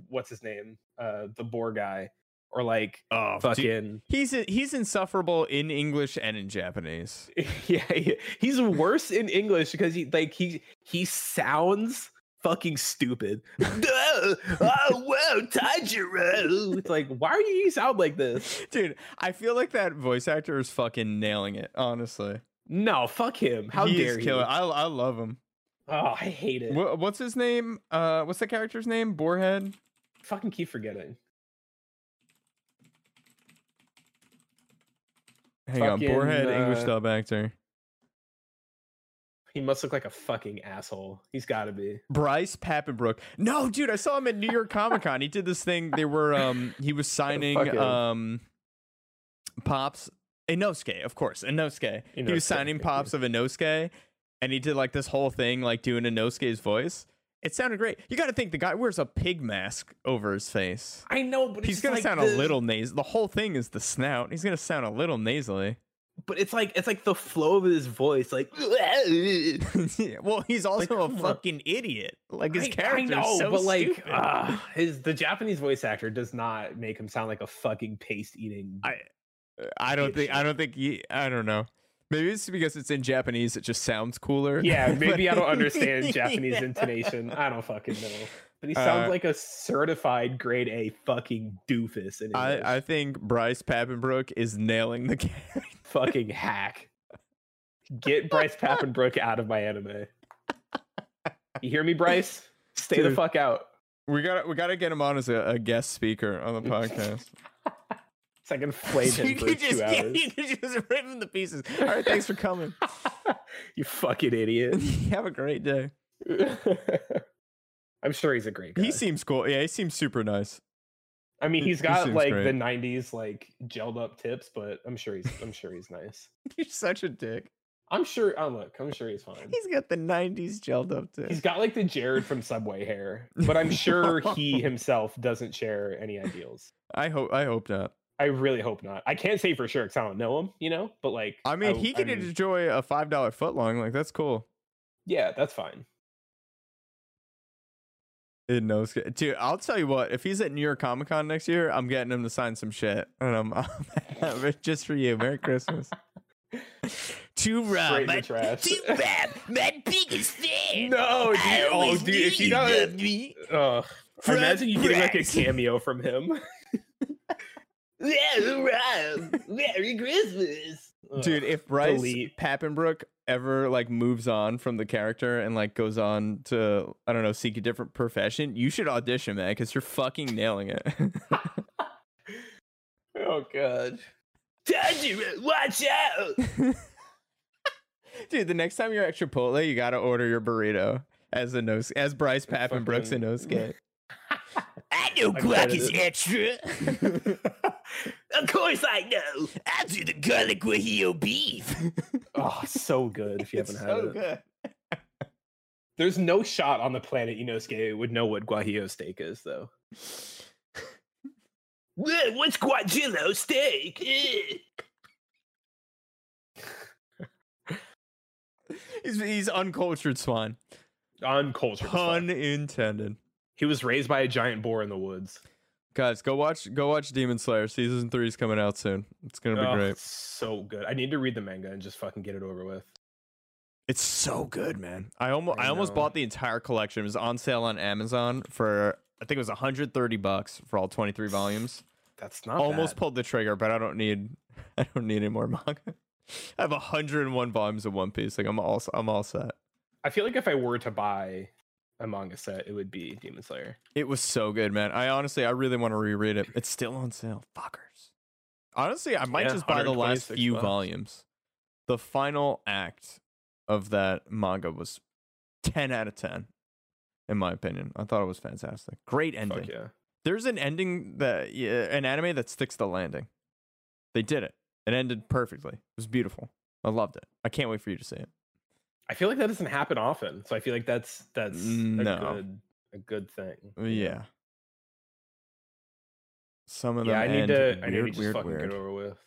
S2: what's his name? Uh the boar guy or like
S1: Oh,
S2: fucking
S1: He's he's insufferable in English and in Japanese. [LAUGHS]
S2: yeah, he- he's worse in English because he like he he sounds fucking stupid. [LAUGHS] oh wow, Tanjiro. It's like why are you sound like this?
S1: Dude, I feel like that voice actor is fucking nailing it, honestly.
S2: No, fuck him. How
S1: he
S2: dare
S1: killer. I I love him.
S2: Oh, I hate it.
S1: Wha- what's his name? Uh what's the character's name? Boarhead?
S2: Fucking keep forgetting.
S1: Hang on,
S2: Fucking,
S1: Boarhead English
S2: uh,
S1: dub actor.
S2: He must look like a fucking asshole. He's got to be.
S1: Bryce Papenbrook. No, dude, I saw him at New York Comic Con. He did this thing. They were um he was [LAUGHS] signing um Pops Inosuke, of course. Inosuke. He was signing Pops of Inosuke and he did like this whole thing like doing a Inosuke's voice. It sounded great. You got to think the guy wears a pig mask over his face.
S2: I know, but
S1: He's going to sound a little nasal. The whole thing is the snout. He's to sound a little nasally.
S2: But it's like it's like the flow of his voice, like. [LAUGHS]
S1: Yeah, well, he's also
S2: come
S1: a fucking idiot. Like his
S2: I-
S1: character
S2: I know,
S1: is so
S2: but like, ah, his the Japanese voice actor does not make him sound like a fucking paste eating.
S1: I- I don't think I don't think he I don't know. Maybe it's because it's in Japanese. It just sounds cooler.
S2: Yeah, maybe I don't [LAUGHS] understand Japanese
S1: Yeah.
S2: intonation. I don't fucking know. But he sounds
S1: Uh,
S2: like a certified grade A fucking doofus. In
S1: I, I think Bryce Papenbrook is nailing the [LAUGHS] character.
S2: fucking hack. Get Bryce Papenbrook out of my anime. You hear me, Bryce? Stay the fuck out.
S1: We got we got to get him on as a, a guest speaker on the [LAUGHS] podcast.
S2: So I can [LAUGHS] flame him
S1: you
S2: for
S1: could
S2: two
S1: just, yeah,
S2: hours.
S1: you could just rip him to pieces. All right, thanks for coming. [LAUGHS]
S2: you fucking idiot. [LAUGHS]
S1: Have a great day.
S2: I'm sure he's a great guy.
S1: He seems cool. Yeah, he seems super nice.
S2: I mean, he's got
S1: seems
S2: like
S1: great.
S2: the '90s like gelled up tips, but I'm sure he's I'm sure he's nice.
S1: You're such a dick.
S2: I'm sure. Oh look, I'm sure he's fine.
S1: He's got the '90s gelled up to.
S2: He's got like the Jared from Subway hair, but I'm sure he himself doesn't share any ideals.
S1: I hope. I hope not.
S2: I really hope not. I can't say for sure because I don't know him, you know. But like,
S1: I mean, he can
S2: I'm-
S1: enjoy a five dollar footlong. Like that's cool.
S2: Yeah, that's fine.
S1: It knows, dude. I'll tell you what. If he's at New York Comic Con next year, I'm getting him to sign some shit, and I'm, [LAUGHS] I'm just for you. Merry Christmas. [LAUGHS] Too
S2: Straight
S1: rough.
S2: in the trash.
S1: Too rough. My biggest fan.
S2: No, dude. Oh, dude. If you
S1: you
S2: got
S1: loved me.
S2: Ugh.
S1: From
S2: Imagine you getting like a cameo from him. [LAUGHS]
S1: Merry Christmas. [LAUGHS] Dude, if Bryce
S2: delete.
S1: Papenbrook ever like moves on from the character and like goes on to I don't know seek a different profession, you should audition, man, because you're fucking nailing it. [LAUGHS]
S2: oh god. Tanjiro, watch out! [LAUGHS]
S1: Dude, the next time you're at Chipotle, you gotta order your burrito as a nose as Bryce Papenbrook's a Nosuke. I know
S2: guac is
S1: extra. Of course I know. I do the garlic guajillo beef. [LAUGHS]
S2: oh, so good if you haven't
S1: it's
S2: had
S1: so
S2: it.
S1: good.
S2: There's no shot on the planet Inosuke would know what guajillo steak is, though. What's guajillo steak? [LAUGHS]
S1: He's, he's uncultured swine.
S2: Uncultured. as fuck.
S1: Pun intended.
S2: He was raised by a giant boar in the woods.
S1: Guys, go watch go watch Demon Slayer. Season three is coming out soon. It's gonna be
S2: Oh,
S1: great.
S2: So good. I need to read the manga and just fucking get it over with.
S1: It's so good, man. I almost
S2: I
S1: I, almost bought the entire collection. It was on sale on Amazon for I think it was 130 bucks for all 23 volumes.
S2: That's not
S1: almost
S2: bad.
S1: pulled the trigger, but I don't need [LAUGHS] I don't need any more manga. I have 101 volumes of One Piece. Like I'm all I'm all set.
S2: I feel like if I were to buy a manga set, it would be Demon Slayer.
S1: It was so good, man. I honestly I really want to reread it. It's still on sale. Fuckers. Honestly, I might
S2: Yeah,
S1: just buy the last few
S2: bucks.
S1: volumes. The final act of that manga was 10 out of 10 in my opinion. I thought it was fantastic. Great ending.
S2: Fuck yeah.
S1: There's an ending that yeah, an anime that sticks the landing. They did it. It ended perfectly. It was beautiful. I loved it. I can't wait for you to see it.
S2: I feel like that doesn't happen often, so I feel like that's that's a good a good thing. Uh,
S1: yeah. Some of them
S2: yeah. I need to. I need to just
S1: weird,
S2: fucking
S1: weird.
S2: get over with.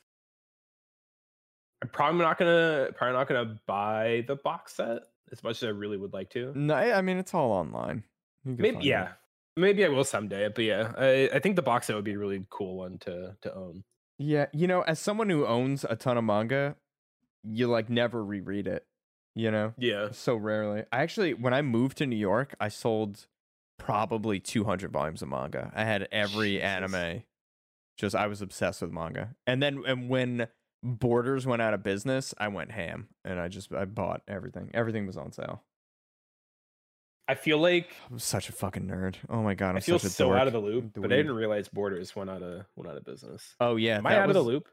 S2: I'm probably not gonna probably not gonna buy the box set as much as I really would like to.
S1: No, I mean it's all online.
S2: Maybe
S1: find it.
S2: yeah. Maybe I will someday, but yeah, I, I think the box set would be a really cool one to to own.
S1: Yeah, you know, as someone who owns a ton of manga, you like never reread it. You know,
S2: Yeah,
S1: so rarely. I actually, when I moved to New York, I sold probably 200 volumes of manga. I had every
S2: Jesus.
S1: anime. Just I was obsessed with manga. And then and when Borders went out of business, I went ham and I just I bought everything. Everything was on sale.
S2: I feel like
S1: I'm such a fucking nerd. Oh my god, I'm
S2: I feel
S1: such a
S2: so out of the loop, but I didn't realize Borders went out of went out of business.
S1: Oh yeah,
S2: Am I out of the
S1: was-
S2: loop?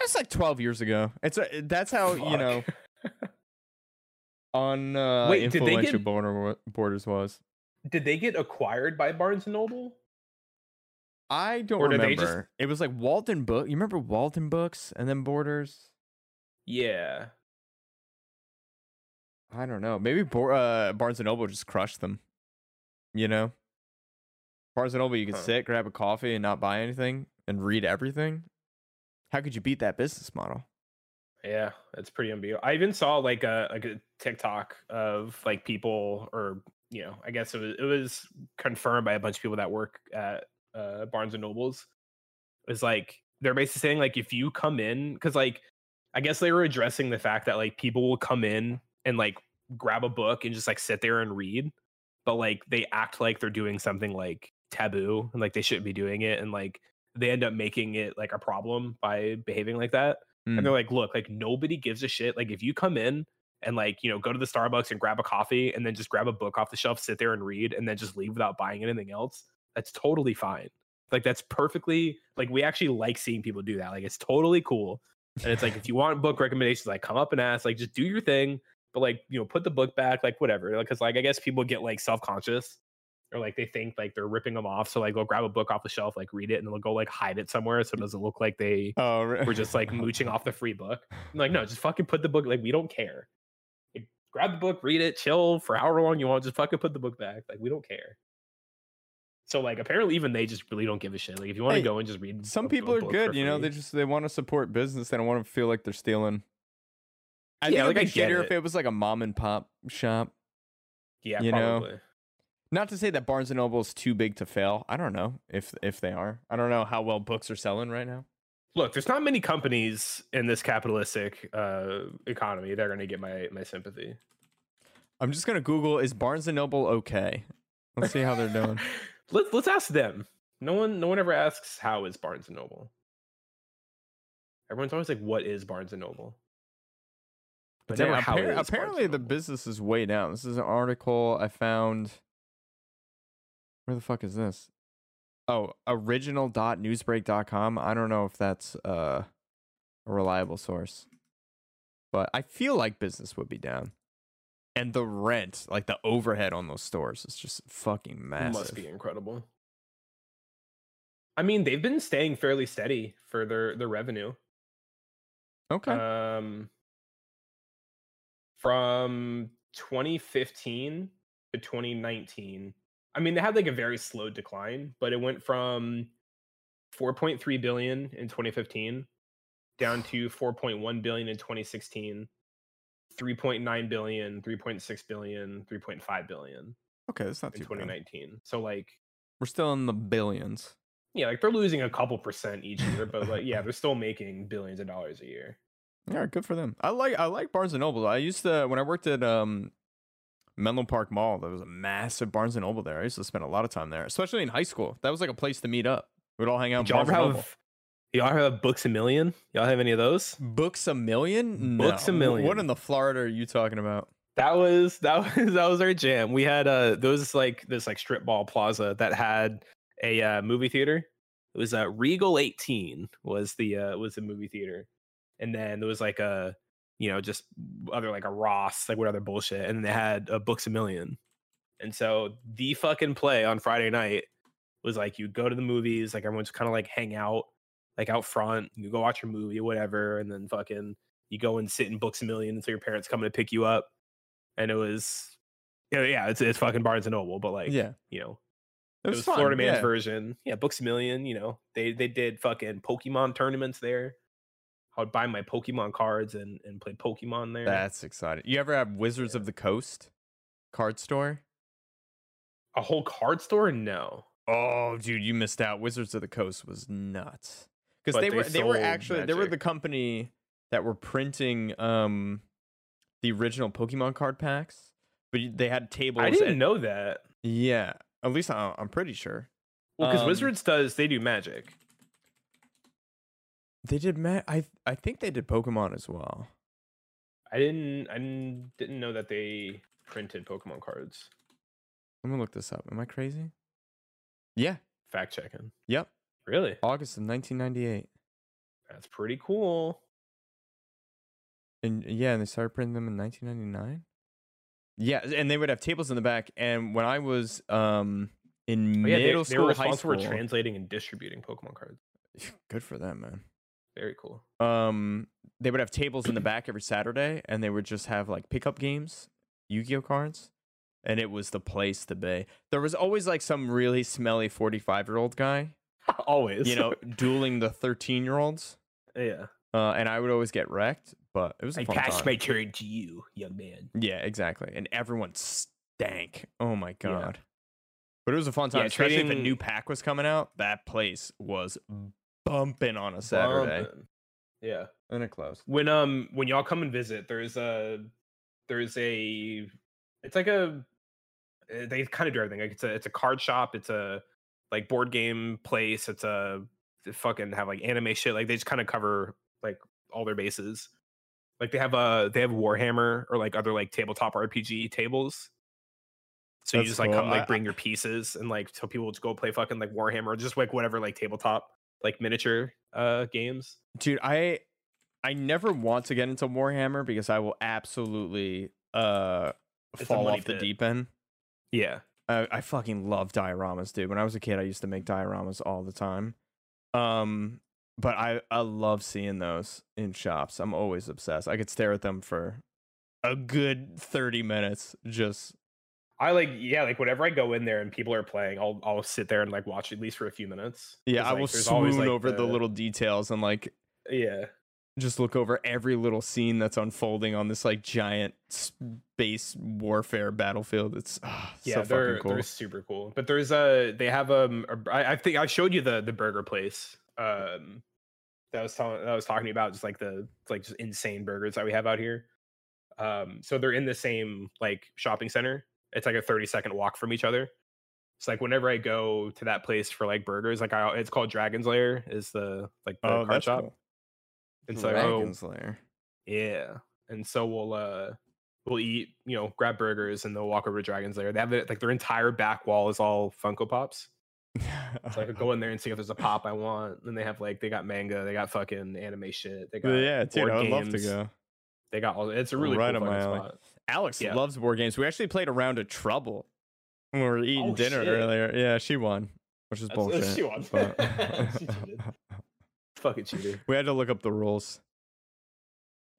S1: That's like 12 years ago. It's a, that's how you know [LAUGHS] on uh
S2: Wait, did they
S1: influential
S2: get-
S1: border borders was.
S2: Did they get acquired by Barnes and Noble?
S1: I don't
S2: Or
S1: remember.
S2: just-
S1: It was like Waldenbook. You remember Waldenbooks and then Borders?
S2: Yeah.
S1: I don't know. Maybe Bor- uh, Barnes and Noble just crushed them. You know, Barnes and Noble, you could
S2: Huh.
S1: sit, grab a coffee, and not buy anything, and read everything. How could you beat that business model?
S2: Yeah, it's pretty unbeatable. I even saw like a like a TikTok of like people, or you know, I guess it was it was confirmed by a bunch of people that work at uh, Barnes and Nobles. It was like they're basically saying like if you come in, because like I guess they were addressing the fact that like people will come in and like grab a book and just like sit there and read, but like they act like they're doing something like taboo and like they shouldn't be doing it and like they end up making it like a problem by behaving like that.
S1: Mm.
S2: And they're like, look, like nobody gives a shit. Like if you come in and like, you know, go to the Starbucks and grab a coffee and then just grab a book off the shelf, sit there and read and then just leave without buying anything else, that's totally fine. Like that's perfectly like we actually like seeing people do that. Like it's totally cool. And it's like if you want book recommendations, like come up and ask, like just do your thing, but like you know, put the book back, like whatever. Like because like I guess people get like self-conscious or like they think like they're ripping them off. So like they'll grab a book off the shelf, like read it, and they'll go like hide it somewhere so it doesn't look like they
S1: oh, re-
S2: we're just like mooching off the free book. I'm like, no, just fucking put the book. Like, we don't care. Like, grab the book, read it, chill for however long you want. Just fucking put the book back. Like, we don't care. So, like, apparently, even they just really don't give a shit. Like, if you want to
S1: Hey,
S2: go and just read,
S1: Some
S2: a-
S1: people
S2: a
S1: are good, you know. They just they want to support business. They don't want to feel like they're stealing. I
S2: Yeah,
S1: think
S2: like, I get it.
S1: if it was like a mom and pop shop.
S2: yeah,
S1: you know,
S2: probably.
S1: Not to say that Barnes and Noble is too big to fail. I don't know if if they are. I don't know how well books are selling right now.
S2: Look, there's not many companies in this capitalistic uh, economy that are going to get my my sympathy.
S1: I'm just gonna Google is Barnes and Noble okay? Let's see how they're doing. [LAUGHS]
S2: let's let's ask them. No one no one ever asks how is Barnes and Noble. Everyone's always like, "What is Barnes and Noble?" But
S1: Damn,
S2: never, "How
S1: appar- apparently
S2: and
S1: the business is way down. This is an article I found. Where the fuck is this? Oh, original.newsbreak.com. I don't know if that's uh, a reliable source. But I feel like business would be down. And the rent, like the overhead on those stores is just fucking massive.
S2: must be incredible. I mean, they've been staying fairly steady for their their revenue.
S1: Okay.
S2: Um, from 2015 to 2019, I mean, they had like a very slow decline, but it went from 4.3 billion in 2015 down [SIGHS] to 4.1 billion in 2016, 3.9 billion, 3.6 billion, 3.5 billion
S1: okay, that's not
S2: in
S1: too bad.
S2: 2019. So like
S1: We're still in the billions.
S2: yeah, like they're losing a couple percent each year, but like yeah, [LAUGHS] they're still making billions of dollars a year.
S1: Yeah, good for them. I like I like Barnes and Noble. I used to when I worked at um Menlo Park Mall, there was a massive Barnes and Noble there. I used to spend a lot of time there, especially in high school. That was like a place to meet up. We'd all hang out.
S2: Did y'all have y'all have Books a Million? Y'all have any of those?
S1: Books a million?
S2: Books a
S1: Million. What in the Florida are you talking about?
S2: That was [LAUGHS] that was that was our jam. We had uh those like this like strip mall plaza that had a uh, movie theater. It was uh, Regal 18 was the uh was the movie theater. And then there was like a you know just other like a Ross, like what other bullshit. And they had a Books a Million. And so the fucking play on Friday night was like you go to the movies, like everyone's kind of like hang out like out front, you go watch your movie, whatever, and then fucking you go and sit in Books a Million until your parents come to pick you up. And it was yeah, yeah, it's it's fucking Barnes and Noble, but like
S1: yeah,
S2: you know,
S1: it
S2: it
S1: was,
S2: was. Florida Man's
S1: yeah.
S2: version. Yeah, Books a Million, you know. They they did fucking Pokemon tournaments there. I would buy my Pokemon cards and and play Pokemon there.
S1: That's exciting. You ever have Wizards
S2: Yeah.
S1: of the Coast card store?
S2: a whole card store? No.
S1: Oh, dude, you missed out. Wizards of the Coast was nuts because they
S2: they
S1: were they were actually they were the company that were printing um the original Pokemon card packs, but they had tables.
S2: I didn't
S1: and-
S2: know that.
S1: Yeah, at least I, I'm pretty sure
S2: Well, because
S1: Um,
S2: Wizards does they do magic.
S1: They did. Ma- I I think they did Pokemon as well.
S2: I didn't I didn't, know that they printed Pokemon cards.
S1: Let me look this up. Am I crazy? Yeah.
S2: Fact checking.
S1: Yep.
S2: Really?
S1: August of 1998.
S2: That's pretty cool.
S1: And yeah, and they started printing them in 1999. Yeah, and they would have tables in the back. And when I was um in
S2: Oh, yeah,
S1: middle
S2: they
S1: school,
S2: were
S1: high
S2: responsible
S1: school,
S2: for translating and distributing Pokemon cards. [LAUGHS]
S1: good for them, man.
S2: Very cool.
S1: Um, they would have tables in the back every Saturday, and they would just have like pickup games, Yu-Gi-Oh cards, and it was the place to be. There was always like some really smelly 45 year old guy, [LAUGHS]
S2: Always.
S1: you know, dueling the 13 year olds.
S2: yeah.
S1: Uh, and I would always get wrecked, but it was a
S2: I
S1: fun
S2: pass
S1: time.
S2: my turn to you, young man.
S1: Yeah, exactly. And everyone stank. Oh my
S2: Yeah.
S1: god. But it was a fun time,
S2: Yeah,
S1: especially if a new pack was coming out. That place was bumping on a Saturday.
S2: Bumpin'. Yeah.
S1: And it closed.
S2: When um when y'all come and visit, there's a there's a it's like a eh, they kind of do everything. Like it's a it's a card shop. It's a like board game place. It's a they fucking have like anime shit. Like they just kind of cover like all their bases. Like they have a they have Warhammer or like other like tabletop RPG tables. So you
S1: That's
S2: just like
S1: cool.
S2: come like bring your pieces and like so people just go play fucking like Warhammer or just like whatever like tabletop like miniature uh games.
S1: Dude, I I never want to get into Warhammer because I will absolutely uh
S2: It's
S1: fall off the
S2: pit.
S1: deep end.
S2: Yeah.
S1: I, I fucking love dioramas, dude. When I was a kid, I used to make dioramas all the time. Um, but I I love seeing those in shops. I'm always obsessed. I could stare at them for a good thirty minutes. Just
S2: I like yeah, like whenever I go in there and people are playing, I'll I'll sit there and like watch at least for a few minutes.
S1: yeah, I
S2: like,
S1: will swoon
S2: always, like,
S1: over the... little details and like
S2: yeah.
S1: just look over every little scene that's unfolding on this like giant space warfare battlefield. It's ah,
S2: Yeah,
S1: so
S2: they're
S1: fucking cool.
S2: they're super cool. But there's a they have um a- I, I think I showed you the the burger place um that I was telling that I was talking about just like the like just insane burgers that we have out here. Um so they're in the same like shopping center. It's like a 30 second walk from each other. It's like whenever I go to that place for like burgers, like I it's called Dragon's Lair is the like the
S1: Oh,
S2: card shop.
S1: cool.
S2: It's like oh
S1: Dragon's Lair.
S2: Yeah. And so we'll uh we'll eat, you know, grab burgers and they'll walk over to Dragon's Lair. They have it like their entire back wall is all Funko Pops. [LAUGHS] So I could go in there and see if there's a pop I want. And they have like they got manga, they got fucking anime shit. They got
S1: yeah, dude, I would love to go.
S2: They got all it's a really
S1: Right
S2: cool
S1: up my
S2: spot.
S1: Alex
S2: Yeah.
S1: loves board games. We actually played a round of Trouble when we were eating
S2: Oh,
S1: dinner
S2: shit.
S1: earlier. Yeah, she won, which is
S2: That's- uh,
S1: bullshit.
S2: she won.
S1: but- [LAUGHS]
S2: She cheated. [LAUGHS] Fucking cheater.
S1: we had to look up the rules.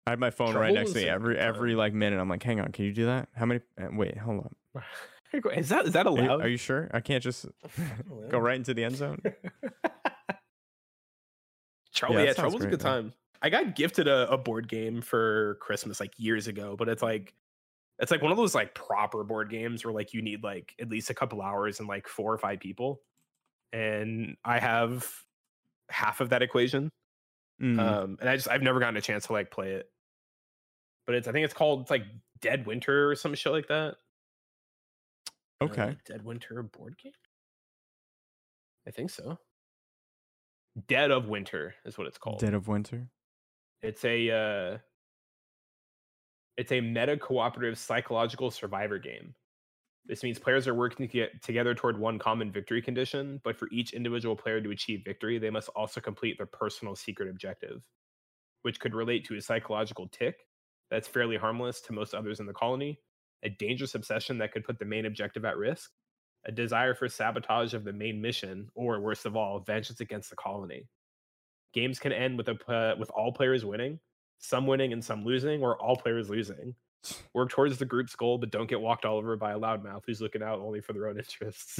S1: I had my phone right next to me every
S2: good
S1: every like minute. I'm like, hang on, can you do that? How many? Wait, hold on. [LAUGHS]
S2: Is that is that
S1: Are you,
S2: allowed?
S1: are you sure? I can't just go right into the end zone.
S2: Trouble,
S1: Yeah,
S2: yeah, Trouble's a
S1: great,
S2: good
S1: man.
S2: time. I got gifted a, a board game for Christmas like years ago, but it's like it's like one of those like proper board games where like you need like at least a couple hours and like four or five people. And I have half of that equation.
S1: Mm.
S2: Um and I just I've never gotten a chance to like play it. But it's I think it's called it's like Dead Winter or some shit like that. Uh,
S1: okay.
S2: Dead Winter board game? I think so. Dead of Winter is what it's called.
S1: Dead of Winter.
S2: It's a uh it's a meta cooperative psychological survivor game. This means players are working to get together toward one common victory condition, but for each individual player to achieve victory, they must also complete their personal secret objective, which could relate to a psychological tick that's fairly harmless to most others in the colony, a dangerous obsession that could put the main objective at risk, a desire for sabotage of the main mission, or worst of all, vengeance against the colony. Games can end with a uh, with all players winning, some winning and some losing, or all players losing. [SIGHS] Work towards the group's goal, but don't get walked all over by a loudmouth who's looking out only for their own interests.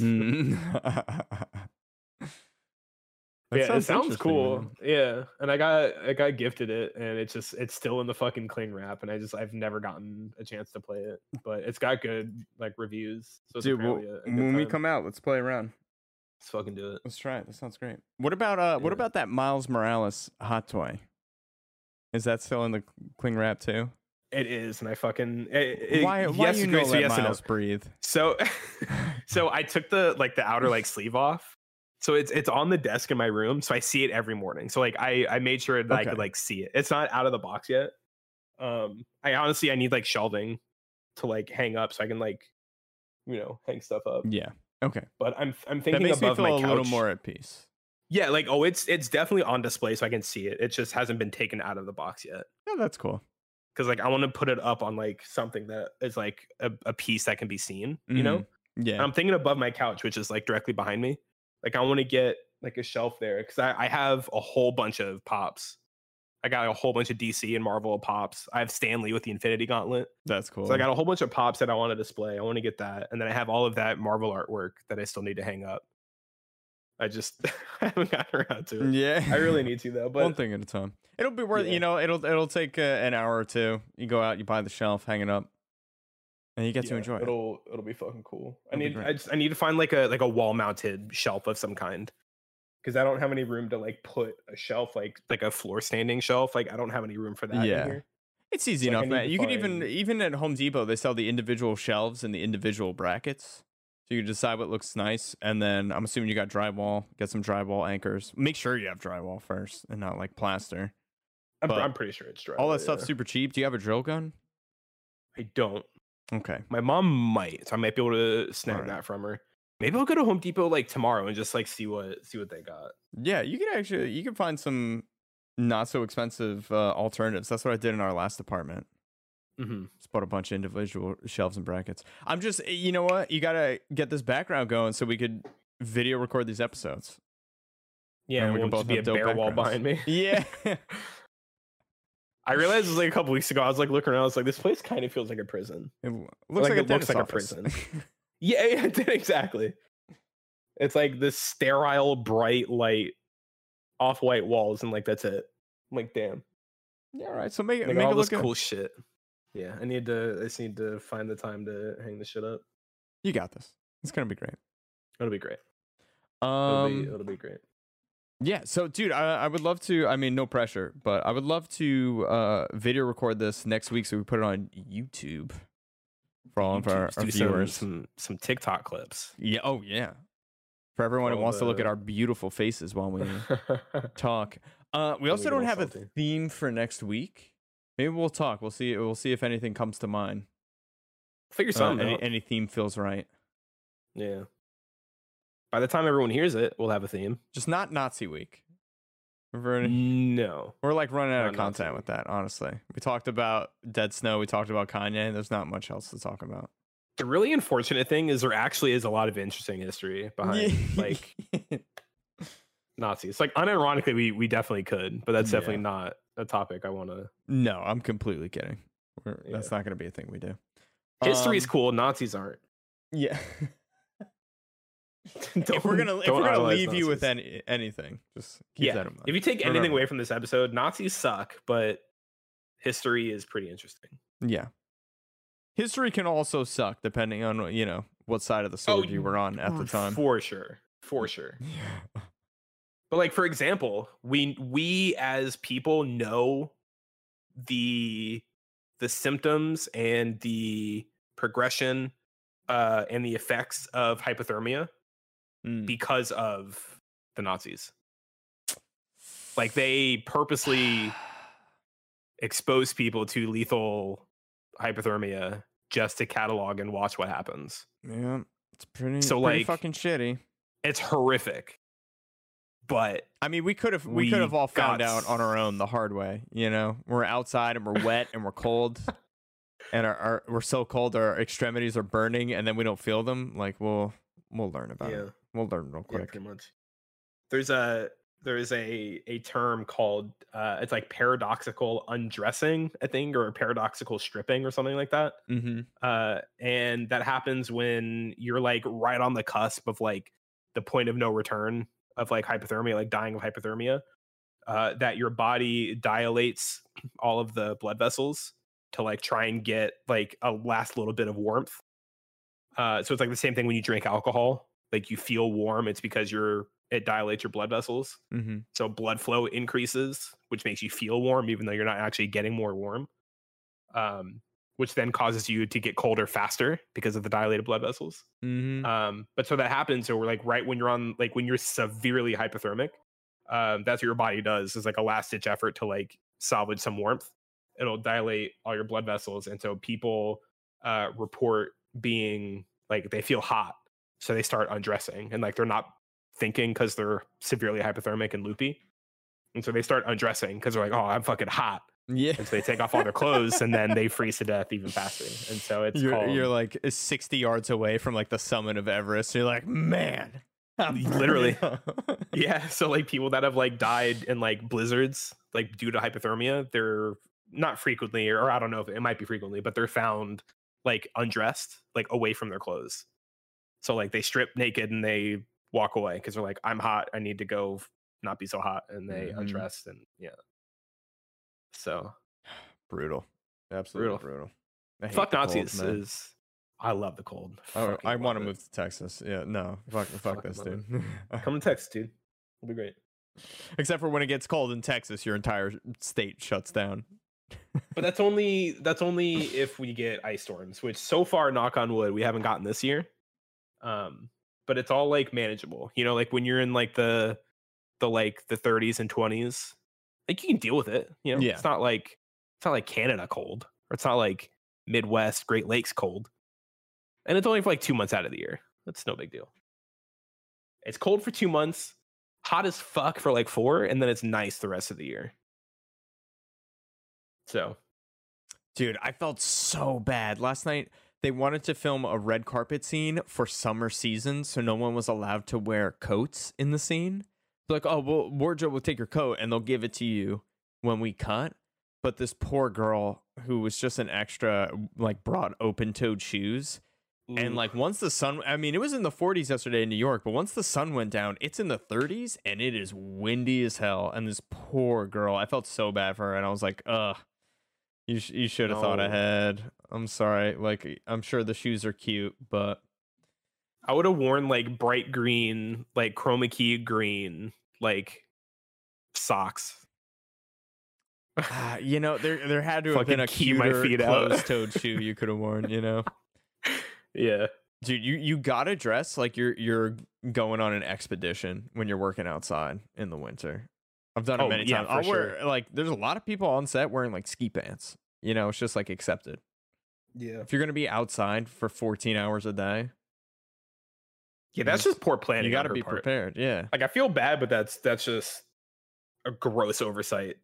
S2: [LAUGHS] [LAUGHS]
S1: Mm.
S2: Yeah, it sounds cool.
S1: man.
S2: Yeah, and I got I got gifted it, and it's just it's still in the fucking cling wrap, and I just I've never gotten a chance to play it, but it's got good like reviews. So it's
S1: Dude, well,
S2: apparently a- a good
S1: when we come out, let's play around.
S2: let's fucking do it.
S1: Let's try it. That sounds great. What about uh? What about that Miles Morales hot toy? Is that still in the cling wrap too?
S2: It is, and I fucking it, it-
S1: why? Why
S2: yes,
S1: you know let
S2: yes no.
S1: Miles breathe?
S2: So, [LAUGHS] [LAUGHS] so I took the like the outer like sleeve off. So it's it's on the desk in my room, so I see it every morning. So like I I made sure that I could like see it. It's not out of the box yet. Um, I honestly I need like shelving to like hang up so I can like you know hang stuff up.
S1: Yeah. Okay.
S2: But I'm I'm
S1: That
S2: thinking
S1: makes me
S2: above
S1: feel
S2: my
S1: a
S2: couch.
S1: little more at peace.
S2: Yeah, like oh, it's it's definitely on display so I can see it. It just hasn't been taken out of the box yet.
S1: Yeah, that's cool.
S2: Because like I want to put it up on like something that is like a, a piece that can be seen. You know.
S1: Mhm. Yeah.
S2: And I'm thinking above my couch, which is like directly behind me. Like I want to get like a shelf there because I, I have a whole bunch of pops. I got a whole bunch of DC and Marvel pops. I have Stan Lee with the Infinity Gauntlet.
S1: that's cool.
S2: So I got a whole bunch of pops that I want to display. I want to get that. And then I have all of that Marvel artwork that I still need to hang up. I just [LAUGHS] haven't gotten around to it.
S1: yeah.
S2: I really need [LAUGHS] to though. But one
S1: thing at a time. It'll be worth.
S2: Yeah.
S1: You know, it'll it'll take uh, an hour or two. You go out, you buy the shelf, hang it up, and you get to enjoy it.
S2: It'll it'll be fucking cool. I
S1: It'll be
S2: need I just I need to find like a like a wall mounted shelf of some kind. because I don't have any room to like put a shelf like like a floor standing shelf. Like I don't have any room for that.
S1: Yeah.
S2: In here.
S1: It's easy
S2: So,
S1: enough, man. You can even even at Home Depot they sell the individual shelves and the individual brackets. So you decide what looks nice, and then I'm assuming you got drywall. Get some drywall anchors. Make sure you have drywall first, and not like plaster.
S2: I'm, I'm pretty sure it's dry.
S1: All that stuff's super cheap. Do you have a drill gun?
S2: I don't.
S1: Okay.
S2: My mom might, so I might be able to snag
S1: Alright.
S2: that from her. Maybe I'll go to Home Depot like tomorrow and just like see what see what they got.
S1: Yeah, you can actually you can find some not so expensive uh, alternatives. That's what I did in our last apartment.
S2: Mm-hmm.
S1: Just bought a bunch of individual shelves and brackets. I'm just, you know what? You gotta get this background going so we could video record these episodes.
S2: Yeah,
S1: And we can both
S2: be a bare wall behind me. [LAUGHS]
S1: Yeah.
S2: I realized it was like a couple weeks ago. I was like looking around. I was like, this place kind of feels like a prison.
S1: It
S2: Like,
S1: looks like, a
S2: it looks like a prison. [LAUGHS] Yeah, yeah, exactly. It's like this sterile, bright light, off-white walls, and like that's it. I'm like, damn.
S1: yeah, all right. So make it
S2: Like
S1: make
S2: all
S1: it
S2: this
S1: look good.
S2: cool shit. Yeah, I need to. I just need to find the time to hang the shit up.
S1: You got this. It's gonna be great.
S2: It'll be great. It'll,
S1: Um,
S2: be, it'll be great.
S1: yeah. So, dude, I, I would love to. I mean, no pressure, but I would love to uh, video record this next week so we put it on YouTube for all of our, our
S2: do some-
S1: viewers.
S2: some some TikTok clips.
S1: Yeah. Oh, yeah. For everyone who
S2: all
S1: wants to look at our beautiful faces while we [LAUGHS] talk. Uh, we also
S2: get
S1: don't have a theme for next week. Maybe we'll talk. We'll see. We'll see if anything comes to mind.
S2: Figure
S1: Uh,
S2: something
S1: any,
S2: out.
S1: any theme feels right.
S2: Yeah. By the time everyone hears it, we'll have a theme.
S1: Just not Nazi week. We're,
S2: No.
S1: we're like running out
S2: Not
S1: of
S2: Nazi
S1: content with
S2: week.
S1: that. Honestly, we talked about Dead Snow. We talked about Kanye. There's not much else to talk about.
S2: The really unfortunate thing is there actually is a lot of interesting history behind like [LAUGHS] Nazis. Like unironically, we we definitely could, but that's
S1: Yeah.
S2: definitely not a topic I want to.
S1: no, I'm completely kidding. We're,
S2: Yeah.
S1: That's not going to be a thing we do.
S2: History's
S1: Um,
S2: cool. Nazis aren't.
S1: Yeah. [LAUGHS] [LAUGHS] if we're gonna if we're gonna leave you with any anything, just keep
S2: yeah.
S1: that in mind.
S2: If you take anything
S1: Remember.
S2: away from this episode, Nazis suck, but history is pretty interesting.
S1: Yeah. History can also suck depending on you know what side of the sword you
S2: you-
S1: were on at the time.
S2: for sure, for sure. [LAUGHS]
S1: Yeah.
S2: But like for example, we we as people know the the symptoms and the progression uh and the effects of hypothermia
S1: Mm.
S2: because of the Nazis. Like they purposely expose people to lethal hypothermia just to catalog and watch what happens.
S1: Yeah, it's pretty
S2: So,
S1: pretty
S2: like,
S1: fucking shitty.
S2: It's horrific. But
S1: I mean, we could have we,
S2: we
S1: could have all found out on our own the hard way. You know, we're outside and we're wet and we're cold, [LAUGHS] and our, our we're so cold our extremities are burning, and then we don't feel them. Like we'll we'll learn about
S2: yeah.
S1: it. We'll learn real
S2: Yeah,
S1: quick.
S2: pretty much. There's a there is a a term called uh it's like paradoxical undressing, I think, or paradoxical stripping or something like that.
S1: mm-hmm.
S2: Uh and that happens when you're like right on the cusp of like the point of no return of like hypothermia, like dying of hypothermia. Uh that your body dilates all of the blood vessels to like try and get like a last little bit of warmth. Uh so it's like the same thing when you drink alcohol like you feel warm it's because you're it dilates your blood vessels
S1: Mm-hmm.
S2: so blood flow increases which makes you feel warm even though you're not actually getting more warm um which then causes you to get colder faster because of the dilated blood vessels.
S1: Mm-hmm.
S2: um but so that happens so we're like right when you're on like when you're severely hypothermic um that's what your body does It's like a last ditch effort to like salvage some warmth. It'll dilate all your blood vessels and so people uh report being like they feel hot so they start undressing and like they're not thinking because they're severely hypothermic and loopy. And so they start undressing because they're like oh i'm fucking hot
S1: yeah.
S2: and so they take off all their clothes and then they freeze to death even faster and so it's
S1: you're,
S2: called,
S1: you're like 60 yards away from like the summit of Everest. You're like, man,
S2: Literally. [LAUGHS] Yeah, so like people that have like died in like blizzards, like due to hypothermia, they're not frequently, or I don't know if it might be frequently, but they're found like undressed, like away from their clothes. So like they strip naked and they walk away because they're like, I'm hot, I need to go not be so hot, and they
S1: Mhm.
S2: undress and yeah. So
S1: brutal, absolutely brutal. I
S2: fuck
S1: the cold,
S2: Nazis is. I love the cold.
S1: Oh,
S2: Fucking
S1: I want to move to Texas. Yeah, no, fuck, fuck
S2: Fucking
S1: this, dude. [LAUGHS]
S2: Come to Texas, dude. It'll be great.
S1: Except for when it gets cold in Texas, your entire state shuts down.
S2: But that's only that's only [LAUGHS] if we get ice storms, which so far, knock on wood, we haven't gotten this year. Um, but it's all like manageable. You know, like when you're in like the the like the 30s and 20s, like you can deal with it. You know,
S1: Yeah.
S2: it's not like it's not like Canada cold, or it's not like Midwest Great Lakes cold. And it's only for like two months out of the year. That's no big deal. It's cold for two months, hot as fuck for like four, and then it's nice the rest of the year. So
S1: Dude, I felt so bad. Last night, they wanted to film a red carpet scene for summer season, so no one was allowed to wear coats in the scene. Like, oh, well, wardrobe will take your coat and they'll give it to you when we cut. But this poor girl who was just an extra, like, brought open toed shoes. And, like, once the sun, I mean, it was in the 40s yesterday in New York, but once the sun went down, it's in the 30s and it is windy as hell. And this poor girl, I felt so bad for her. And I was like, ugh. You, sh- you should have thought ahead. I'm sorry. Like I'm sure the shoes are cute, but
S2: I would have worn like bright green, like chroma key green, like socks.
S1: ah, you know there there had to have been a
S2: key my feet [LAUGHS]
S1: closed-toed shoe you could have worn. You know,
S2: Yeah.
S1: dude, you you gotta dress like you're you're going on an expedition when you're working outside in the winter. I've done it
S2: Oh,
S1: many
S2: yeah,
S1: times.
S2: for
S1: I'll wear
S2: sure.
S1: like there's a lot of people on set wearing like ski pants. You know, it's just like accepted.
S2: Yeah.
S1: If you're gonna be outside for 14 hours a day,
S2: Yeah, that's just poor planning.
S1: you gotta be
S2: part.
S1: prepared. Yeah.
S2: Like I feel bad, but that's that's just a gross oversight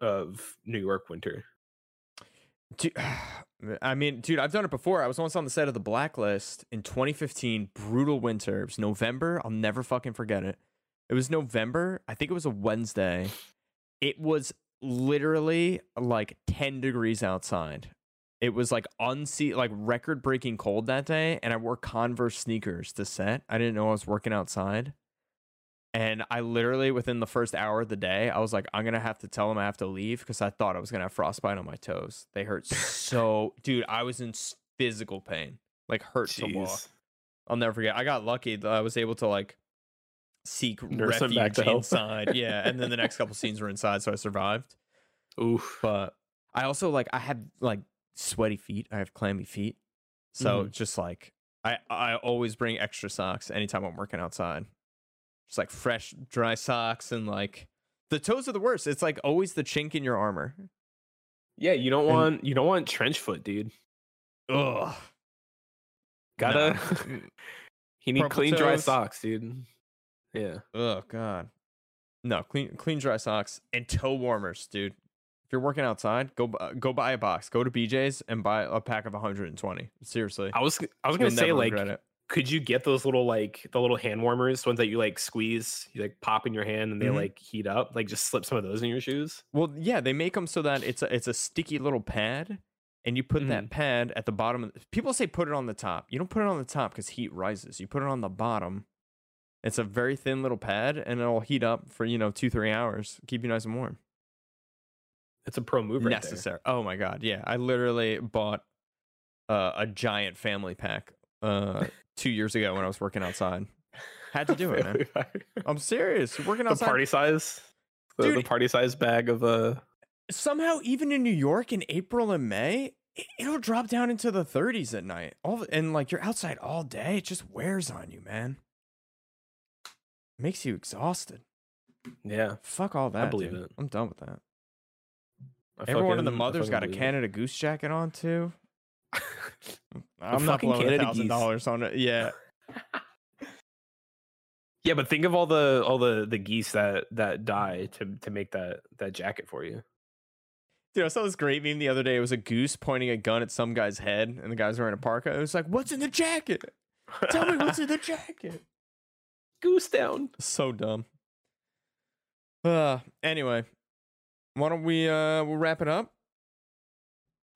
S2: of New York winter.
S1: Dude, [SIGHS] I mean, dude, I've done it before. I was once on the set of the Blacklist in 2015, brutal winter. It was November. I'll never fucking forget it. It was November. I think it was a Wednesday. It was literally like 10 degrees outside. It was like unse like record breaking cold that day, and I wore Converse sneakers to set. I didn't know I was working outside. And I literally, within the first hour of the day, I was like, I'm gonna have to tell them I have to leave because I thought I was gonna have frostbite on my toes. They hurt so, [LAUGHS] dude. I was in physical pain, like hurt to walk. I'll never forget. I got lucky that I was able to like seek
S2: Nurse
S1: refuge
S2: back to health.
S1: inside. Yeah, [LAUGHS] and then the next couple scenes were inside, so I survived.
S2: Oof.
S1: But I also like I had like sweaty feet. I have clammy feet, so
S2: Mhm.
S1: just like I I always bring extra socks anytime I'm working outside. Just like fresh, dry socks and like the toes are the worst. It's like always the chink in your armor.
S2: Yeah, you don't
S1: And-
S2: want you don't want trench foot, dude.
S1: Ugh.
S2: Gotta you [LAUGHS] need
S1: Purple
S2: clean dry socks, dude. Yeah.
S1: Oh god. No, clean clean dry socks and toe warmers, dude. You're working outside, go go buy a box. Go to BJ's and buy a pack of 120. Seriously.
S2: I was I was
S1: You'll
S2: gonna say like could you get those little like the little hand warmers, ones that you like squeeze, you like pop in your hand and they
S1: Mhm.
S2: like heat up? Like just slip some of those in your shoes.
S1: Well, yeah, they make them so that it's a, it's a sticky little pad, and you put
S2: Mm-hmm.
S1: that pad at the bottom. Of, people say put it on the top. You don't put it on the top because heat rises. You put it on the bottom. It's a very thin little pad, and it'll heat up for you know two three hours, keep you nice and warm.
S2: It's a pro move right there.
S1: Necessary. Oh my god, yeah. I literally bought uh, a giant family pack uh, [LAUGHS] two years ago when I was working outside. Had to do it, man. I'm serious. Working
S2: the
S1: outside.
S2: party size, the, the party size bag of uh
S1: somehow even in New York in April and May, it- it'll drop down into the 30s at night. All and like you're outside all day, it just wears on you, man. Makes you exhausted.
S2: yeah.
S1: Fuck all that.
S2: I believe
S1: dude.
S2: it.
S1: I'm done with that.
S2: I
S1: Everyone in the
S2: fucking- I
S1: mother's got a
S2: fucking believe
S1: Canada Goose jacket on too. [LAUGHS] I'm not blowing a thousand dollars on it. Yeah, [LAUGHS]
S2: yeah, but think of all the all the the geese that that die to to make that that jacket for you.
S1: dude. I saw this great meme the other day. It was a goose pointing a gun at some guy's head, and the guy's wearing a parka. It was like, "What's in the jacket? Tell me what's in the jacket." [LAUGHS]
S2: goose down.
S1: So dumb. Uh anyway. Why don't we uh we'll wrap it up?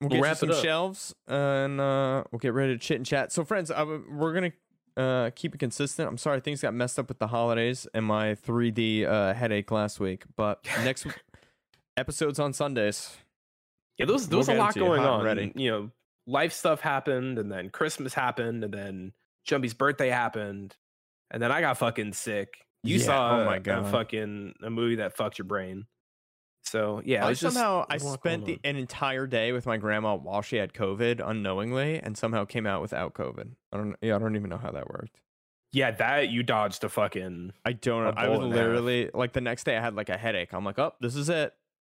S1: We'll
S2: We'll
S1: get
S2: wrap
S1: some
S2: up.
S1: shelves and uh we'll get ready to chit and chat. So friends, I, w- we're gonna uh keep it consistent. I'm sorry things got messed up with the holidays and my 3D uh headache last week, but [LAUGHS] next w- episodes on Sundays.
S2: Yeah, those
S1: We'll
S2: there's a lot going on.
S1: ready.
S2: You know, life stuff happened, and then Christmas happened, and then Jumpy's birthday happened, and then I got fucking sick, You
S1: Yeah,
S2: saw
S1: oh my
S2: a
S1: God.
S2: fucking a movie that fucked your brain. So yeah,
S1: I
S2: it's just-
S1: somehow I
S2: there's a lot
S1: spent the, an entire day with my grandma while she had COVID unknowingly, and somehow came out without COVID. I don't. Yeah, I don't even know how that worked.
S2: yeah that you dodged a fucking.
S1: I don't. know.
S2: A
S1: I was
S2: bullet and a half.
S1: literally like the next day I had like a headache. I'm like, oh, this is it.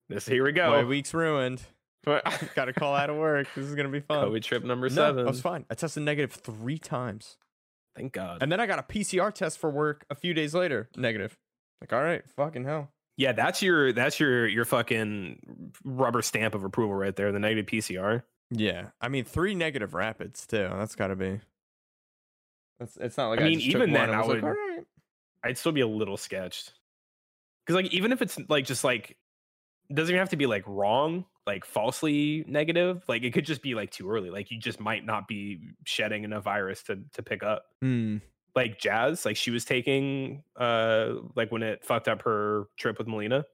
S2: This here we go.
S1: My week's ruined. [LAUGHS] [LAUGHS] Got to call out of work. This is gonna be fun.
S2: COVID trip number
S1: no,
S2: seven.
S1: I was fine. I tested negative three times,
S2: Thank God.
S1: and then I got a PCR test for work a few days later. Negative. Like, all right, fucking hell.
S2: Yeah, that's your that's your your fucking rubber stamp of approval right there. The negative PCR.
S1: Yeah, I mean three negative rapids too. That's got to be. It's it's not like
S2: I
S1: I,
S2: mean,
S1: just
S2: even
S1: one
S2: then,
S1: and
S2: I
S1: was like,
S2: would-
S1: all right.
S2: I'd still be a little sketched. Because like even if it's like just like doesn't even have to be like wrong, like falsely negative. Like it could just be like too early. Like you just might not be shedding enough virus to to pick up.
S1: Hmm.
S2: Like Jazz, like she was taking uh like when it fucked up her trip with Melina.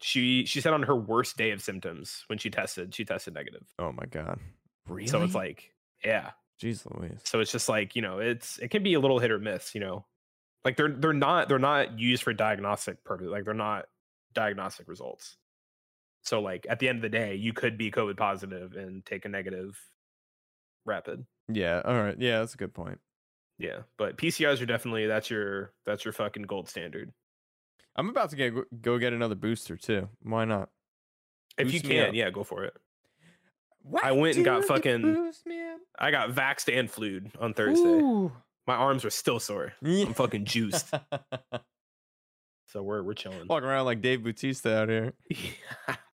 S2: She she said on her worst day of symptoms when she tested, she tested negative.
S1: Oh my god. Really?
S2: So it's like, yeah.
S1: jeez Louise.
S2: So it's just like, you know, it's it can be a little hit or miss, you know. Like they're they're not they're not used for diagnostic purpose. Like they're not diagnostic results. So like at the end of the day, you could be COVID positive and take a negative rapid.
S1: Yeah. All right. Yeah, that's a good point.
S2: Yeah. But PCRs are definitely that's your that's your fucking gold standard.
S1: I'm about to get go get another booster too. Why not?
S2: If you
S1: Boost up.
S2: can, yeah, go for it.
S1: What
S2: I went and got fucking-? I got vaxxed and flued on Thursday.
S1: Ooh.
S2: My arms are still sore. I'm fucking juiced. [LAUGHS] so we're we're chilling.
S1: Walking around like Dave Bautista out here. [LAUGHS]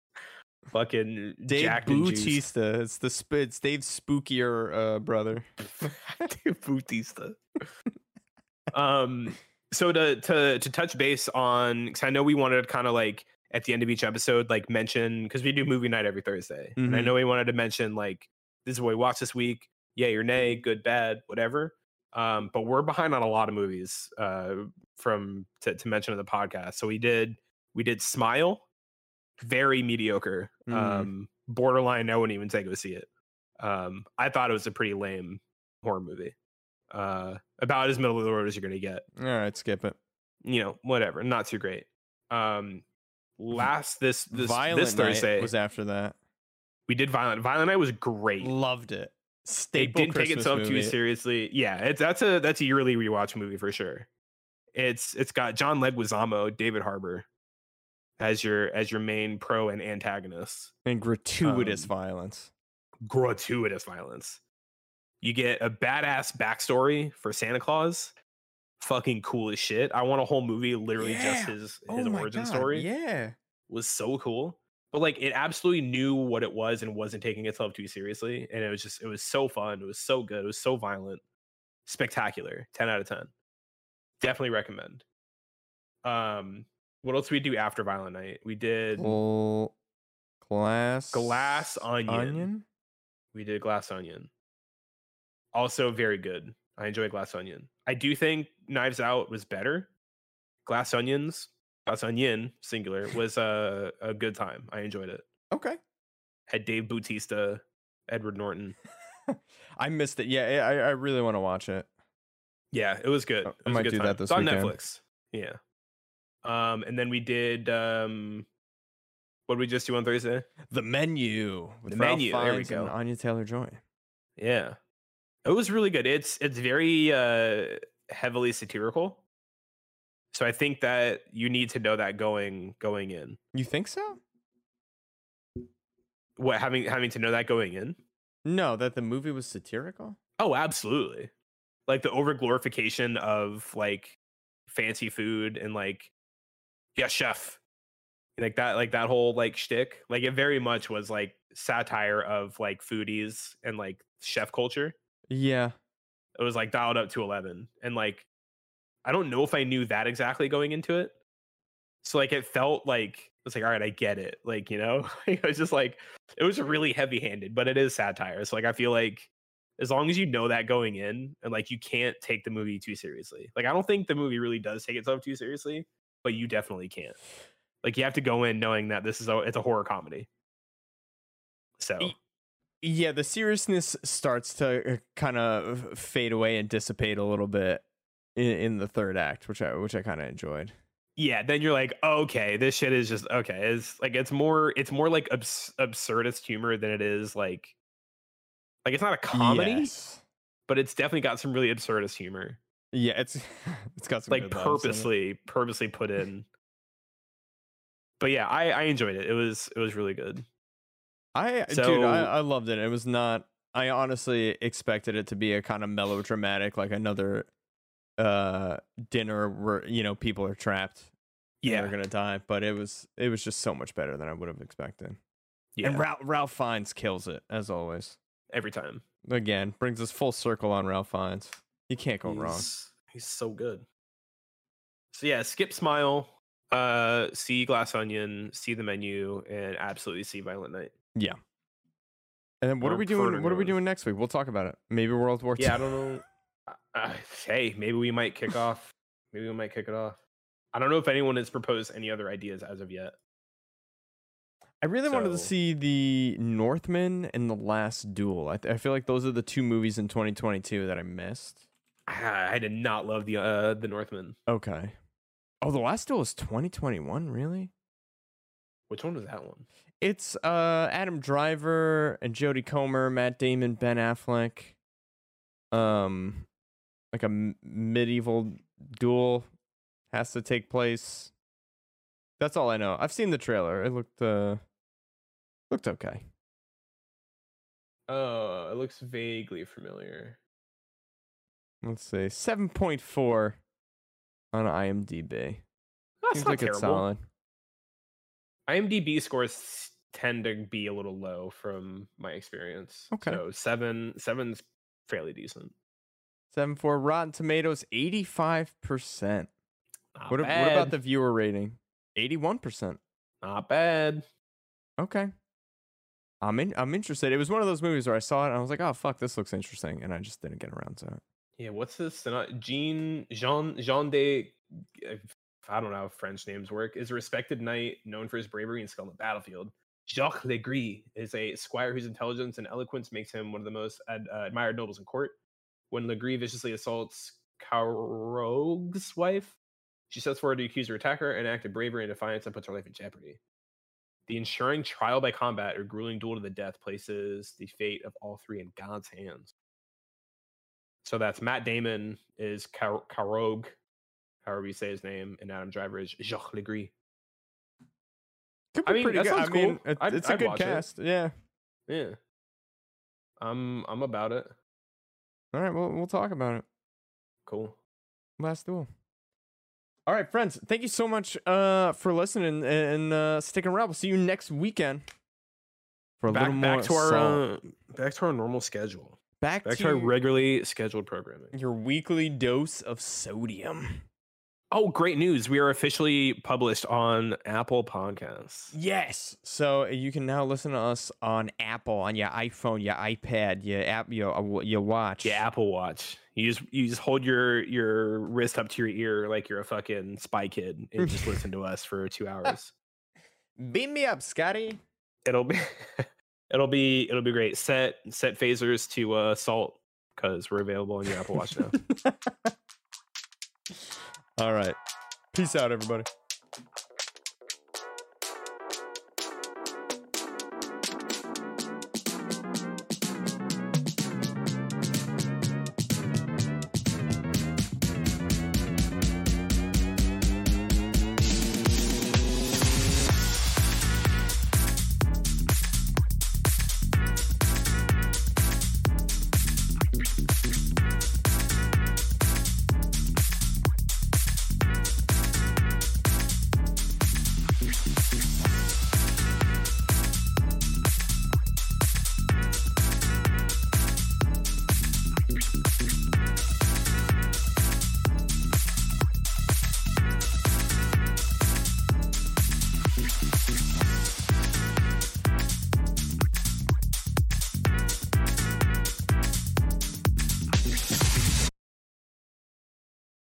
S2: fucking
S1: Dave
S2: jacked and juiced.
S1: Bautista. It's the sp- it's Dave's spookier uh, brother. [LAUGHS]
S2: Dave Bautista. um. So to to to touch base on, because I know we wanted to kind of like at the end of each episode, like mention because we do movie night every Thursday, and I
S1: Mhm.
S2: know we wanted to mention like this is what we watched this week, yay or nay, good, bad, whatever. Um, but we're behind on a lot of movies uh, from to, to mention in the podcast. So we did we did Smile, very mediocre,
S1: Mm.
S2: um, borderline. I wouldn't even say go see it. Um, I thought it was a pretty lame horror movie. Uh, about as middle of the road as you're gonna get.
S1: All right, skip it.
S2: You know, whatever, not too great. Um, last this this
S1: Violent
S2: this Thursday
S1: was after that.
S2: we did Violent. Violent Night was great.
S1: Loved it.
S2: They
S1: Staple
S2: didn't take
S1: Christmas
S2: itself too seriously. Yeah, it's that's a that's a yearly rewatch movie for sure. It's it's got John Leguizamo, David Harbour as your as your main pro and antagonist.
S1: and gratuitous
S2: Um,
S1: violence.
S2: Gratuitous violence. You get a badass backstory for Santa Claus. Fucking cool as shit. I want a whole movie literally just his his
S1: oh
S2: origin
S1: God,
S2: story.
S1: Yeah.
S2: was so cool. But like it absolutely knew what it was and wasn't taking itself too seriously. And it was just it was so fun. It was so good. It was so violent. Spectacular. 10 out of 10. Definitely recommend. Um what else we do after Violent Night? We did
S1: Gl- glass.
S2: Glass Onion.
S1: Onion.
S2: We did Glass Onion. Also very good. I enjoy Glass Onion. I do think Knives Out was better. Glass Onions, Glass Onion singular was a a good time. I enjoyed it.
S1: Okay.
S2: had Dave Bautista, Edward Norton. [LAUGHS]
S1: I missed it. Yeah, I, I really want to watch it.
S2: Yeah, it was good.
S1: I
S2: It was a
S1: might do that this
S2: it's on
S1: weekend.
S2: Netflix. Yeah. Um, and then we did um, what did we just do on Thursday?
S1: The menu. With
S2: The Menu, there we
S1: Fiennes
S2: go.
S1: Anya Taylor Joy.
S2: Yeah, it was really good. It's it's very uh heavily satirical. So I think that you need to know that going going in.
S1: You think so?
S2: What having having to know that going in?
S1: No, that the movie was satirical.
S2: Oh, absolutely. Like the over glorification of like fancy food and like, yeah, chef. Like that, like that whole like shtick. Like it very much was like satire of like foodies and like chef culture.
S1: Yeah.
S2: It was like dialed up to eleven. And like I don't know if I knew that exactly going into it. So like it felt like it's like, all right, I get it. Like, you know, [LAUGHS] it was just like it was really heavy handed, but it is satire. So like I feel like as long as you know that going in and like you can't take the movie too seriously. Like I don't think the movie really does take itself too seriously, but you definitely can't. Like you have to go in knowing that this is a it's a horror comedy. So
S1: Yeah, the seriousness starts to uh, kind of fade away and dissipate a little bit in, in the third act, which I which I kind of enjoyed.
S2: yeah, then you're like, okay, this shit is just okay. It's like it's more it's more like abs- absurdist humor than it is like like it's not a comedy,
S1: Yes.
S2: but it's definitely got some really absurdist humor.
S1: Yeah, it's [LAUGHS] it's got some
S2: like
S1: good laughs in
S2: purposely purposely put in. But yeah, I I enjoyed it. It was it was really good.
S1: I dude, I, I loved it. It was not. I honestly expected it to be a kind of melodramatic, like another uh dinner where you know people are trapped.
S2: Yeah,
S1: they're gonna die. But it was it was just so much better than I would have expected.
S2: yeah.
S1: And Ralph, Ralph Fiennes kills it as always.
S2: every time.
S1: Again, brings us full circle on Ralph Fiennes. You can't go wrong.
S2: He's, he's so good. So yeah, skip smile, uh, see glass onion, see the menu, and absolutely see Violent Night. Yeah.
S1: And then what are we doing? What are we doing next week? We'll talk about it. Maybe World War
S2: Yeah, I don't know. Uh, hey, maybe we might kick off. Maybe we might kick it off. I don't know if anyone has proposed any other ideas as of yet.
S1: I really wanted to see the Northman and the Last Duel. I, th- I feel like those are the two movies in 2022 that I missed.
S2: I, I did not love the uh the Northman.
S1: Okay. Oh, the Last Duel is 2021. Really?
S2: Which one was that one?
S1: It's uh Adam Driver and Jodie Comer, Matt Damon, Ben Affleck. Um, like a m- medieval duel has to take place. That's all I know. I've seen the trailer. It looked uh looked okay.
S2: Oh, it looks vaguely familiar.
S1: Let's see, 7.4 on IMDb.
S2: That's
S1: Seems
S2: not
S1: like
S2: terrible.
S1: it's solid.
S2: IMDb scores tend to be a little low from my experience.
S1: Okay.
S2: So seven, seven's fairly decent.
S1: 7.4 Rotten Tomatoes, 85%. What, what about the viewer rating? 81%.
S2: Not bad.
S1: Okay. I'm in, I'm interested. It was one of those movies where I saw it and I was like, "Oh fuck, this looks interesting," and I just didn't get around to it.
S2: Yeah, what's this? Jean Jean Jean de I don't know how French names work. Is a respected knight known for his bravery and skill on the battlefield. Jacques Le Gris is a squire whose intelligence and eloquence makes him one of the most ad- uh, admired nobles in court. When Le Gris viciously assaults Carrouges's wife, she sets forward to accuse her attacker and act of bravery and defiance and puts her life in jeopardy. The ensuring trial by combat or grueling duel to the death places the fate of all three in God's hands. So that's Matt Damon is Car- however you say his name, and Adam Driver is Jacques Le Gris.
S1: Could
S2: I mean,
S1: pretty
S2: that
S1: good. I mean,
S2: cool. I'd-
S1: it's a
S2: I'd
S1: good
S2: watch it.
S1: cast. Yeah.
S2: Yeah, I'm I'm about it.
S1: All right. Well, we'll talk about it.
S2: Cool.
S1: Last duel. All right, friends. Thank you so much uh, for listening and uh, sticking around. We'll see you next weekend for a
S2: Back
S1: little
S2: back
S1: more
S2: to our uh, back to our normal schedule.
S1: Back,
S2: Back
S1: to,
S2: to our regularly scheduled programming.
S1: your weekly dose of sodium.
S2: Oh, great news! We are officially published on Apple Podcasts.
S1: Yes. So you can now listen to us on Apple, on your iPhone, your iPad, your app, your uh, your watch.
S2: Yeah, Apple Watch. You just you just hold your your wrist up to your ear like you're a fucking spy kid and just listen to us for two [LAUGHS] hours.
S1: Beam me up, Scotty.
S2: It'll be [LAUGHS] it'll be it'll be great. Set set phasers to uh salt because we're available on your Apple Watch now. [LAUGHS]
S1: All right. Peace out, everybody.